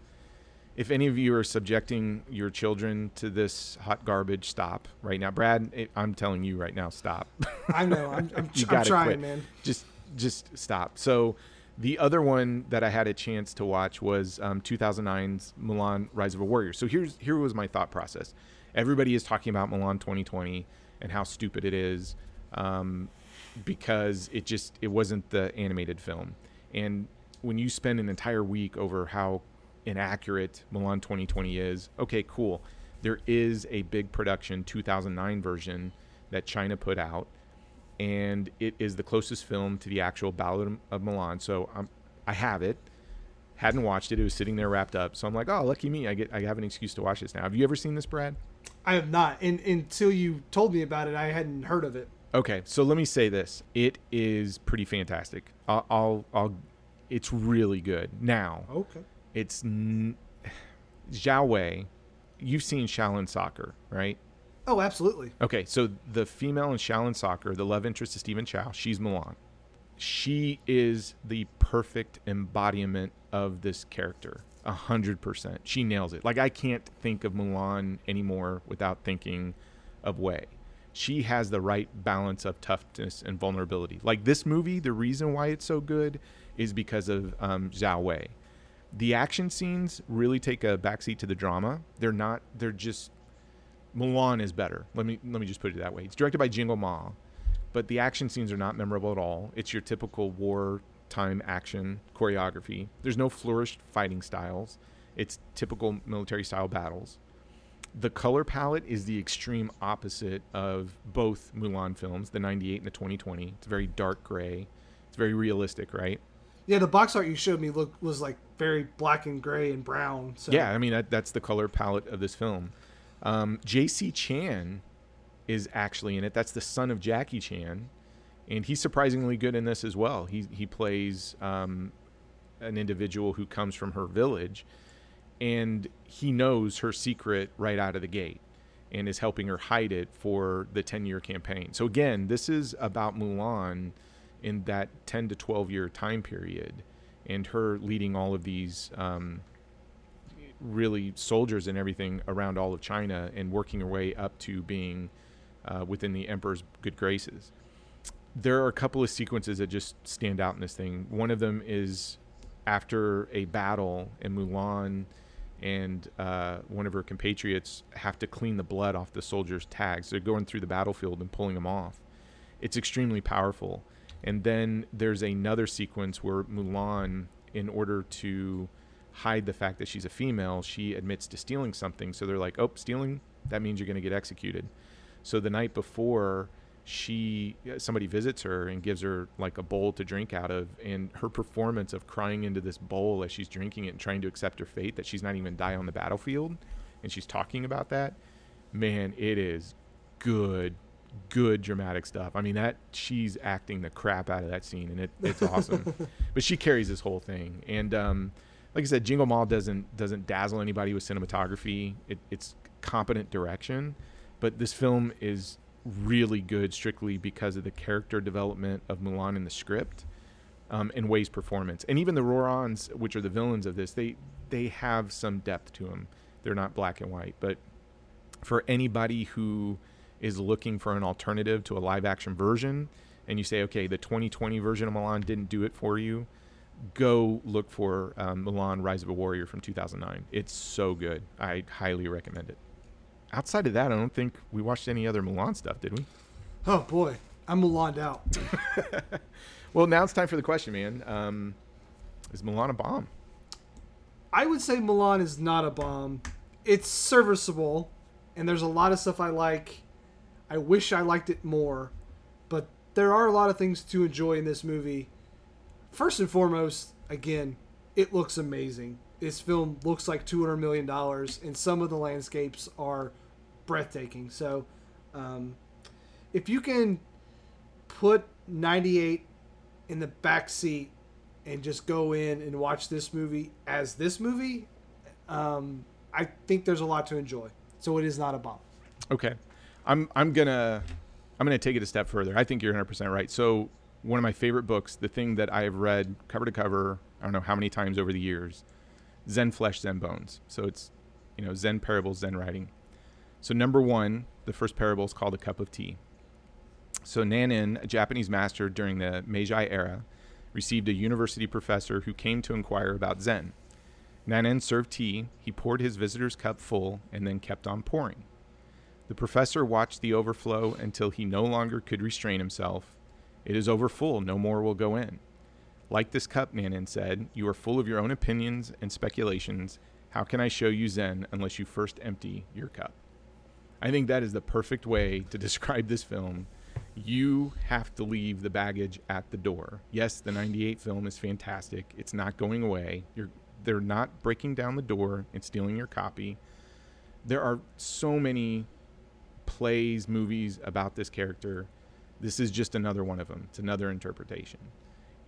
if any of you are subjecting your children to this hot garbage, stop right now. Brad, it, I'm telling you right now, stop. I know, I'm I'm, You I'm trying, quit. man. just just stop. So the other one that I had a chance to watch was um, 2009's Mulan Rise of a Warrior. So here's here was my thought process. Everybody is talking about Mulan 2020 and how stupid it is um, because it just it wasn't the animated film. And when you spend an entire week over how inaccurate Mulan 2020 is, okay, cool. There is a big production 2009 version that China put out and it is the closest film to the actual Ballad of Mulan. So um, I have it. Hadn't watched it. It was sitting there wrapped up. So I'm like, oh, lucky me. I get I have an excuse to watch this now. Have you ever seen this, Brad? I have not, and until you told me about it, I hadn't heard of it. Okay, so let me say this: it is pretty fantastic. I'll, I'll, I'll it's really good. Now, Okay. it's n- Zhao Wei. You've seen Shaolin Soccer, right? Oh, absolutely. Okay, so the female in Shaolin Soccer, the love interest of Stephen Chow, she's Mulan. She is the perfect embodiment of this character. A hundred percent. She nails it. Like I can't think of Mulan anymore without thinking of Wei. She has the right balance of toughness and vulnerability. Like this movie, the reason why it's so good is because of um, Zhao Wei. The action scenes really take a backseat to the drama. They're not. They're just Mulan is better. Let me let me just put it that way. It's directed by Jingle Ma, but the action scenes are not memorable at all. It's your typical wartime action choreography. There's no flourished fighting styles. It's typical military style battles. the color palette is the extreme opposite of both Mulan films, the 98 and the 2020. It's very dark gray. It's very realistic, right? Yeah, the box art you showed me look was like very black and gray and brown. So Yeah, I mean that, that's the color palette of this film. Um, Jaycee Chan is actually in it. That's the son of Jackie Chan, and he's surprisingly good in this as well. He he plays um, an individual who comes from her village, and he knows her secret right out of the gate, and is helping her hide it for the ten year campaign. So again, this is about Mulan in that ten to twelve year time period, and her leading all of these. Um, really soldiers and everything around all of China and working her way up to being uh, within the emperor's good graces. There are a couple of sequences that just stand out in this thing. One of them is after a battle, and Mulan and uh, one of her compatriots have to clean the blood off the soldiers' tags. They're going through the battlefield and pulling them off. It's extremely powerful. And then there's another sequence where Mulan, in order to hide the fact that she's a female, she admits to stealing something. So they're like, "Oh, stealing? That means you're going to get executed." So the night before, she somebody visits her and gives her like a bowl to drink out of, and her performance of crying into this bowl as she's drinking it and trying to accept her fate that she's not even die on the battlefield, and she's talking about that. Man, it is good, good dramatic stuff. I mean that she's acting the crap out of that scene, and it, it's awesome. but she carries this whole thing, and um, like I said, Jingle Ma doesn't doesn't dazzle anybody with cinematography. It, it's competent direction, but this film is really good strictly because of the character development of Mulan in the script, um, and Wei's performance, and even the Rourans, which are the villains of this, they they have some depth to them. They're not black and white, but for anybody who is looking for an alternative to a live action version, and you say, okay, the 2020 version of Mulan didn't do it for you go look for um, Mulan Rise of a Warrior from 2009. It's so good. I highly recommend it. Outside of that, I don't think we watched any other Mulan stuff, did we? Oh boy, I'm Mulan'd out. Well, now it's time for the question, man. Um, is Mulan a bomb? I would say Mulan is not a bomb. It's serviceable, and there's a lot of stuff I like. I wish I liked it more, but there are a lot of things to enjoy in this movie. First and foremost, again, it looks amazing. This film looks like $200 million, and some of the landscapes are breathtaking. So, um, if you can put 98 in the back seat and just go in and watch this movie as this movie, um, I think there's a lot to enjoy. So it is not a bomb. Okay, I'm I'm gonna I'm gonna take it a step further. I think you're 100 percent right. So one of my favorite books, the thing that I have read cover to cover, I don't know how many times over the years, Zen Flesh, Zen Bones. So it's you know Zen parables, Zen writing. So number one, the first parable is called a cup of tea. So Nanin, a Japanese master during the Meiji era, received a university professor who came to inquire about Zen. Nanin served tea, he poured his visitor's cup full, and then kept on pouring. The professor watched the overflow until he no longer could restrain himself. It is over full, no more will go in. Like this cup, Nanin said, you are full of your own opinions and speculations. How can I show you Zen unless you first empty your cup? I think that is the perfect way to describe this film. You have to leave the baggage at the door. Yes, the 98 film is fantastic. It's not going away. You're they're not breaking down the door and stealing your copy. There are so many plays, movies about this character. This is just another one of them. It's another interpretation.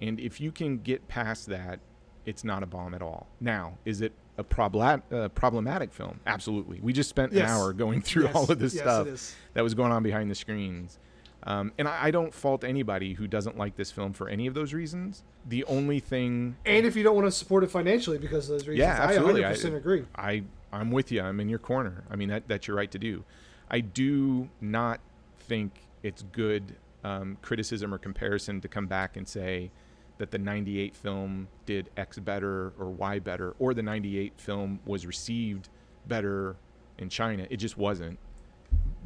And if you can get past that, it's not a bomb at all. Now, is it a probla- uh, problematic film? Absolutely. We just spent Yes. an hour going through Yes. all of this Yes, stuff that was going on behind the screens. Um, and I, I don't fault anybody who doesn't like this film for any of those reasons. The only thing And if you don't want to support it financially because of those reasons, yeah, absolutely. I 100% agree. I I'm with you. I'm in your corner. I mean that that's your right to do. I do not think it's good um, criticism or comparison to come back and say that the 98 film did X better or Y better or the 98 film was received better in China. It just wasn't.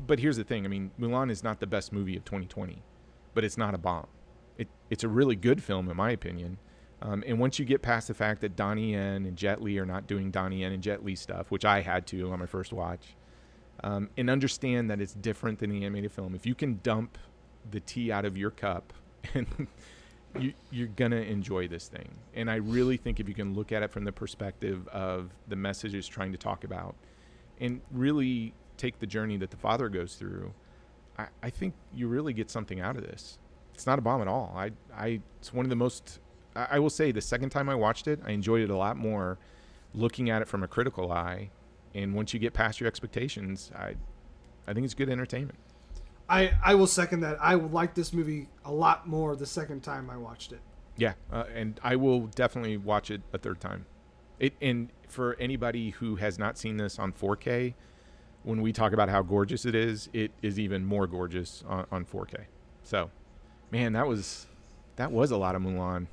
But here's the thing. I mean, Mulan is not the best movie of 2020, but it's not a bomb. It, it's a really good film, in my opinion. Um, and once you get past the fact that Donnie Yen and Jet Li are not doing Donnie Yen and Jet Li stuff, which I had to on my first watch, um, and understand that it's different than the animated film. If you can dump the tea out of your cup, and you, you're gonna enjoy this thing. And I really think if you can look at it from the perspective of the message it's trying to talk about, and really take the journey that the father goes through, I, I think you really get something out of this. It's not a bomb at all. I, I, it's one of the most. I, I will say the second time I watched it, I enjoyed it a lot more, looking at it from a critical eye. And once you get past your expectations, I, I think it's good entertainment. I I will second that. I like this movie a lot more the second time I watched it. Yeah, uh, and I will definitely watch it a third time. It and for anybody who has not seen this on 4K, when we talk about how gorgeous it is, it is even more gorgeous on, on 4K. So, man, that was that was a lot of Mulan.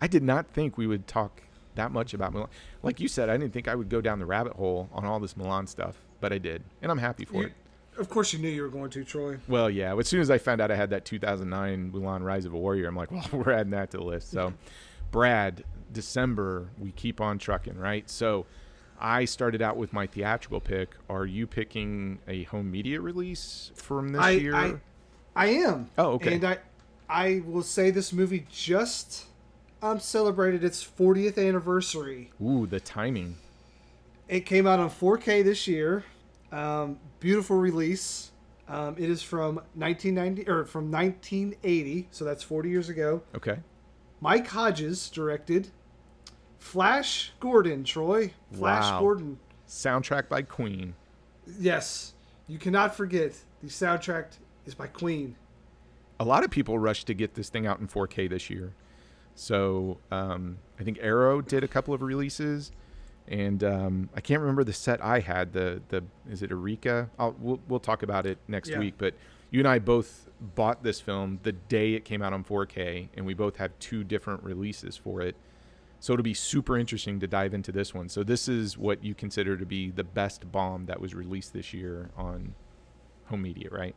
I did not think we would talk that much about Mulan. Like you said, I didn't think I would go down the rabbit hole on all this Mulan stuff, but I did, and I'm happy for You- it. Of course, you knew you were going to, Troy. Well, yeah. As soon as I found out I had that 2009 Mulan Rise of a Warrior, I'm like, well, we're adding that to the list. So, Brad, December, we keep on trucking, right? So, I started out with my theatrical pick. Are you picking a home media release from this I, year? I I am. Oh, okay. And I I will say this movie just um celebrated its 40th anniversary. Ooh, the timing. It came out on 4K this year. Um, beautiful release. Um, it is from 1990 or from 1980, so that's 40 years ago. Okay. Mike Hodges directed. Flash Gordon, Troy. Flash Wow. Gordon. Soundtrack by Queen. Yes, you cannot forget the soundtrack is by Queen. a lot of people rushed to get this thing out in 4K this year. So um, I think Arrow did a couple of releases, and um, I can't remember the set I had. The the is it Eureka? I'll, we'll we'll talk about it next Yeah. week. But you and I both bought this film the day it came out on 4K, and we both had two different releases for it. So it'll be super interesting to dive into this one. So this is what you consider to be the best bomb that was released this year on home media, right?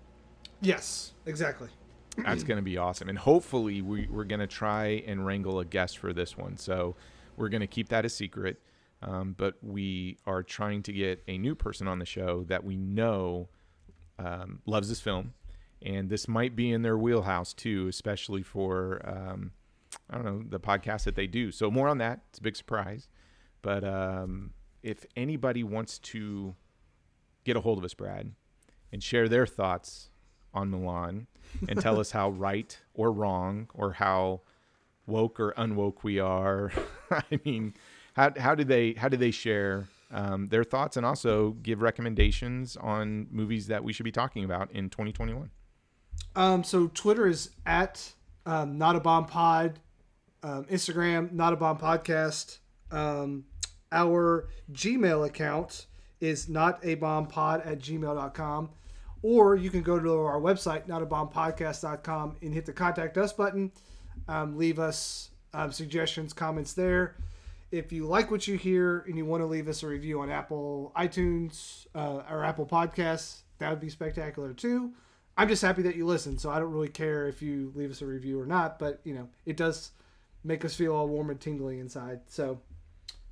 Yes, exactly. That's going to be awesome. And hopefully, we, we're going to try and wrangle a guest for this one. So we're going to keep that a secret. Um, but we are trying to get a new person on the show that we know um, loves this film. And this might be in their wheelhouse too, especially for, um, I don't know, the podcast that they do. So more on that. It's a big surprise. But um, if anybody wants to get a hold of us, Brad, and share their thoughts on Mulan and tell us how right or wrong or how woke or unwoke we are. I mean, how how do they how do they share um, their thoughts and also give recommendations on movies that we should be talking about in 2021? Um, so Twitter is at um, not a bomb pod, um, Instagram not a bomb podcast. Um, our Gmail account is not a bomb pod at gmail.com. Or you can go to our website, notabombpodcast.com, and hit the contact us button. Um, leave us suggestions, comments there. If you like what you hear and you want to leave us a review on Apple iTunes uh, or Apple Podcasts, that would be spectacular too. I'm just happy that you listen, so I don't really care if you leave us a review or not, but you know, it does make us feel all warm and tingling inside. So,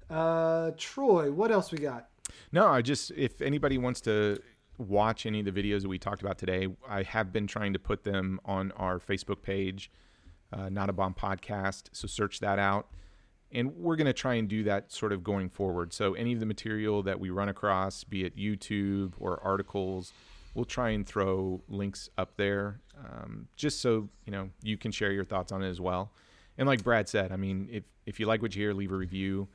uh, Troy, what else we got? No, I just if anybody wants to watch any of the videos that we talked about today, I have been trying to put them on our Facebook page, uh, Not a Bomb Podcast. So search that out, and we're going to try and do that sort of going forward. So any of the material that we run across, be it YouTube or articles, we'll try and throw links up there, um, just so you know you can share your thoughts on it as well. And like Brad said, I mean, if if you like what you hear, leave a review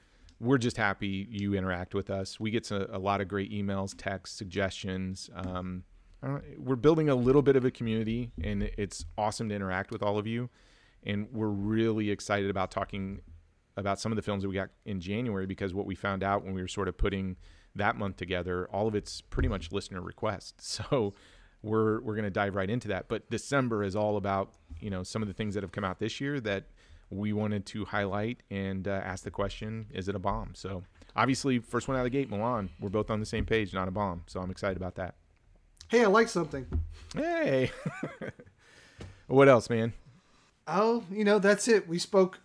we're just happy you interact with us. We get a, a lot of great emails, texts, suggestions. Um, we're building a little bit of a community, and it's awesome to interact with all of you. And we're really excited about talking about some of the films that we got in January because what we found out when we were sort of putting that month together, all of it's pretty much listener requests. So we're we're going to dive right into that. But December is all about you know some of the things that have come out this year that we wanted to highlight and uh, ask the question is it a bomb so obviously first one out of the gate mulan we're both on the same page not a bomb so i'm excited about that Hey, I like something. hey what else man Oh, you know, that's it. We spoke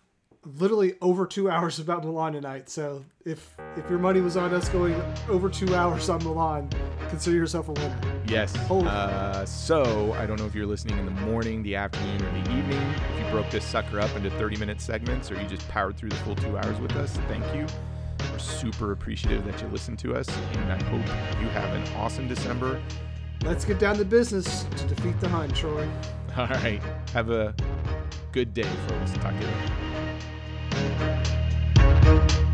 literally over two hours about Mulan tonight. So if if your money was on us going over two hours on Mulan, consider yourself a winner. Yes. Holy. Uh, so I don't know if you're listening in the morning, the afternoon, or the evening. If you broke this sucker up into 30 minute segments, or you just powered through the full two hours with us, thank you. We're super appreciative that you listened to us, and I hope you have an awesome December. Let's get down to business to defeat the Hun, Troy. All right. Have a good day, folks. Talk to you later. Música